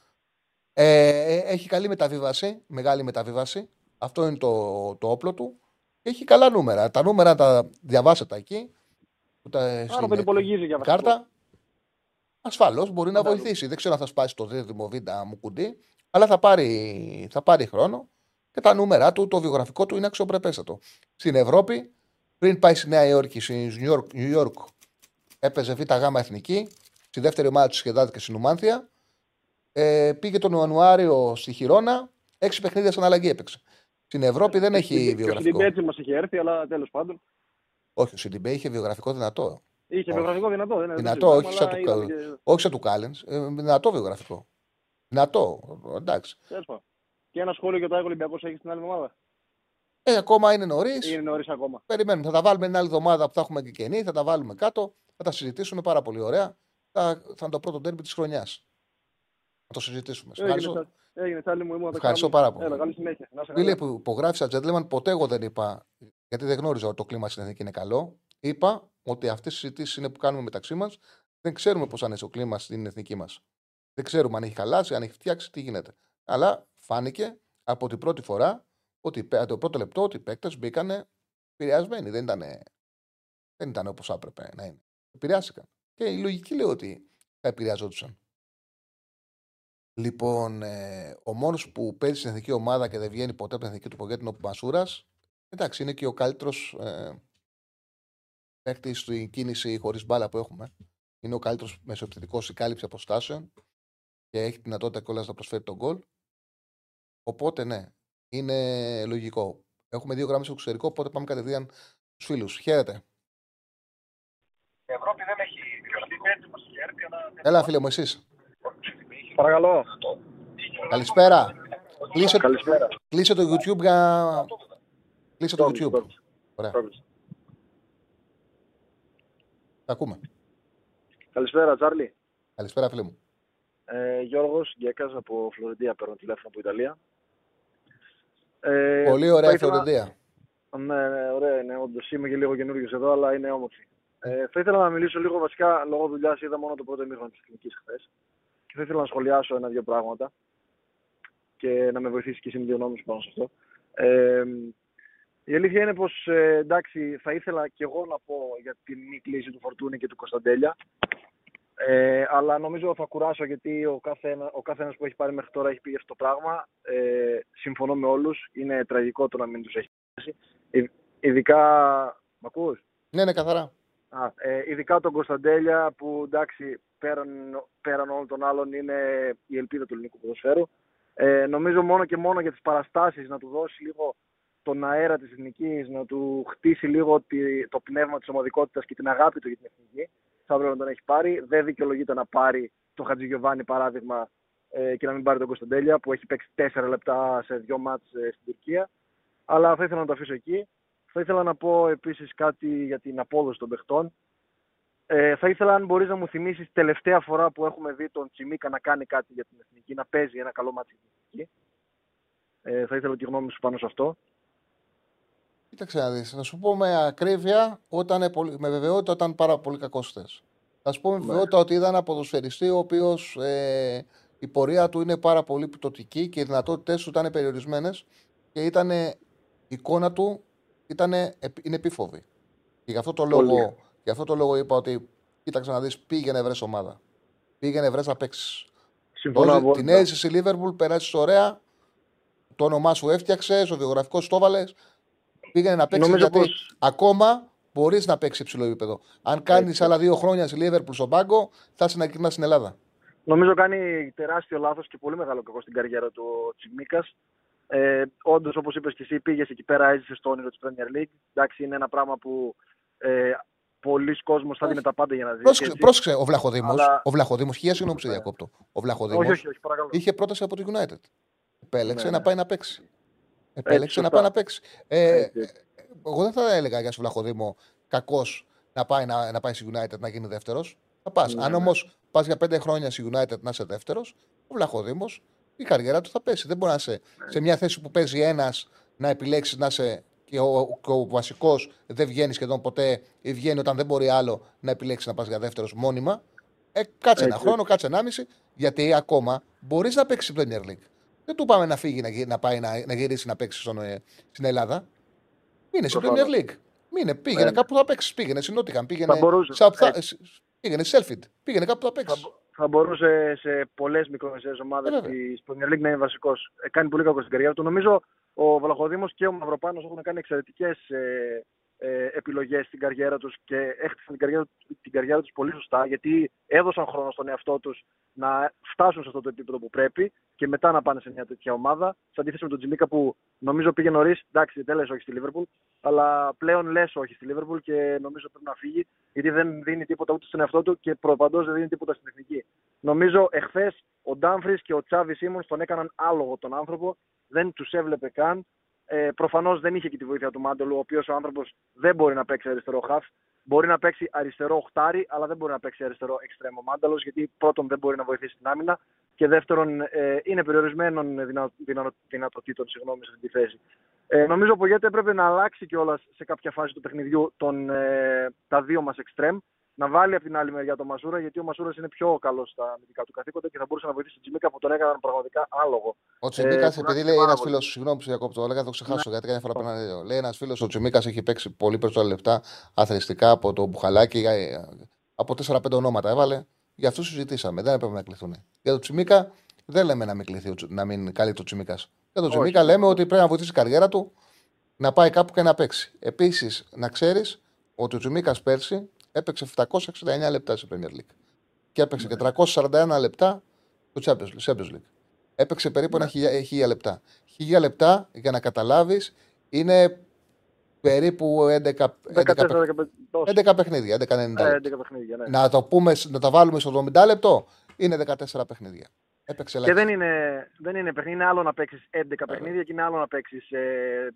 Ε, έχει καλή μεταβίβαση, μεγάλη μεταβίβαση. Αυτό είναι το, το όπλο του. Και έχει καλά νούμερα. Τα νούμερα τα διαβάσετε εκεί. Που τα, Άρα στην τον υπολογίζει για βασικό. κάρτα. Ασφαλώς μπορεί να βοηθήσει. Δεν ξέρω αν θα σπάσει το δίδυμο β' μου κουντί, αλλά θα πάρει, θα πάρει χρόνο και τα νούμερα του, το βιογραφικό του είναι αξιοπρεπέστατο. Στην Ευρώπη, πριν πάει στη Νέα Υόρκη, στη New York, έπαιζε β' γ' εθνική. Στη δεύτερη ομάδα του σχεδάθηκε στην Ουμάνθια. Ε, πήγε τον Ιανουάριο στη Χιρόνα. Έξι παιχνίδια σαν αλλαγή έπαιξε. Στην Ευρώπη δεν έχει βιογραφικό. Και έτσι μας είχε έρθει, αλλά τέλος πάντων. Όχι, ο Σιντιμπέ είχε βιογραφικό δυνατό. Είχε βιογραφικό δυνατό, δεν είναι. Δυνατό, όχι σαν του, και... όχι του Κάλεν. Ε, δυνατό βιογραφικό. Δυνατό, εντάξει. Και ένα σχόλιο για το Άγιο Ολυμπιακό έχεις στην άλλη εβδομάδα; Ε, ακόμα είναι νωρίς. Είναι νωρίς ακόμα. Περιμένουμε. Θα τα βάλουμε την άλλη εβδομάδα που θα έχουμε και κενή, θα τα βάλουμε κάτω, θα τα συζητήσουμε πάρα πολύ ωραία. Θα, θα είναι το πρώτο τέρμι της χρονιάς. Θα το συζητήσουμε. Έγινε, Ευχαριστώ, έγινε, μου, Ευχαριστώ πάρα πολύ. Έλα, καλή συνέχεια. Φίλε που υπογράφησα Gentleman, ποτέ εγώ δεν είπα, γιατί δεν γνώριζα ότι το κλίμα στην Εθνική είναι καλό. Είπα ότι αυτές οι συζητήσεις είναι που κάνουμε μεταξύ μας. Δεν ξέρουμε πώς είναι το κλίμα στην εθνική μας. Δεν ξέρουμε αν έχει χαλάσει, αν έχει φτιάξει, τι γίνεται. Αλλά φάνηκε από την πρώτη φορά, ότι, το πρώτο λεπτό, ότι οι παίκτες μπήκαν επηρεασμένοι. Δεν ήταν, δεν ήταν όπως έπρεπε να είναι. Επηρεάστηκαν. Και η λογική λέει ότι θα επηρεαζόντουσαν. Λοιπόν, ε, ο μόνος που παίζει στην εθνική ομάδα και δεν βγαίνει ποτέ από την εθνική του πογέτη είναι ο Μασούρας. Εντάξει, είναι και ο καλύτερος ε, παίκτης στην κίνηση χωρίς μπάλα που έχουμε. Είναι ο καλύτερος μεσοεπιθετικός στην κάλυψη αποστάσεων και έχει τη δυνατότητα κιόλας να προσφέρει τον γκολ. Οπότε ναι, είναι λογικό. Έχουμε δύο γραμμές στο εξωτερικό, οπότε πάμε κατευθείαν στους φίλους. Χαίρετε. Η Ευρώπη δεν έχει Έλα, φίλε μου, εσείς. Παρακαλώ. Καλησπέρα. Κλείσε, Καλησπέρα. κλείσε το YouTube για. Κλείσε το YouTube. Ωραία. Τα ακούμε. Καλησπέρα, Τσάρλι. Καλησπέρα, φίλε μου. Ε, Γιώργος Γκέκας από Φλωρεντία, παίρνω τηλέφωνο από Ιταλία. Ε, Πολύ ωραία ήθελα... Φλωρεντία. Ναι, ναι, ωραία είναι. Όντως είμαι και λίγο καινούριο εδώ, αλλά είναι όμορφη. Ε, θα ήθελα να μιλήσω λίγο βασικά λόγω δουλειάς. Είδα μόνο το πρώτο ημίχρονο της Εθνικής χθες. Και θα ήθελα να σχολιάσω ένα-δύο πράγματα και να με βοηθήσει και εσύ με δύο νόμους πάνω σε αυτό. Ε, η αλήθεια είναι πως ε, εντάξει, θα ήθελα και εγώ να πω για την μη κλίση του Φορτούνη και του Κωνσταντέλια. Ε, αλλά νομίζω θα κουράσω γιατί ο κάθε, ο κάθε ένας που έχει πάρει μέχρι τώρα έχει πει αυτό το πράγμα. Ε, συμφωνώ με όλους. Είναι τραγικό το να μην τους έχει πιάσει. Ε, ειδικά... Μ' ακούς; Ναι, ναι, καθαρά. Α, ε, ειδικά τον Κωνσταντέλια που εντάξει πέραν, πέραν όλων των άλλων είναι η ελπίδα του ελληνικού ποδοσφαίρου. Ε, νομίζω μόνο και μόνο για τις παραστάσεις να του δώσει λίγο τον αέρα της εθνικής, να του χτίσει λίγο το πνεύμα της ομαδικότητας και την αγάπη του για την εθνική θα έπρεπε να τον έχει πάρει. Δεν δικαιολογείται να πάρει το Χατζηγιοβάνι παράδειγμα ε, και να μην πάρει τον Κωνσταντέλια που έχει παίξει 4 λεπτά σε δύο μάτς ε, στην Τουρκία. Αλλά θα ήθελα να το αφήσω εκεί. Θα ήθελα να πω επίσης κάτι για την απόδοση των παιχτών. Ε, θα ήθελα αν μπορείς να μου θυμίσεις τελευταία φορά που έχουμε δει τον Τσιμίκα να κάνει κάτι για την εθνική, να παίζει ένα καλό μάτι για την εθνική. Ε, θα ήθελα τη γνώμη σου πάνω σε αυτό. Κοίταξε να δεις. Θα σου πω με ακρίβεια, όταν, με βεβαιότητα ήταν πάρα πολύ κακός χθε. Θα σου πω με ναι. βεβαιότητα ότι είδα ένα ποδοσφαιριστή ο οποίος ε, η πορεία του είναι πάρα πολύ πτωτική και οι δυνατότητές του ήταν περιορισμένες και ήταν η εικόνα του ήτανε, είναι επίφοβη. Και γι' αυτό το λόγο, γι αυτό το λόγο είπα ότι κοίταξε να δεις, πήγαινε βρες ομάδα. Πήγαινε βρες να παίξει. Συμφωνώ. Την έζησε στη Λίβερπουλ, περάσει ωραία. Το όνομά σου έφτιαξες, ο βιογραφικός το έβαλες. Πήγαινε να παίξει γιατί πως... ακόμα μπορείς να παίξεις υψηλό επίπεδο. Αν κάνεις άλλα δύο χρόνια στη Λίβερπουλ στον πάγκο, θα είσαι να στην Ελλάδα. Νομίζω κάνει τεράστιο λάθος και πολύ μεγάλο κακό στην καριέρα του Τσιμίκας. Ε, Όντως, όπως είπες και εσύ, πήγες εκεί πέρα, έζησες στο όνειρο της Premier League. Εντάξει, είναι ένα πράγμα που ε, πολλοί κόσμοι θα δίνει τα πάντα για να δει. Πρόσεξε, πρόσεξε ο Βλαχοδήμος. Αλλά... Ο Βλαχοδήμος, χίλια συγγνώμη που σε διακόπτω. Ο Βλαχοδήμος είχε πρόταση από το United. Επέλεξε ναι, να ναι. πάει να παίξει. Επέλεξε να πάει να παίξει. Ε, εγώ δεν θα έλεγα για σου Βλαχοδήμο κακός να πάει, να, να πάει στη United να γίνει δεύτερος. Θα πας. Ναι, Αν ναι. όμως πας για πέντε χρόνια στη United να είσαι δεύτερος, ο Βλαχοδήμος η καριέρα του θα πέσει. Δεν μπορεί να είσαι ναι. σε μια θέση που παίζει ένας να επιλέξεις να είσαι και ο, ο, ο βασικός δεν βγαίνει σχεδόν ποτέ ή βγαίνει όταν δεν μπορεί άλλο να επιλέξεις να πας για δεύτερος μόνιμα. Ε, κάτσε ένα χρόνο, κάτσε ένα μισή, γιατί ακόμα μπορείς να παίξεις Premier League. Δεν του πάμε να φύγει να, να πάει να, να γυρίσει να παίξει στον, ε, στην Ελλάδα. Μείνε στην Premier League. Μείνε, πήγαινε ε, κάπου θα παίξεις. Πήγαινε στην Νότιχαμ. Πήγαινε. Θα μπορούσες. Σαυθα... Πήγαινε selfie. Πήγαινε κάπου να παίξεις. Θα, θα μπορούσε σε πολλές μικρομεσαίες ομάδες Ε, βέβαια. τη Premier League να είναι βασικός. κάνει πολύ κακό στην καριέρα του. Νομίζω ο Βλαχοδήμος και ο Μαυροπάνος έχουν κάνει εξαιρετικές ε, ε, επιλογές στην καριέρα τους και έχτισαν την καριέρα, την καριέρα τους πολύ σωστά γιατί έδωσαν χρόνο στον εαυτό τους να φτάσουν σε αυτό το επίπεδο που πρέπει και μετά να πάνε σε μια τέτοια ομάδα. Σε αντίθεση με τον Τζιμίκα που νομίζω πήγε νωρίς. Εντάξει, δεν λες όχι στη Λίβερπουλ, αλλά πλέον λες όχι στη Λίβερπουλ και νομίζω πρέπει να φύγει γιατί δεν δίνει τίποτα ούτε στον εαυτό του και προπαντός δεν δίνει τίποτα στην εθνική. Νομίζω εχθές ο Ντάμφρις και ο Τσάβης Σίμον τον έκαναν άλογο τον άνθρωπο, δεν τους έβλεπε καν. Ε, Προφανώς δεν είχε και τη βοήθεια του Μάντελου, ο οποίος ο άνθρωπος δεν μπορεί να παίξει αριστερό χαφ. Μπορεί να παίξει αριστερό οχτάρι, αλλά δεν μπορεί να παίξει αριστερό εξτρέμο Μάνταλος, γιατί πρώτον δεν μπορεί να βοηθήσει την άμυνα και δεύτερον ε, είναι περιορισμένων δυνα, δυνα, δυνατοτήτων συγγνώμη, σε αυτή τη θέση. Ε, νομίζω ο Πογέτε έπρεπε να αλλάξει κιόλας σε κάποια φάση του παιχνιδιού τον, ε, τα δύο μας εξτρέμ να βάλει από την άλλη μεριά τον Μασούρα, γιατί ο Μασούρας είναι πιο καλός στα αμυντικά του καθήκοντα και θα μπορούσε να βοηθήσει τον Τσιμίκα που τον έκαναν πραγματικά άλογο. Ο Τσιμίκα, Ε, επειδή λέει ένας φίλος, συγγνώμη που σε διακόπτω, το έλεγα, θα το ξεχάσω γιατί καμιά φορά πρέπει να λέω. Λέει ένας φίλος, ο Τσιμίκα έχει παίξει πολύ περισσότερα λεπτά αθλητικά από το Μπουχαλάκι, ε, από 4-5 ονόματα έβαλε. Γι' αυτό συζητήσαμε. Δεν έπρεπε να κληθούν. Για το Τσιμίκα δεν λέμε να μην, κληθεί, ο Τσι- να μην καλεί το Τσιμίκα. Για το Όχι, Τσιμίκα λέμε ότι πρέπει να βοηθήσει η καριέρα του να πάει κάπου και να παίξει. Επίσης, να ξέρεις ότι ο Τσιμίκα πέρσι έπαιξε 769 λεπτά σε Premier League. Και έπαιξε και 341 λεπτά στο Champions League- Champions League. Έπαιξε περίπου ένα χιλιά, ε, χίλια λεπτά. Χίλια λεπτά, για να καταλάβεις, είναι περίπου 11, 11, 14, 15, τόσο. 11 παιχνίδια, 11-90 Ε, λεπτά. 11 παιχνίδια, ναι. Να το πούμε, να τα βάλουμε στο 70 λεπτό, είναι 14 παιχνίδια. Έπαιξε Και ελάχιστα. δεν είναι, δεν είναι παιχνίδι, είναι άλλο να παίξεις 11 παιχνίδια και είναι άλλο να παίξεις ε,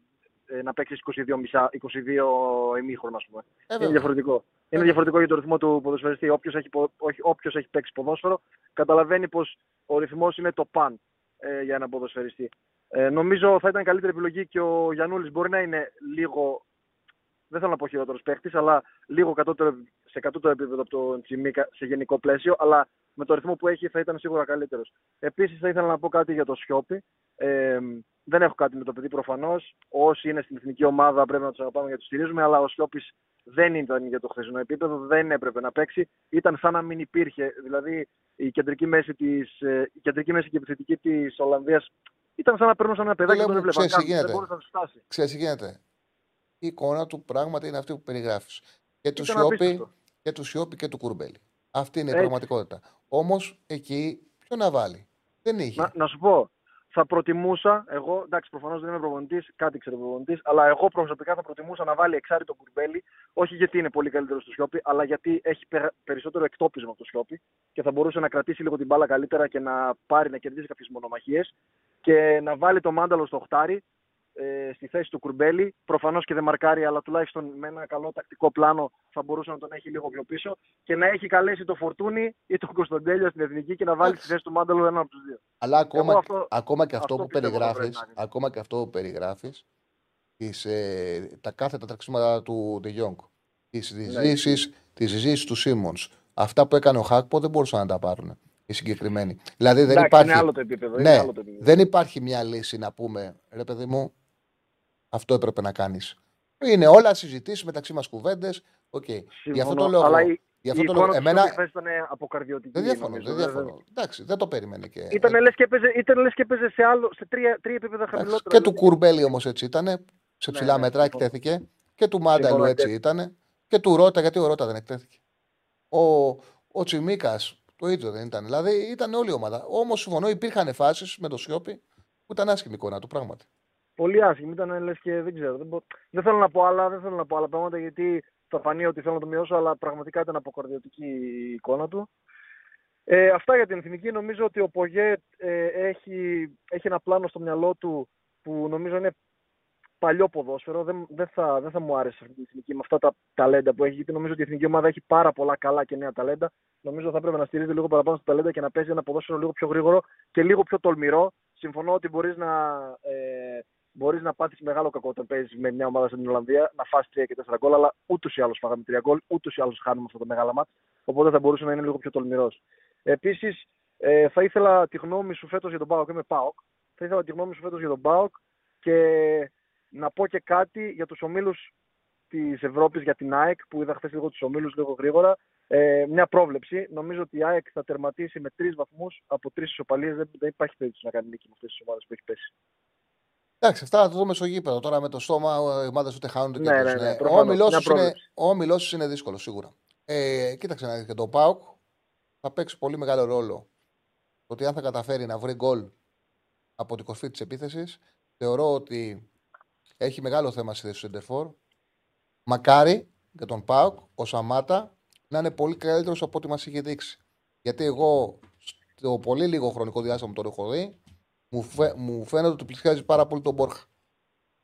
να παίξεις 22, μισά, 22 ημίχρονα, ας πούμε. Ε, είναι βέβαια. διαφορετικό. Είναι διαφορετικό για το ρυθμό του ποδοσφαιριστή. Όποιος έχει, πο- όχι- όποιος έχει παίξει ποδόσφαιρο, καταλαβαίνει πως ο ρυθμός είναι το παν ε, για έναν ποδοσφαιριστή. Ε, νομίζω θα ήταν καλύτερη επιλογή και ο Γιανούλης μπορεί να είναι λίγο. Δεν θέλω να πω χειρότερος παίχτης, αλλά λίγο κατώτερο, σε κατώτερο επίπεδο από τον Τσιμίκα σε γενικό πλαίσιο. Αλλά με το ρυθμό που έχει θα ήταν σίγουρα καλύτερος. Επίσης θα ήθελα να πω κάτι για το Σιώπη. Ε, δεν έχω κάτι με το παιδί προφανώς. Όσοι είναι στην εθνική ομάδα πρέπει να τους αγαπάμε και τους στηρίζουμε. Αλλά ο Σιώπης δεν ήταν για το χθεσινό επίπεδο, δεν έπρεπε να παίξει. Ήταν σαν να μην υπήρχε. Δηλαδή η κεντρική μέση, της, ε, η κεντρική μέση και επιθετική της Ολλανδίας ήταν σαν να παίρνουν ένα παιδάκι και Φίλε τον μου, έβλεπαν ξέρεις τι καν. Δεν γίνεται. μπορούσε να τους φτάσει. Ξέρεις τι γίνεται. Η εικόνα του πράγματι είναι αυτή που περιγράφεις. Και του Ήταν Σιώπη απίστευτο. και του Σιώπη και του Κουρμπέλη. Αυτή είναι η Έτσι. πραγματικότητα. Όμως εκεί ποιο να βάλει; Δεν είχε. Να, να σου πω, θα προτιμούσα, εγώ, εντάξει, προφανώς δεν είμαι προπονητής, κάτι ξέρω προπονητής, αλλά εγώ προσωπικά θα προτιμούσα να βάλει εξάρι τον Κουρμπέλη, όχι γιατί είναι πολύ καλύτερο στο Σιώπη, αλλά γιατί έχει περα- περισσότερο εκτόπισμα από το Σιώπη και θα μπορούσε να κρατήσει λίγο την μπάλα καλύτερα και να πάρει, να κερδίσει κάποιες μονομαχίες και να βάλει το μάνταλο στο χτάρι ε, στη θέση του Κουρμπέλη. Προφανώς και δεν μαρκάρει, αλλά τουλάχιστον με ένα καλό τακτικό πλάνο θα μπορούσε να τον έχει λίγο πιο πίσω και να έχει καλέσει το Φορτούνι ή τον Κωνσταντέλια στην εθνική και να βάλει στη θέση του μάνταλο έναν από τους δύο. Αλλά ακόμα, Εγώ αυτό- ακόμα και αυτό, αυτό που πιστεύω θα περιγράφει, πρέπει να είναι. ακόμα και αυτό που περιγράφεις, τις, ε, τα κάθετα τρεξίματα του De Jong, τις Ναι, συζήσεις, τις συζήσεις του Σίμονς, αυτά που έκανε ο Χάκπο δεν μπορούσαν να τα πάρουν οι συγκεκριμένοι. Δηλαδή δεν Εντάξει, υπάρχει, είναι άλλο το επίπεδο. ναι, είναι άλλο το επίπεδο. δεν υπάρχει μια λύση να πούμε, ρε παιδί μου, αυτό έπρεπε να κάνεις. Είναι όλα συζητήσεις μεταξύ μας κουβέντες, οκ. Γι' αυτό το Συμφωνώ, λέω αλλά εγώ. η, Γι' αυτό η το λέω. εικόνα του Εμένα Σιώπη χθες ήταν αποκαρδιωτική. δεν διαφωνώ, νομίζω. δεν διαφωνώ. Εντάξει, δεν το περίμενε και. Ήταν λες και έπαιζε, ήταν λες και έπαιζε σε, άλλο, σε τρία, τρία επίπεδα χαμηλότερα. Και του δηλαδή. Κουρμπέλη όμως έτσι ήταν. Σε Ναι, ψηλά ναι, μετρά συμφωνώ. εκτέθηκε. Και του Μάνταλου Συμφωνώ, έτσι ήταν. Και του Ρότα, γιατί ο Ρότα δεν εκτέθηκε. Ο, ο Τσιμίκας το ίδιο δεν ήταν. Δηλαδή ήταν όλη η ομάδα. Όμως συμφωνώ, υπήρχαν φάσεις με το Σιώπη που ήταν άσχημη η εικόνα του πράγματι. Πολύ άσχημη ήταν, λες και δεν ξέρω. Δεν, μπο- δεν θέλω να πω άλλα, δεν θέλω να πω άλλα πράγματα γιατί θα φανεί ότι θέλω να το μειώσω, αλλά πραγματικά ήταν αποκαρδιωτική η εικόνα του. Ε, αυτά για την εθνική. Νομίζω ότι ο Πογέ ε, έχει, έχει ένα πλάνο στο μυαλό του που νομίζω είναι παλιό ποδόσφαιρο. Δεν, δεν, θα, δεν θα μου άρεσε αυτή η εθνική με αυτά τα ταλέντα που έχει, γιατί νομίζω ότι η εθνική ομάδα έχει πάρα πολλά καλά και νέα ταλέντα. Νομίζω θα πρέπει να στηρίζεται λίγο παραπάνω στα ταλέντα και να παίζει ένα ποδόσφαιρο λίγο πιο γρήγορο και λίγο πιο τολμηρό. Συμφωνώ ότι μπορείς να, ε, μπορείς να πάθεις μεγάλο κακό όταν παίζεις με μια ομάδα στην Ολλανδία, να φας 3 και 4 γκολ, αλλά ούτως ή άλλως φάγαμε 3 γκολ, ούτως ή άλλως χάνουμε αυτά τα μεγάλα μάτς. Οπότε θα μπορούσε να είναι λίγο πιο τολμηρός. Επίσης, ε, θα ήθελα τη γνώμη σου φέτος για τον Πάοκ. Είμαι Πάοκ. Θα ήθελα τη γνώμη σου φέτος για τον Πάοκ και να πω και κάτι για τους ομίλους της Ευρώπης, για την ΑΕΚ, που είδα χθες λίγο τους ομίλους λίγο γρήγορα. Ε, μια πρόβλεψη. Νομίζω ότι η ΑΕΚ θα τερματίσει με τρεις βαθμούς από τρεις ισοπαλίες. Δεν, δεν υπάρχει περίπτωση να κάνει νίκη με αυτές τις ομάδες που έχει πέσει. Εντάξει, αυτά θα το δούμε στο γήπεδο. Τώρα με το στόμα οι ομάδες ούτε χάνουν ούτε Ναι, ναι, κερδίζουν. ναι, Ε, προφανώς. Ο όμιλός Μια τους είναι, πρόβλεψη. ο όμιλός τους είναι δύσκολο σίγουρα. Ε, κοίταξε να δεις και το ΠΑΟΚ θα παίξει πολύ μεγάλο ρόλο. Το ότι αν θα καταφέρει να βρει γκολ από την κορφή της επίθεσης, θεωρώ ότι έχει μεγάλο θέμα στη θέση του Σεντερφόρ. Μακάρι για τον ΠΑΟΚ ο Σαμάτα να είναι πολύ καλύτερος από ό,τι μας είχε δείξει. Γιατί εγώ στο πολύ λίγο χρονικό διάστημα που τον έχω δει, μου, φαι, μου φαίνεται ότι πλησιάζει πάρα πολύ τον Μπόρχα.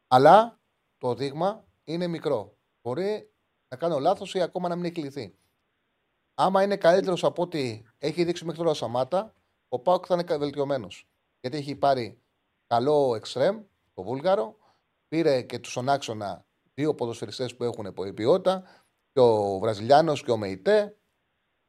Αλλά το δείγμα είναι μικρό. Μπορεί να κάνω λάθος ή ακόμα να μην έχει κληθεί. Άμα είναι καλύτερος από ό,τι έχει δείξει μέχρι τώρα ο Σαμάτα, ο Πάουκ θα είναι βελτιωμένος. Γιατί έχει πάρει καλό εξτρέμ, το Βούλγαρο, πήρε και τους στον άξονα δύο ποδοσφαιριστές που έχουν ποιότητα, και ο Βραζιλιάνος και ο Μεϊτέ,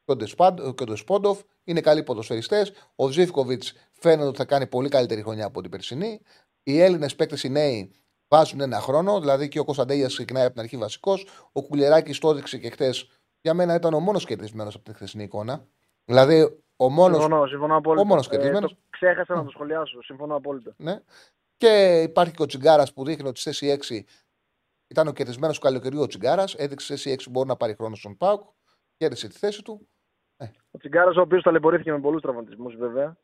και ο Ντεσπάντ- και ο Ντεσπόντοφ είναι καλοί ποδοσφαιριστές. Ο Ζήφκοβιτς φαίνεται ότι θα κάνει πολύ καλύτερη χρονιά από την περσινή. Οι Έλληνες παίκτες οι νέοι βάζουν ένα χρόνο, δηλαδή και ο Κωνσταντέλια ξεκινάει από την αρχή βασικός. Ο Κουλεράκη το έδειξε και χθες. Για μένα ήταν ο μόνος κερδισμένος από την χθεσινή εικόνα. Δηλαδή, ο μόνο. Συμφωνώ, συμφωνώ απόλυτα. Ο μόνος Ε, κερδισμένος. το ξέχασα να το σχολιάσω. Συμφωνώ απόλυτα. Ναι. Και υπάρχει και ο Τσιγκάρας που δείχνει ότι στη θέση 6 ήταν ο κερδισμένος του καλοκαιριού ο Τσιγκάρας. Έδειξε στη θέση 6 μπορεί να πάρει χρόνο στον Πάουκ. Κέρδισε τη θέση του. Ο Τσιγκάρας, ο οποίος ταλαιπωρήθηκε με πολλούς τραυματισμούς, βέβαια.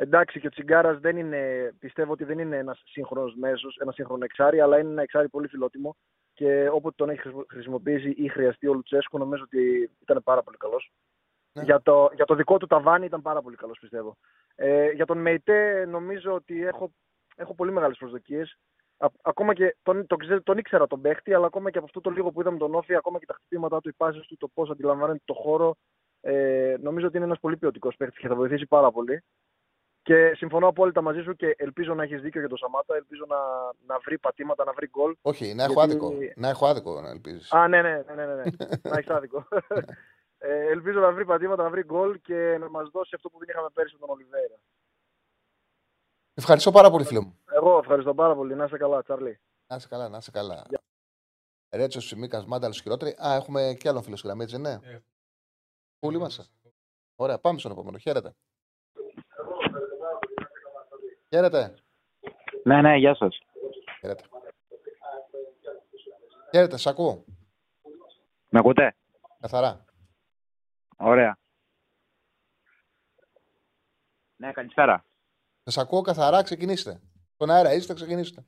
Εντάξει, και ο Τσιγκάρας δεν είναι, πιστεύω ότι δεν είναι ένας σύγχρονος μέσος, ένας σύγχρονο εξάρι, αλλά είναι ένα εξάρι πολύ φιλότιμο. Και όποτε τον έχει χρησιμο- χρησιμοποιήσει ή χρειαστεί ο Λουτσέσκου, νομίζω ότι ήταν πάρα πολύ καλός. Ναι. Για, το, για το δικό του ταβάνι ήταν πάρα πολύ καλός, πιστεύω. Ε, για τον Μεϊτέ, νομίζω ότι έχω, έχω πολύ μεγάλες προσδοκίες. Ακόμα και τον, τον, ξέ- τον ήξερα τον παίχτη, αλλά ακόμα και από αυτό το λίγο που είδαμε τον Όφη, ακόμα και τα χτυπήματά του, οι πάσει του, το πώς αντιλαμβάνεται το χώρο, ε, νομίζω ότι είναι ένας πολύ ποιοτικός παίχτης και θα βοηθήσει πάρα πολύ. Και συμφωνώ απόλυτα μαζί σου και ελπίζω να έχεις δίκιο για τον Σαμάτα. Ελπίζω να, να βρει πατήματα, να βρει γκολ. Όχι, να έχω Γιατί- άδικο. Να έχω άδικο να ελπίζεις. Α, ναι, ναι, ναι, ναι, ναι, ναι. να έχεις άδικο. ε, ελπίζω να βρει πατήματα, να βρει γκολ και να μας δώσει αυτό που δεν είχαμε πέρυσι με τον Ολιβέρα. Ευχαριστώ πάρα πολύ, φίλο μου. Εγώ ευχαριστώ πάρα πολύ. Να είσαι καλά, Τσαρλί. Να είσαι καλά, να είσαι καλά. Ρέτσος Σιμίκας, Μάνταλος χειρότερη. Α, έχουμε και άλλον φίλο στη γραμμή, έτσι, ναι. Πού είμαστε. Ωραία, πάμε στον επόμενο. Χαίρετε. Χαίρετε. Ναι, ναι, γεια σας. Χαίρετε. Χαίρετε, σ' ακούω. Με ακούτε; Καθαρά. Ωραία. Ναι, καλησπέρα. Σας ακούω καθαρά, ξεκινήστε. Στον αέρα είστε, ξεκινήστε.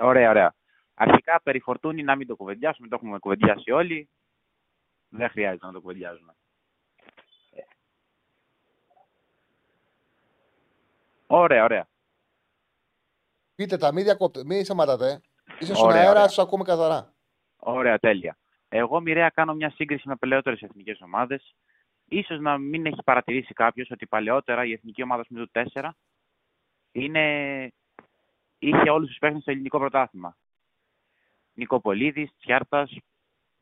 Ωραία, ωραία. Αρχικά περί Φορτούνη να μην το κουβεντιάσουμε, το έχουμε κουβεντιάσει όλοι. Δεν χρειάζεται να το κουβεντιάζουμε. Ωραία, ωραία. Πείτε τα, μην, διακόπτε, μην σταματάτε. Είστε στον Ωραία, αέρα, ωραία. σα ακούμε καθαρά. Ωραία, τέλεια. Εγώ μοιραία κάνω μια σύγκριση με παλαιότερες εθνικές ομάδες. Ίσως να μην έχει παρατηρήσει κάποιος ότι παλαιότερα η εθνική ομάδα του 4 είναι... είχε όλους τους παίχτες στο ελληνικό πρωτάθλημα. Νικοπολίδης, Τσιάρτας,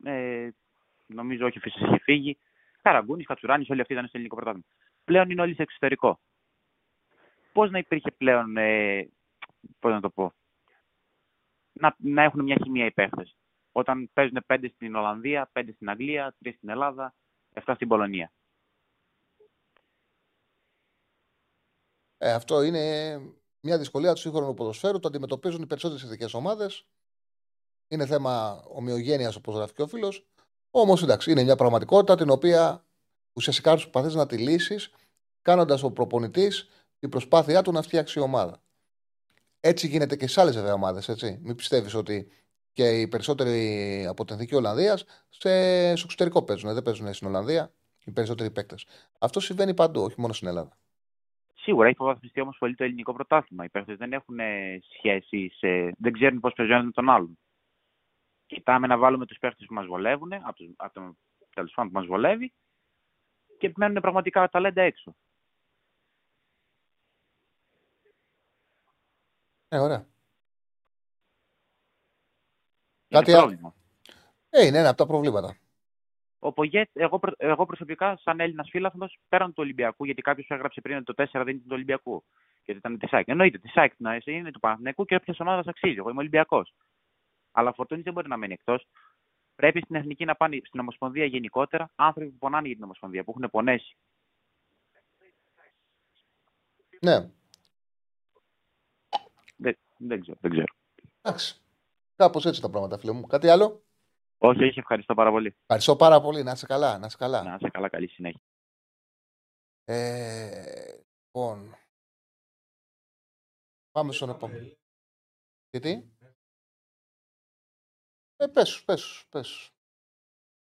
ε, νομίζω όχι ο Φυσής είχε φύγει. Καραγκούνης, Κατσουράνης, όλοι αυτοί ήταν στο ελληνικό πρωτάθλημα. Πλέον είναι όλοι σε εξωτερικό. Πώς να υπήρχε πλέον, ε, πώς να το πω, να, να έχουν μια χημεία οι παίχτες. Όταν παίζουν πέντε στην Ολλανδία, πέντε στην Αγγλία, τρεις στην Ελλάδα, 7 στην Πολωνία. Ε, αυτό είναι μια δυσκολία του σύγχρονου ποδοσφαίρου. Το αντιμετωπίζουν οι περισσότερες εθνικές ομάδες. Είναι θέμα ομοιογένειας, όπως γράφει και ο φίλος. Όμως εντάξει, είναι μια πραγματικότητα την οποία ουσιαστικά προσπαθείς να τη λύσεις κάνοντας ο προπονητής την προσπάθειά του να φτιάξει η ομάδα. Έτσι γίνεται και σε άλλες βέβαια ομάδες. Μην πιστεύεις ότι και οι περισσότεροι από την εθνική Ολλανδίας σε, στο εξωτερικό παίζουν. Δεν παίζουν στην Ολλανδία οι περισσότεροι παίκτες. Αυτό συμβαίνει παντού, όχι μόνο στην Ελλάδα. Σίγουρα έχει υποβαθμιστεί όμως πολύ το ελληνικό πρωτάθλημα. Οι παίχτε δεν έχουν ε, σχέση, σε... δεν ξέρουν πώς παίζουν ένα με τον άλλον. Κοιτάμε να βάλουμε τους παίχτε που μας βολεύουν, από, τους, από τον τέλος πάντων που μας βολεύει, και μένουν πραγματικά ταλέντα έξω. Ε, ωραία. Είναι Κάτι άλλο; πρόβλημα. Ε, είναι ένα από τα προβλήματα. Ο Πογέτ, εγώ, προ- εγώ προσωπικά, σαν Έλληνας φίλαθλος, πέραν του Ολυμπιακού, γιατί κάποιος έγραψε πριν ότι το 4 δεν ήταν του Ολυμπιακού. Γιατί ήταν τη ΣΑΚ. Εννοείται, τη ΣΑΚ να είναι του Παναθηναϊκού και όποια ομάδα αξίζει. Εγώ είμαι Ολυμπιακός. Αλλά ο Φορτούνης δεν μπορεί να μένει εκτός. Πρέπει στην εθνική να πάνε στην Ομοσπονδία γενικότερα άνθρωποι που πονάνε για την Ομοσπονδία, που έχουν πονέσει. Ναι. Δεν, δεν ξέρω. Δεν ξέρω. Εντάξει. Κάπως έτσι τα πράγματα, φίλε μου. Κάτι άλλο; Όχι, όχι, ευχαριστώ πάρα πολύ. Ευχαριστώ πάρα πολύ. Να είσαι καλά. Να είσαι καλά. Να είσαι καλά, καλή συνέχεια. Ε, λοιπόν. Πάμε στον επόμενο. Γιατί; Ε, πες, πες, πες.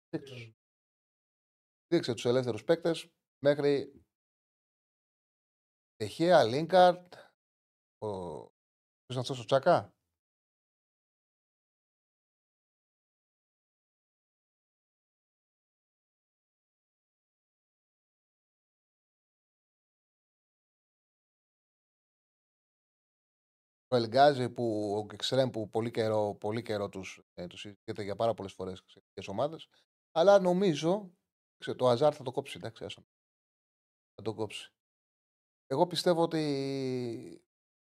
Δείξε. Δείξε τους ελεύθερους παίκτες μέχρι Τεχέα, Λίνκαρτ, ο... Ποιος είναι αυτός ο Τσάκα; ο Ελγκάζη που ο Εξρέμ που πολύ καιρό, πολύ καιρό τους, ε, τους συζητιέται για πάρα πολλές φορές σε εθνικές ομάδες αλλά νομίζω ξέρω, το Αζάρ θα το κόψει εντάξει άσο. θα το κόψει εγώ πιστεύω ότι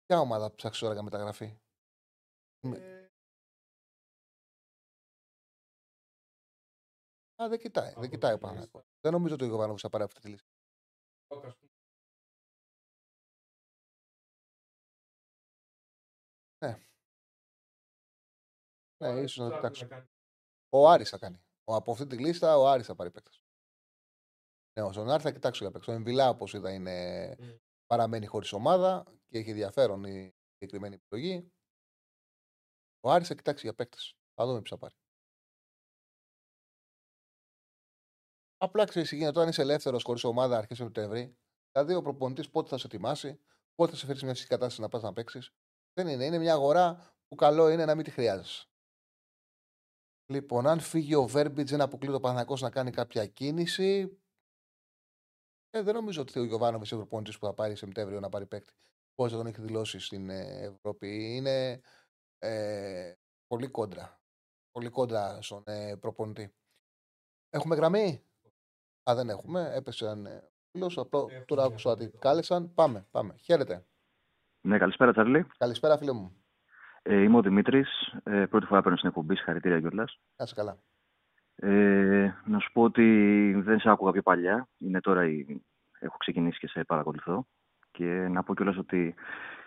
ποια ομάδα ψάξεις τώρα για μεταγραφή; Ε... Α, δεν κοιτάει, δεν κοιτάει ο Παναγιώτης. Δεν νομίζω ότι ο Γιωβάνοβης θα πάρει αυτή τη λύση. Ναι. Ναι, ίσως να το κοιτάξω. Ο Άρης θα κάνει. Ο, από αυτή τη λίστα ο Άρης θα πάρει παίκτες. Ναι, ο Ζωνάρη θα κοιτάξω για παίκτες. Ο Εμβιλά, όπως είδα, είναι... Mm. Παραμένει χωρίς ομάδα και έχει ενδιαφέρον η συγκεκριμένη επιλογή. Ο Άρης θα κοιτάξει για παίκτες. Θα δούμε ποιος θα πάρει. Απλά ξέρεις τι γίνεται. Όταν είσαι ελεύθερος χωρίς ομάδα αρχές Σεπτέμβρη, δηλαδή ο προπονητής πότε θα σε ετοιμάσει, πότε θα σε φέρει σε μια φυσική κατάσταση να πας να παίξεις. Δεν είναι. Είναι μια αγορά που καλό είναι να μην τη χρειάζεσαι. Λοιπόν, αν φύγει ο Βέρμπιτς, δεν αποκλεί το Παναγό να κάνει κάποια κίνηση. Ε, δεν νομίζω ότι ο Γιωβάνοβιτς είναι ο προπονητής που θα πάρει Σεπτέμβριο να πάρει παίκτη. Πώς θα τον έχει δηλώσει στην ε, Ευρώπη. Είναι ε, πολύ κόντρα. Πολύ κόντρα στον ε, προπονητή. Έχουμε γραμμή; Α, δεν έχουμε. Έπεσε ένα φίλος. Απλό τώρα άκουσα ότι κάλεσαν. Πάμε, πάμε. Χαίρετε. Ναι, καλησπέρα, Τσαρλί. Καλησπέρα, φίλε μου. Ε, είμαι ο Δημήτρης. Ε, πρώτη φορά παίρνω στην εκπομπή. Συγχαρητήρια κιόλας. Να καλά. Ε, να σου πω ότι δεν σε άκουγα πιο παλιά. Είναι τώρα η... έχω ξεκινήσει και σε παρακολουθώ. Και να πω κιόλας ότι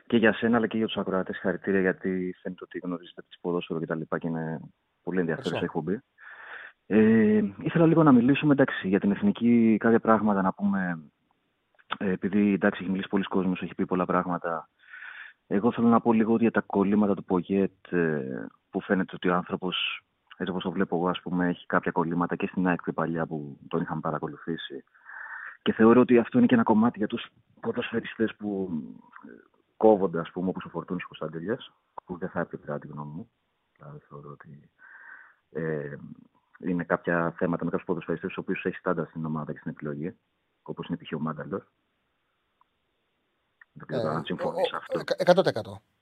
και για σένα αλλά και για τους ακροατές συγχαρητήρια γιατί φαίνεται ότι γνωρίζετε τις ποδόσφαιρο κτλ. Και, και είναι πολύ ενδιαφέρουσα η εκπομπή. Ε, ήθελα λίγο να μιλήσουμε εντάξει, για την εθνική κάποια πράγματα να πούμε. Ε, επειδή εντάξει, έχει μιλήσει πολλοί κόσμος, έχει πει πολλά πράγματα. Εγώ θέλω να πω λίγο για τα κολλήματα του Πογέτ ε, που φαίνεται ότι ο άνθρωπος, έτσι όπως το βλέπω εγώ, ας πούμε, έχει κάποια κολλήματα και στην ΑΕΚ παλιά που τον είχαμε παρακολουθήσει. Και θεωρώ ότι αυτό είναι και ένα κομμάτι για τους ποδοσφαιριστές που ε, κόβονται, ας πούμε, όπως ο Φορτούνης Κωνσταντέλια, που δεν θα έπρεπε, τη γνώμη μου. Δηλαδή, θεωρώ ότι ε, είναι κάποια θέματα με κάποιους ποδοσφαιριστές, του οποίους έχει στάντα στην ομάδα και στην επιλογή, όπως είναι π.χ. ο Μάνταλος. Δεν ξέρω αν συμφωνείς αυτό. 100%.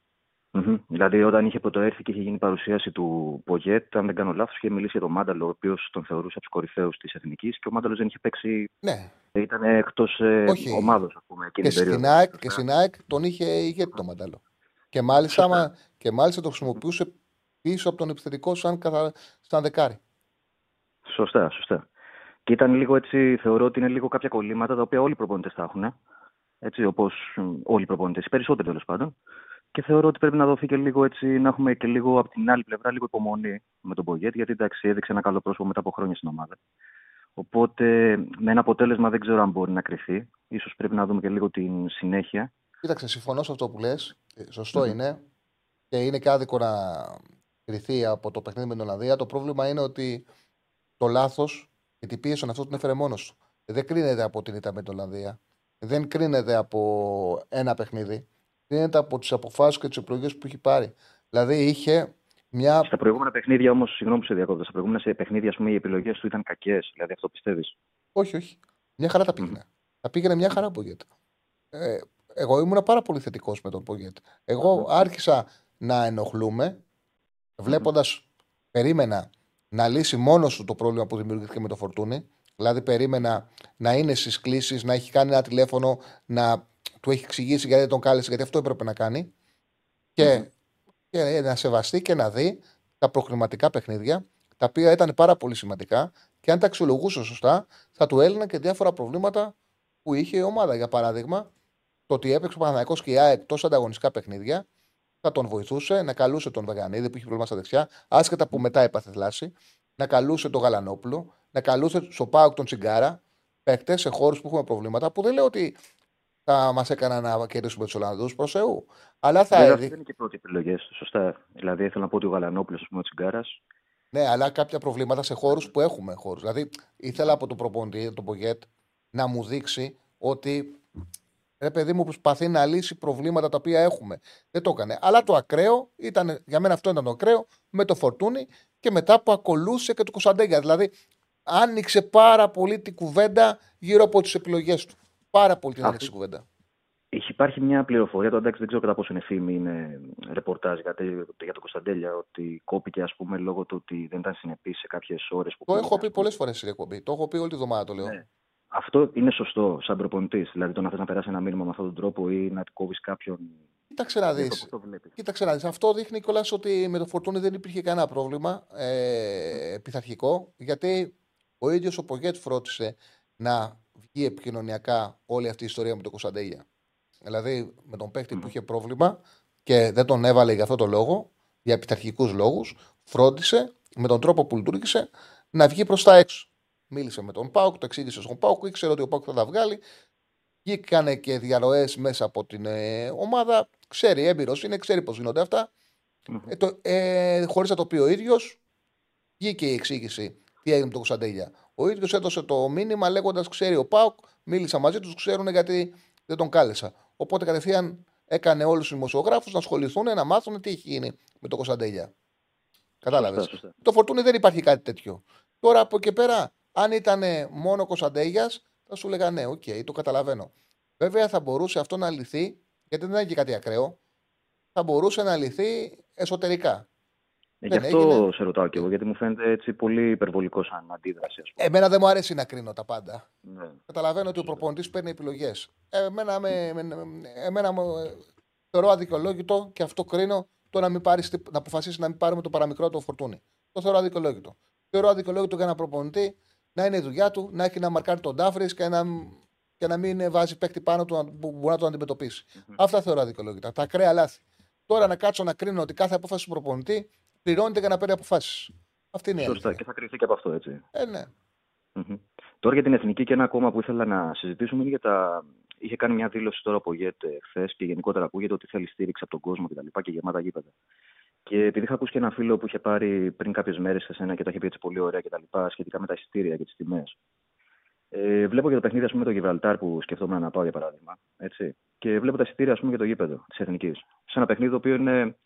Mm-hmm. Δηλαδή, όταν είχε πρωτοέρθει και είχε γίνει η παρουσίαση του Πογέτ, αν δεν κάνω λάθος, είχε μιλήσει για τον Μάνταλο, ο οποίος τον θεωρούσε από τους κορυφαίους της Εθνικής και ο Μάνταλος δεν είχε παίξει. Ναι. Ήταν εκτός ε, ομάδος, ας πούμε. Και στην, ΑΕΚ, και στην ΑΕΚ τον είχε ηγέτη τον Μάνταλο. Και μάλιστα, και μάλιστα το χρησιμοποιούσε πίσω από τον επιθετικό σαν, καθα... σαν δεκάρι. Σωστά, σωστά. Και ήταν λίγο έτσι, θεωρώ ότι είναι λίγο κάποια κολλήματα τα οποία όλοι οι προπονητές τα έχουν. Έτσι, όπως όλοι οι προπονητές, οι περισσότεροι τέλος πάντων. Και θεωρώ ότι πρέπει να δοθεί και λίγο έτσι, να έχουμε και λίγο από την άλλη πλευρά λίγο υπομονή με τον Πογέτ, γιατί εντάξει, έδειξε ένα καλό πρόσωπο μετά από χρόνια στην ομάδα. Οπότε με ένα αποτέλεσμα δεν ξέρω αν μπορεί να κρυθεί. σω πρέπει να δούμε και λίγο την συνέχεια. Κοίταξε, συμφωνώ σε αυτό που λες. Σωστό mm-hmm. είναι. Και είναι και άδικο να κρυθεί από το παιχνίδι με την Ολλανδία. Το πρόβλημα είναι ότι το λάθος και την πίεση αυτό τον έφερε μόνος του. Δεν κρίνεται από την ήττα με την Ολλανδία. Δεν κρίνεται από ένα παιχνίδι. Κρίνεται από τις αποφάσεις και τις επιλογές που έχει πάρει. Δηλαδή είχε μια. Στα προηγούμενα παιχνίδια όμως, συγγνώμη που σε διακόπτω, στα προηγούμενα παιχνίδια πούμε, οι επιλογές του ήταν κακές. Δηλαδή αυτό πιστεύεις; Όχι, όχι. Μια χαρά τα πήγαινε. Mm. Τα πήγαινε μια χαρά Πογέτ. Ε, εγώ ήμουν πάρα πολύ θετικός με τον Πογέτ. Εγώ άρχισα να ενοχλούμε βλέποντας, περίμενα να λύσει μόνος του το πρόβλημα που δημιουργήθηκε με το φορτούνι. Δηλαδή, περίμενα να είναι στις κλήσεις, να έχει κάνει ένα τηλέφωνο, να του έχει εξηγήσει γιατί τον κάλεσε, γιατί αυτό έπρεπε να κάνει. Και, και να σεβαστεί και να δει τα προχρηματικά παιχνίδια, τα οποία ήταν πάρα πολύ σημαντικά και αν τα αξιολογούσε σωστά, θα του έλυναν και διάφορα προβλήματα που είχε η ομάδα. Για παράδειγμα, το ότι έπαιξε ο Παναθανικό και η ΑΕΚ τόσο ανταγωνιστικά παιχνίδια, θα τον βοηθούσε να καλούσε τον Βαγανίδη που είχε πρόβλημα στα δεξιά, άσχετα που μετά έπαθε θλάση, να καλούσε τον Γαλανόπουλο, να καλούσε στο Πάουκ τον Τσιγκάρα, παίχτες σε χώρους που έχουμε προβλήματα, που δεν λέω ότι θα μας έκαναν να κερδίσουμε τους Ολλανδούς προς Θεού. Αλλά θα Βέβαια, έδει. δεν είναι και οι πρώτοι επιλογές του, σωστά. Δηλαδή, ήθελα να πω ότι ο Γαλανόπουλος, ας πούμε, ο Τσιγκάρας. Ναι, αλλά κάποια προβλήματα σε χώρους που έχουμε χώρους. Δηλαδή, ήθελα από τον προπονητή, τον Πογέτ, να μου δείξει ότι ρε παιδί μου προσπαθεί να λύσει προβλήματα τα οποία έχουμε. Δεν το έκανε. Αλλά το ακραίο ήταν, για μένα αυτό ήταν το ακραίο, με το φορτούνι και μετά που ακολούθησε και το Κωνσταντέγια. Δηλαδή, άνοιξε πάρα πολύ την κουβέντα γύρω από τις επιλογές του. Πάρα πολύ την Αυτό- άνοιξε η κουβέντα. Είχε υπάρχει μια πληροφορία, το εντάξει δεν ξέρω κατά πόσο είναι φήμη, είναι ρεπορτάζ για, τε- για το Κωνσταντέλια, ότι κόπηκε ας πούμε λόγω του ότι δεν ήταν συνεπής σε κάποιες ώρες που Το πήγαινε, έχω ας πει πούμε. πολλές φορές στην εκπομπή. Το έχω πει όλη τη εβδομάδα, το λέω. Ναι. Αυτό είναι σωστό σαν προπονητής. Δηλαδή το να θες να περάσει ένα μήνυμα με αυτόν τον τρόπο ή να κόβεις κάποιον. Κοίταξε να δεις. Πώς το βλέπεις. Κοίταξε να δεις. Αυτό δείχνει κιόλας ότι με το Φορτούνι δεν υπήρχε κανένα πρόβλημα ε, πειθαρχικό, γιατί ο ίδιος ο Πογέτ φρόντισε να βγει επικοινωνιακά όλη αυτή η ιστορία με τον Κωνσταντέλια. Δηλαδή με τον παίκτη που είχε πρόβλημα και δεν τον έβαλε για αυτό το λόγο, για πειθαρχικούς λόγους, φρόντισε με τον τρόπο που λειτουργήσε να βγει προς τα έξω. Μίλησε με τον Πάουκ, το εξήγησε στον Πάουκ, ήξερε ότι ο Πάουκ θα τα βγάλει. Βγήκανε και διαρροές μέσα από την ε, ομάδα. Ξέρει, έμπειρος είναι, ξέρει πώς γίνονται αυτά. Ε, το, ε, Χωρίς να το πει ο ίδιος, βγήκε η εξήγηση τι έγινε με τον Κωνσταντέλια. Ο ίδιος έδωσε το μήνυμα λέγοντας: Ξέρει ο ΠΑΟΚ, μίλησα μαζί τους, ξέρουν γιατί δεν τον κάλεσα. Οπότε κατευθείαν έκανε όλους τους δημοσιογράφους να ασχοληθούν, να μάθουν τι έχει γίνει με τον Κωνσταντέλια. Κατάλαβες. Σωστά, σωστά. Του Φορτούνη δεν υπάρχει κάτι τέτοιο. Τώρα από εκεί πέρα, αν ήταν μόνο ο Κωνσταντέλιας, θα σου λέγα ναι, οκ, το καταλαβαίνω. Βέβαια θα μπορούσε αυτό να λυθεί, γιατί δεν είναι και κάτι ακραίο, θα μπορούσε να λυθεί εσωτερικά. Ε, γι' Δεν αυτό έγινε. σε ρωτάω και εγώ, γιατί μου φαίνεται έτσι πολύ υπερβολικός σαν αντίδραση. Ας Εμένα δεν μου αρέσει να κρίνω τα πάντα. πούμε. Ναι. Καταλαβαίνω ότι ο προπονητής παίρνει επιλογές. Εμένα, με, με, με- εμένα μου, ε, θεωρώ αδικαιολόγητο και αυτό κρίνω το να, μην πάρεις, τί- να αποφασίσεις να μην πάρουμε το παραμικρό το φορτούνι. Το θεωρώ αδικαιολόγητο. Θεωρώ αδικαιολόγητο για ένα προπονητή να είναι η δουλειά του, να έχει να μαρκάρει τον Τάφρη και να, και να μην βάζει παίκτη πάνω του να- που μπορεί να τον αντιμετωπίσει. Αυτά θεωρώ αδικαιολόγητα. Τα ακραία λάθη. Τώρα να κάτσω να κρίνω ότι κάθε απόφαση του προπονητή πληρώνεται για να παίρνει αποφάσεις. Αυτή είναι η Σωστά, αλήθεια. και θα κρυφτεί και από αυτό έτσι. Ε, ναι. Μμμ. Τώρα για την εθνική και ένα ακόμα που ήθελα να συζητήσουμε είναι για τα. Είχε κάνει μια δήλωση τώρα από ΓΕΤ χθε και γενικότερα ακούγεται ότι θέλει στήριξη από τον κόσμο κτλ. Και, και γεμάτα γήπεδα. Και επειδή είχα ακούσει και ένα φίλο που είχε πάρει πριν κάποιες μέρες σε σένα και τα είχε πει έτσι πολύ ωραία κτλ. σχετικά με τα εισιτήρια και τις τιμές. Ε, βλέπω για το παιχνίδι ας πούμε, το Γιβραλτάρ που σκεφτόμουν να πάω για παράδειγμα. Έτσι. Και βλέπω τα εισιτήρια ας πούμε, για το γήπεδο της Εθνικής. Σε ένα παιχνίδι το οποίο είναι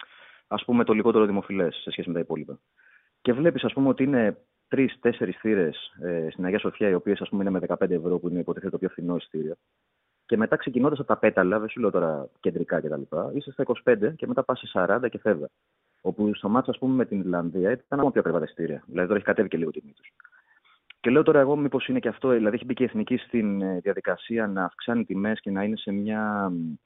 ας πούμε, το λιγότερο δημοφιλές σε σχέση με τα υπόλοιπα. Και βλέπεις, ας πούμε, ότι είναι τρει-τέσσερι θύρες ε, στην Αγία Σοφιά, οι οποίες είναι με 15 ευρώ, που είναι υποτίθεται το πιο φθηνό εισιτήριο. Και μετά ξεκινώντας από τα πέταλα, δεν σου λέω τώρα κεντρικά κτλ., είσαι στα 25 και μετά πας σε 40 και φεύγα. Όπου στο μάτσο, ας πούμε, με την Ιρλανδία ήταν ακόμα πιο ακριβά τα εισιτήρια. Δηλαδή τώρα έχει κατέβει και λίγο τιμή τους. Και λέω τώρα εγώ, μήπως είναι και αυτό, δηλαδή έχει μπει και η εθνική στην ε, διαδικασία να αυξάνει τιμές και να είναι σε μια ε,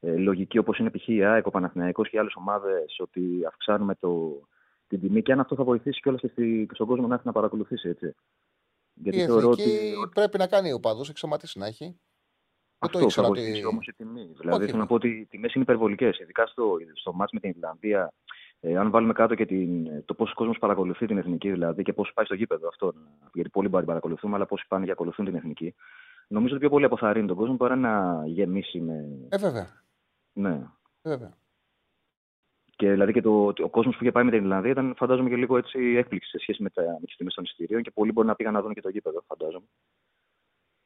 λογική όπως είναι π.χ. η ΑΕΚ, ο Παναθηναϊκός και οι άλλες ομάδες, ότι αυξάνουμε το, την τιμή και αν αυτό θα βοηθήσει κιόλας και, στη- και στον κόσμο να έρθει να παρακολουθήσει, έτσι. Γιατί η θεωρώ εθνική ότι πρέπει να κάνει ο παδό, έχει σταματήσει να έχει. Δεν το αυτό θα ήξερα βοηθήσει ότι. όμως η τιμή. Δηλαδή Όχι. θέλω να πω ότι οι τιμές είναι υπερβολικές. Ειδικά στο, στο μάτς με την Ιρλανδία, ε, αν βάλουμε κάτω και την, το πόσο κόσμος παρακολουθεί την εθνική δηλαδή και πόσο πάει στο γήπεδο αυτό. Γιατί πολλοί μπορεί να την παρακολουθούμε, αλλά πόσοι πάνε και ακολουθούν την εθνική. Νομίζω ότι πιο πολύ αποθαρρύνει τον κόσμο παρά να γεμίσει με. Ε, βέβαια. Ναι. βέβαια. Και δηλαδή και το, ο κόσμος που είχε πάει με την Ιρλανδία ήταν φαντάζομαι και λίγο έτσι έκπληξη σε σχέση με, τα, με τις τιμές των εισιτηρίων και πολλοί μπορεί να πήγαν να δουν και το γήπεδο, φαντάζομαι.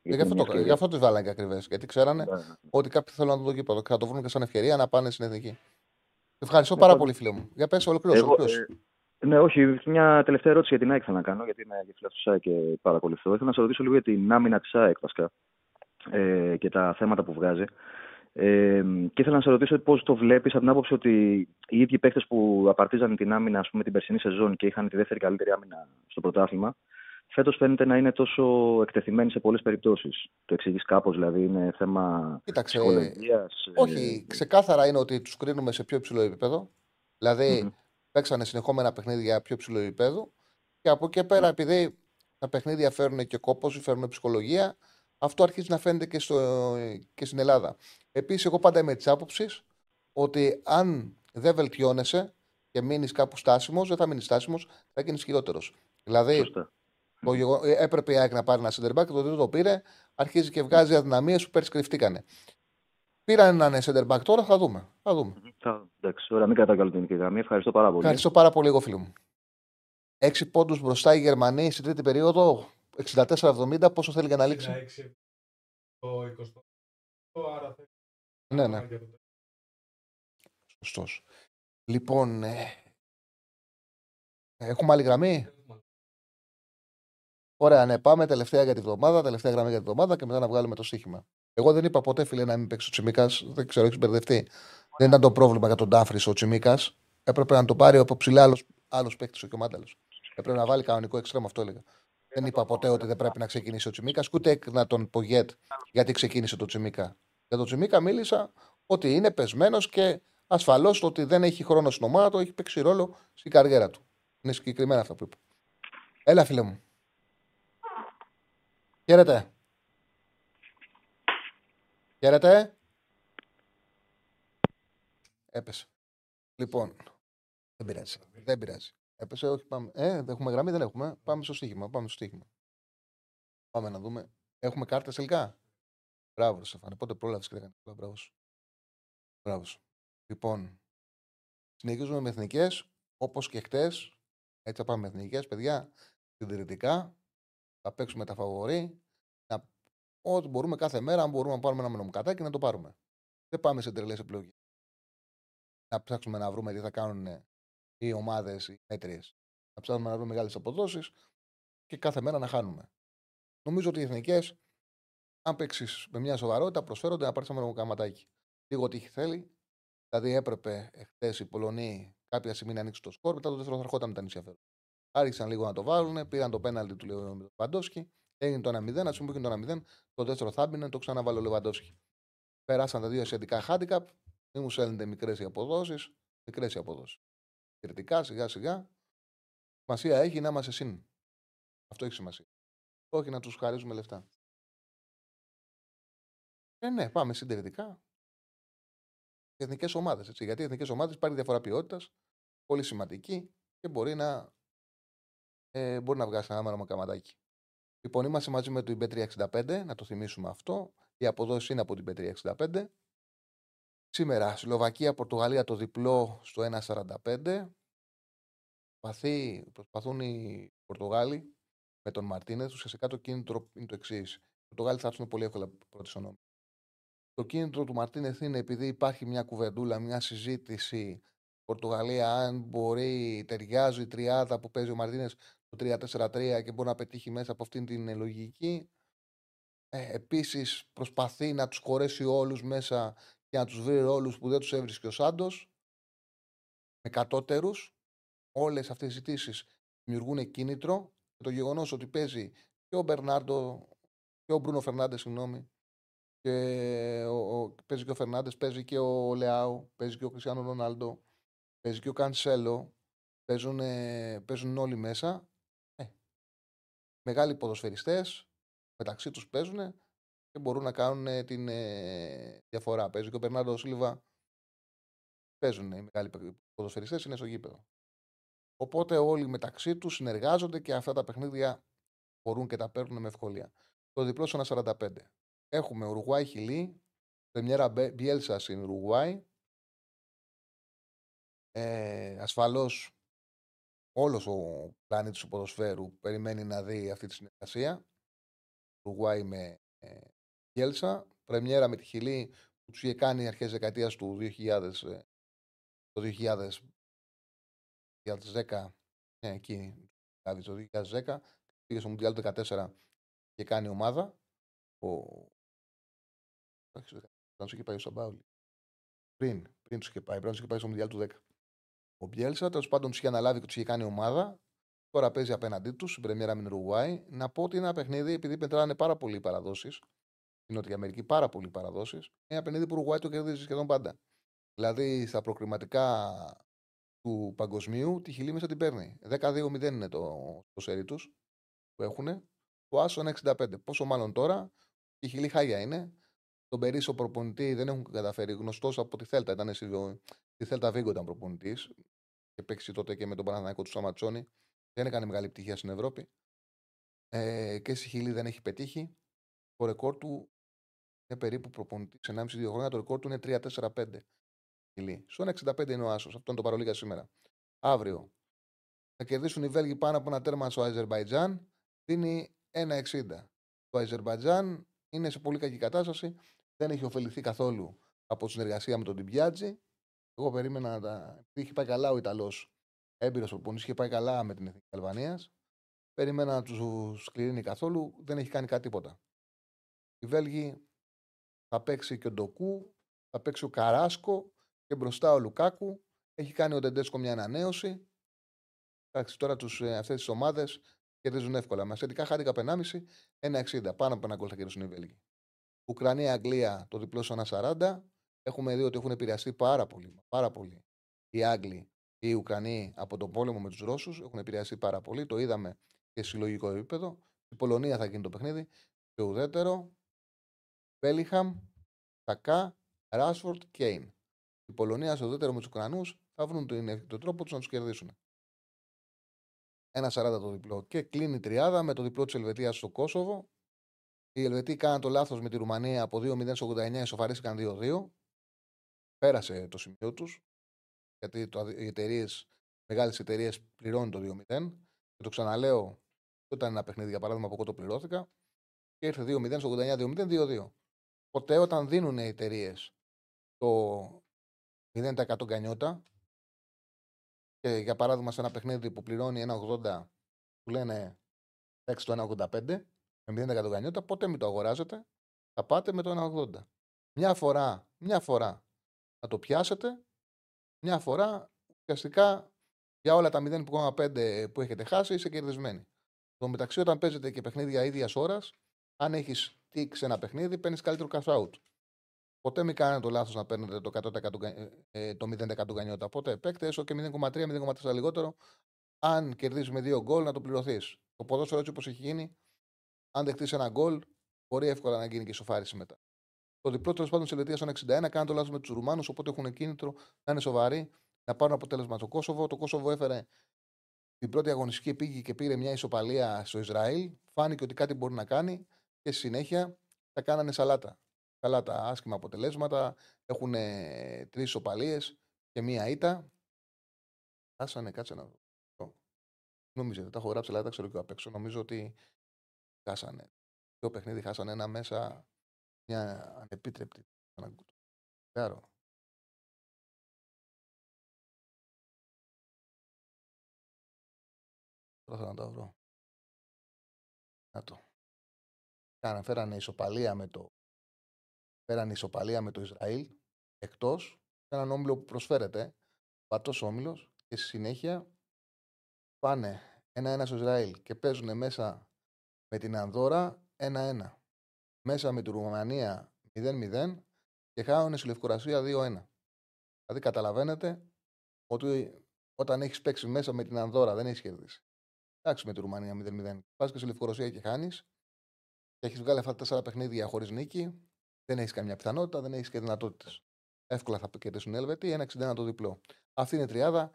Ε, Γι' αυτό, το, γι' αυτό τις βάλανε και ακριβές. Γιατί ξέρανε Ναι, ότι κάποιοι θέλουν να δουν το γήπεδο και θα το βρουν και σαν ευκαιρία να πάνε στην εθνική. Ευχαριστώ Ναι, πάρα πάντως- πολύ, φίλε μου. Για πες, ολοκλήρωσε. Εγώ, ολοκλήρωσε. ε, ναι, όχι. Μια τελευταία ερώτηση για την ΑΕΚ θέλω να κάνω, γιατί είμαι φίλος του ΣΑΕΚ και παρακολουθώ. Ήθελα να σε ρωτήσω λίγο για την άμυνα της ΑΕΚ βασικά ε, και τα θέματα που βγάζει. Ε, και ήθελα να σε ρωτήσω πώς το βλέπεις από την άποψη ότι οι ίδιοι παίχτε που απαρτίζαν την άμυνα ας πούμε, την περσινή σεζόν και είχαν τη δεύτερη καλύτερη άμυνα στο πρωτάθλημα, φέτος φαίνεται να είναι τόσο εκτεθειμένοι σε πολλές περιπτώσεις. Το εξηγείς κάπως, δηλαδή είναι θέμα Κοίταξε, ψυχολογίας, ε, Όχι, ξεκάθαρα είναι ότι τους κρίνουμε σε πιο υψηλό επίπεδο. Δηλαδή, παίξανε συνεχόμενα παιχνίδια πιο υψηλό επίπεδο. Και από εκεί και πέρα, επειδή τα παιχνίδια φέρνουν και κόπος, φέρνουν ψυχολογία, αυτό αρχίζει να φαίνεται και, στο, και στην Ελλάδα. Επίσης, εγώ πάντα είμαι της άποψης ότι αν δεν βελτιώνεσαι και μείνεις κάπου στάσιμος, δεν θα μείνεις στάσιμος, θα γίνεις χειρότερος. Δηλαδή, το γεγο... Ε, έπρεπε η ΑΕΚ να πάρει ένα center back και το δεν το πήρε, αρχίζει και βγάζει αδυναμίες που πέρσι κρυφτήκανε. Πήραν έναν center back τώρα, θα δούμε. Θα δούμε. Εντάξει, ωραία, μην κατακαλώ την γραμμή. Ευχαριστώ πάρα πολύ. Ευχαριστώ πάρα πολύ, εγώ φίλο μου. Έξι πόντους μπροστά η Γερμανία στην τρίτη περίοδο, 64-70, πόσο θέλει για να λήξει; Το 20. Άρα ναι, ναι. Σωστός. Λοιπόν, ε... έχουμε άλλη γραμμή; Ωραία, ναι, πάμε τελευταία για τη βδομάδα, τελευταία γραμμή για τη βδομάδα και μετά να βγάλουμε το στοίχημα. Εγώ δεν είπα ποτέ, φίλε, να μην παίξει ο Τσιμίκας. Δεν ξέρω, έχεις μπερδευτεί. Δεν ήταν το πρόβλημα για τον Τάφρι ο Τσιμίκας. Έπρεπε να το πάρει από ψηλά άλλος παίκτης ο Κιωμάνταλο. Έπρεπε να βάλει κανονικό εξτρέμο, αυτό έλεγα. Δεν είπα ποτέ ότι δεν πρέπει να ξεκινήσει ο Τσιμίκας, ούτε έκρινα τον Πογέτ γιατί ξεκίνησε το Τσιμίκα. Για τον Τσιμίκα μίλησα ότι είναι πεσμένος και ασφαλώς το ότι δεν έχει χρόνο στην ομάδα του έχει παίξει ρόλο στην καριέρα του. Είναι συγκεκριμένα αυτά που είπα. Έλα, φίλε μου. Χαίρετε. Χαίρετε. Έπεσε. Λοιπόν, δεν πειράζει. Δεν πειράζει. Έπεσε, όχι πάμε. Ε, δεν έχουμε γραμμή, δεν έχουμε. Πάμε στο στοίχημα. Πάμε στο στοίχημα. Πάμε να δούμε. Έχουμε κάρτες τελικά; Μπράβο, Στεφάνε. Πότε πρόλαβες και έκανες. Μπράβος. Μπράβος. Λοιπόν, συνεχίζουμε με εθνικές. Όπως και χτες. Έτσι θα πάμε με εθνικές, παιδιά. Συντηρητικά. Θα παίξουμε τα φαβορή. Να... Ό,τι μπορούμε κάθε μέρα, αν μπορούμε να πάρουμε ένα μενομοκατάκι, να το πάρουμε. Δεν πάμε σε τρελές επιλογές. Να ψάξουμε να βρούμε τι θα κάνουν οι ομάδες, οι μέτριες. Να ψάχνουμε να βρούμε μεγάλες αποδόσεις και κάθε μέρα να χάνουμε. Νομίζω ότι οι εθνικές, αν παίξεις με μια σοβαρότητα, προσφέρονται να πάρεις ένα μενομοκαματάκι. Λίγο τι θέλει. Δηλαδή έπρεπε χθε οι Πολωνοί κάποια στιγμή να ανοίξουν το σκορ, μετά το δεύτερο θα ερχόταν με τα νησιά Άρχισαν λίγο να το βάλουν, πήραν το πέναλτι του Λεβαντόσκι, έγινε το 1-0, ας πούμε που έγινε το 1-0, το δεύτερο θα μπαινε, το ξαναβάλει ο Λεβαντόσκι. Περάσαν τα δύο ασιατικά handicap, μην μου σέλνετε μικρές οι αποδόσεις, μικρές οι αποδόσεις. Κριτικά σιγά σιγά. Σημασία έχει να είμαστε συν. Αυτό έχει σημασία. Όχι να τους χαρίζουμε λεφτά. Ε, ναι, πάμε συντηρητικά. Εθνικές ομάδες. Γιατί οι εθνικές ομάδες υπάρχει διαφορά ποιότητας, πολύ σημαντική και μπορεί να ε, μπορεί να βγάλει ένα μέρο καματάκι. Λοιπόν, είμαστε μαζί με το IB365, να το θυμίσουμε αυτό. Η αποδόση είναι από την IB365. Σήμερα, Σλοβακία, Πορτογαλία το διπλό στο 1,45. προσπαθούν οι Πορτογάλοι με τον Μαρτίνε. Ουσιαστικά το κίνητρο είναι το εξής. Οι Πορτογάλοι θα έρθουν πολύ εύκολα πρώτη στο Το κίνητρο του Μαρτίνεθ είναι επειδή υπάρχει μια κουβεντούλα, μια συζήτηση Πορτογαλία, αν μπορεί, ταιριάζει η τριάδα που παίζει ο Μαρτίνε το 3-4-3 και μπορεί να πετύχει μέσα από αυτήν την λογική. Ε, Επίσης προσπαθεί να τους χωρέσει όλους μέσα και να τους βρει όλου που δεν τους έβρισκε ο Σάντος. Με κατώτερους. Όλες αυτές οι ζητήσεις δημιουργούν κίνητρο. Το γεγονός ότι παίζει και ο Μπερνάρντο και ο Μπρούνο Φερνάντες, συγγνώμη, και ο, ο, παίζει και ο Φερνάντες, παίζει και ο Λεάου, παίζει και ο Κριστιανό Ρονάλντο, παίζει και ο Κανσέλο. Παίζουν, παίζουν όλοι μέσα μεγάλοι ποδοσφαιριστές μεταξύ τους παίζουν και μπορούν να κάνουν την ε, διαφορά. Παίζει και ο Περνάρντο Σίλβα. Παίζουν οι μεγάλοι ποδοσφαιριστές, είναι στο γήπεδο. Οπότε όλοι μεταξύ τους συνεργάζονται και αυτά τα παιχνίδια μπορούν και τα παίρνουν με ευκολία. Το διπλό στο 1,45. Έχουμε Ουρουγουάη Χιλή, Πρεμιέρα Μπιέλσα στην Ουρουγουάη. Ε, ασφαλώς όλος ο πλανήτης του ποδοσφαίρου περιμένει να δει αυτή τη συνεργασία. Ουρουγουάη με ε, Γέλσα. Πρεμιέρα με τη Χιλή που τους είχε κάνει αρχές δεκαετίας του 2000, ε, το 2000, 2010. Ναι, εκεί, δηλαδή το 2010. Πήγε στο Μουντιάλ το 2014 και κάνει ομάδα. Ο... Δεν τους είχε πάει ο Σαμπάουλη. Πριν, πριν τους είχε πάει. Πριν τους είχε πάει στο Μουντιάλ του 10. Ο Μπιέλσα τέλος πάντων τους είχε αναλάβει και τους είχε κάνει ομάδα. Τώρα παίζει απέναντί τους στην Πρεμιέρα με Ουρουάη. Να πω ότι είναι ένα παιχνίδι, επειδή πετράνε πάρα πολλοί παραδόσεις, στην Νότια Αμερική πάρα πολλοί παραδόσεις, είναι ένα παιχνίδι που Ουρουάη το κερδίζει σχεδόν πάντα. Δηλαδή στα προκριματικά του παγκοσμίου, τη Χιλή μέσα την παίρνει. 10-2-0 είναι το, το σερί τους που έχουν. Ο Άσο 65. Πόσο μάλλον τώρα, η Χιλή χάγια είναι. Τον Περίσο προπονητή δεν έχουν καταφέρει. Γνωστός από τη Θέλτα. Ήταν στη Θέλτα Βίγκο ήταν προπονητής. Και παίξει τότε και με τον Παναθηναϊκό του Σαματσόνη. Δεν έκανε μεγάλη πτυχία στην Ευρώπη. Ε, και στη Χιλή δεν έχει πετύχει. Το ρεκόρ του είναι περίπου προπονητής 1,5-2 χρόνια. Το ρεκόρ του είναι 3-4-5. Χιλή. Στο 65 είναι ο Άσος. Αυτό είναι το παρολίγα σήμερα. Αύριο θα κερδίσουν οι Βέλγοι πάνω από ένα τέρμα στο Αζερβαϊτζάν. Δίνει 1,60. Το Αζερβαϊτζάν είναι σε πολύ κακή κατάσταση. Δεν έχει ωφεληθεί καθόλου από συνεργασία με τον Τιμπιάτζη. Εγώ περίμενα να τα. Είχε πάει καλά ο Ιταλός έμπειρος προπονητής, είχε πάει καλά με την Εθνική Αλβανίας. Περίμενα να τους σκληρύνει καθόλου. Δεν έχει κάνει κάτι τίποτα. Οι Βέλγοι θα παίξει και ο Ντοκού, θα παίξει ο Καράσκο και μπροστά ο Λουκάκου. Έχει κάνει ο Ντεντέσκο μια ανανέωση. Εντάξει, τώρα ε, αυτές τις ομάδες κερδίζουν εύκολα. Με ασθεντικά χάρηκα 1,5, 1,60. Πάνω από ένα γκολ θα κερδίσουν οι Βέλγοι. Ουκρανία-Αγγλία το διπλό στο 1,40. Έχουμε δει ότι έχουν επηρεαστεί πάρα πολύ, πάρα πολύ οι Άγγλοι ή οι Ουκρανοί από τον πόλεμο με τους Ρώσους. Έχουν επηρεαστεί πάρα πολύ. Το είδαμε και σε συλλογικό επίπεδο. Η Πολωνία θα γίνει το παιχνίδι. Το ουδέτερο. Μπέλιχαμ, Κακά, Ράσφορντ, Κέιν. Η Πολωνία στο ουδέτερο με τους Ουκρανούς θα βρουν τον, τον τρόπο τους να τους κερδίσουν. Ένα 40 το διπλό. Και κλείνει η τριάδα με το διπλό της Ελβετίας στο Κόσοβο. Οι Ελβετοί κάναν το λάθος με τη Ρουμανία από 2-0-89, ισοφαρίστηκαν 2-2. Πέρασε το σημείο τους. Γιατί το, οι εταιρείες, μεγάλες εταιρείες πληρώνουν το 2-0. Και το ξαναλέω, ήταν ένα παιχνίδι για παράδειγμα που εγώ το πληρώθηκα. Και ήρθε 2-0, 89, 2-0, 2-2. Ποτέ όταν δίνουν οι εταιρείες το 0% γκανιότα, και για παράδειγμα σε ένα παιχνίδι που πληρώνει 1,80 που λένε παίξει το 1,85 με 0% γκανιότα, ποτέ μην το αγοράζετε. Θα πάτε με το 1,80. Μια φορά, μια φορά θα το πιάσετε, μια φορά ουσιαστικά για όλα τα 0,5 που έχετε χάσει είσαι κερδισμένοι. Το μεταξύ, όταν παίζετε και παιχνίδια ίδιας ώρας, αν έχει τίξει ένα παιχνίδι, παίρνεις καλύτερο cash out. Ποτέ μην κάνετε το λάθος να παίρνετε το 100% ε, ε, το 0% γκανιότα. Ποτέ παίκτε έστω και 0,3-0,4 λιγότερο. Αν κερδίζει με δύο γκολ, να το πληρωθείς. Το ποδόσφαιρο έτσι όπως έχει γίνει, αν δεχτείς ένα γκολ, μπορεί εύκολα να γίνει και σοφάριση μετά. Το διπλό τέλος πάντων της Ελβετία στο 61 κάνει το λάθος με τους Ρουμάνους, οπότε έχουν κίνητρο να είναι σοβαροί, να πάρουν αποτέλεσμα στο Κόσοβο. Το Κόσοβο έφερε την πρώτη αγωνιστική πήγε και πήρε μια ισοπαλία στο Ισραήλ. Φάνηκε ότι κάτι μπορεί να κάνει και στη συνέχεια θα κάνανε σαλάτα καλά τα άσχημα αποτελέσματα. Έχουν τρεις οπαλίε και μία ήττα. Χάσανε, κάτσε να δω. Νομίζω, δεν τα έχω γράψει, αλλά τα ξέρω και απ' έξω. Νομίζω ότι χάσανε. Το παιχνίδι χάσανε ένα μέσα μια ανεπίτρεπτη. Ξέρω. Τώρα θα να το βρω. Να το. Αναφέρανε ισοπαλία με το πέραν ισοπαλία με το Ισραήλ εκτός έναν όμιλο που προσφέρεται, πατό όμιλος, και στη συνέχεια πάνε ένα-ένα στο Ισραήλ και παίζουν μέσα με την Ανδώρα ένα-ένα. Μέσα με τη Ρουμανία 0-0 και χάουν στη Λευκορασία 2-1. Δηλαδή καταλαβαίνετε ότι όταν έχεις παίξει μέσα με την Ανδώρα δεν έχεις κερδίσει. Εντάξει με τη Ρουμανία 0-0. Πας και στη Λευκορωσία και χάνεις και έχεις βγάλει αυτά τα τέσσερα παιχνίδια χωρίς νίκη δεν έχεις καμιά πιθανότητα, δεν έχεις και δυνατότητες. Εύκολα θα κερδίσουν οι Έλβετοι, ένα 61 το διπλό. Αυτή είναι η τριάδα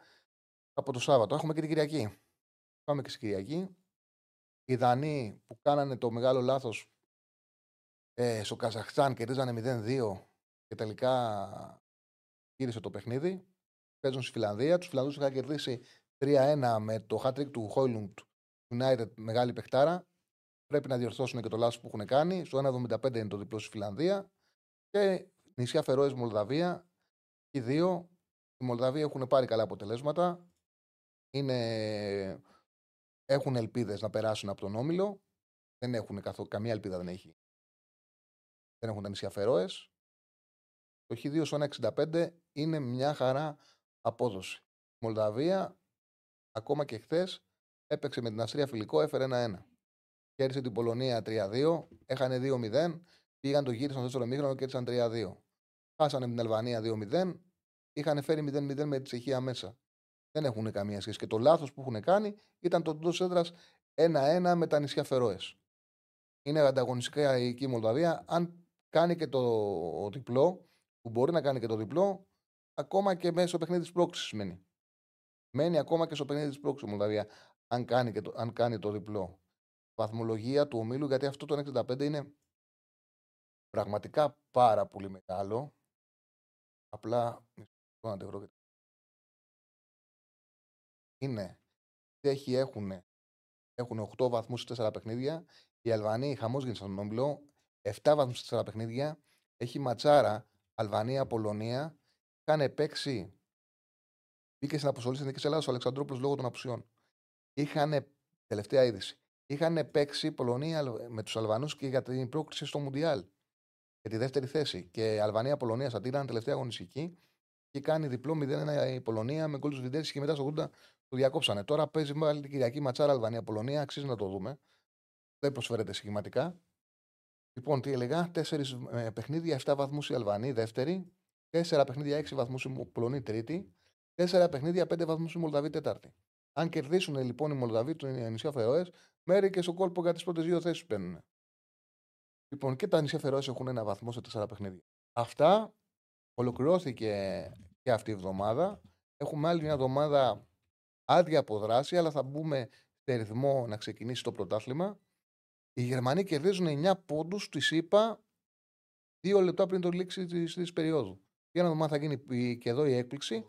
από το Σάββατο. Έχουμε και την Κυριακή. Πάμε και στην Κυριακή. Οι Δανείοι που κάνανε το μεγάλο λάθος ε, στο Καζαχστάν κερδίζανε 0-2 και τελικά γύρισε το παιχνίδι. Παίζουν στη Φιλανδία. Τους Φιλανδούς είχαν κερδίσει 3-1 με το hat του Χόιλουντ United, μεγάλη παιχτάρα. Πρέπει να διορθώσουν και το λάθος που έχουν κάνει. Στο 1,75 είναι το διπλό στη Φιλανδία. Και νησιά Φερόες Μολδαβία. Οι δύο. Οι Μολδαβοί έχουν πάρει καλά αποτελέσματα. Είναι... Έχουν ελπίδες να περάσουν από τον Όμιλο. Δεν έχουν καθό... καμία ελπίδα δεν έχει. Δεν έχουν τα νησιά Φερόες. Το Χ2 στο 1,65 είναι μια χαρά απόδοση. Η Μολδαβία, ακόμα και χθες, έπαιξε με την Αυστρία φιλικό, έφερε ένα-ένα. Κέρδισε την Πολωνία 3-2, έχανε 2-0, πήγαν το γύρισαν στο δεύτερο μήχρονο και κέρδισαν 3-2. Χάσανε την Αλβανία 2-0, είχαν φέρει 0-0 με τη Τσεχία μέσα. Δεν έχουν καμία σχέση. Και το λάθος που έχουν κάνει ήταν το εντός έδρας 1-1 με τα νησιά Φερόες. Είναι ανταγωνιστικά η εκεί η Μολδαβία. Αν κάνει και το διπλό, που μπορεί να κάνει και το διπλό, ακόμα και μέσα στο παιχνίδι της πρόκλησης μένει. Μένει ακόμα και στο παιχνίδι της πρόκλησης η Μολδαβία, αν κάνει, και το, αν κάνει το διπλό. Βαθμολογία του ομίλου, γιατί αυτό το 65 είναι πραγματικά πάρα πολύ μεγάλο. Απλά, να το βρω είναι, έχει, έχουν, έχουν 8 βαθμούς σε 4 παιχνίδια. Οι Αλβανοί χαμός γίνεται στον όμιλο, 7 βαθμούς σε 4 παιχνίδια. Έχει ματσάρα Αλβανία-Πολωνία. Είχαν παίξει. Μπήκε στην αποστολή στην Ελλάδα ο Αλεξανδρόπουλος λόγω των απουσιών. Είχαν, τελευταία είδηση, είχαν παίξει Πολωνία με τους Αλβανούς και για την πρόκληση στο Μουντιάλ. Για τη δεύτερη θέση. Και Αλβανία-Πολωνία θα τήραν τελευταία αγωνιστική και κάνει διπλό 0-1 η Πολωνία με γκολ τους Βιντέρη και μετά στο 80 το διακόψανε. Τώρα παίζει μάλλον την Κυριακή ματσάρα Αλβανία-Πολωνία. Αξίζει να το δούμε. Δεν προσφέρεται σχηματικά. Λοιπόν, τι έλεγα, τέσσερις ε, παιχνίδια, 7 βαθμούς η Αλβανή, δεύτερη. Τέσσερα παιχνίδια, 6 βαθμούς η Πολωνή, τρίτη. Τέσσερα παιχνίδια, 5 βαθμούς η Μολδαβή, τέταρτη. Αν κερδίσουν λοιπόν οι Μολδαβοί του νησιά Φεροές, μέρη και στο κόλπο για τις πρώτες δύο θέσεις παίρνουν. Λοιπόν, και τα νησιά Φεροέ έχουν ένα βαθμό σε τέσσερα παιχνίδια. Αυτά ολοκληρώθηκε και αυτή η εβδομάδα. Έχουμε άλλη μια εβδομάδα άδεια από δράση, αλλά θα μπούμε σε ρυθμό να ξεκινήσει το πρωτάθλημα. Οι Γερμανοί κερδίζουν 9 πόντους, τη είπα, δύο λεπτά πριν το λήξη της περίοδου. Για να δούμε αν θα γίνει και εδώ η έκπληξη.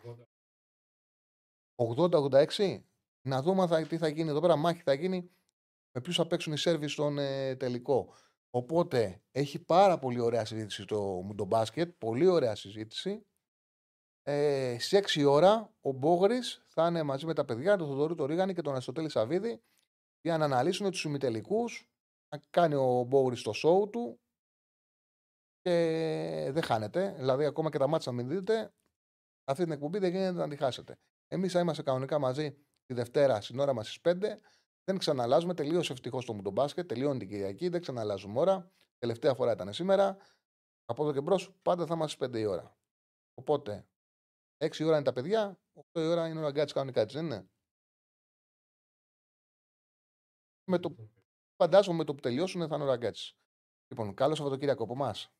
80-86. Να δούμε θα, τι θα γίνει εδώ πέρα. Μάχη θα γίνει με ποιους θα παίξουν οι Σέρβοι στον ε, τελικό. Οπότε έχει πάρα πολύ ωραία συζήτηση το Μουντομπάσκετ. Πολύ ωραία συζήτηση. Ε, Στι 6 ώρα ο Μπόγρης θα είναι μαζί με τα παιδιά, τον Θοδωρή, τον Ρίγανη και τον Αριστοτέλη Σαββίδη για να αναλύσουν τους ημιτελικούς. Να κάνει ο Μπόγρης το σοου του και δεν χάνεται. Δηλαδή, ακόμα και τα μάτια να μην δείτε, αυτή την εκπομπή δεν γίνεται να τη χάσετε. Εμείς θα είμαστε κανονικά μαζί τη Δευτέρα στην ώρα μας στις 5. Δεν ξαναλάζουμε. Τελείωσε ευτυχώς το Μουντομπάσκετ. Τελειώνει την Κυριακή. Δεν ξαναλάζουμε ώρα. Τελευταία φορά ήταν σήμερα. Από εδώ και μπρος πάντα θα είμαστε στι 5 η ώρα. Οπότε 6 η ώρα είναι τα παιδιά, 8 η ώρα είναι ο ραγκάτσι κανονικά, έτσι δεν είναι; Με το, φαντάζομαι με το που τελειώσουν θα είναι ο ραγκάτσι. Λοιπόν, καλό Σαββατοκύριακο από εμάς.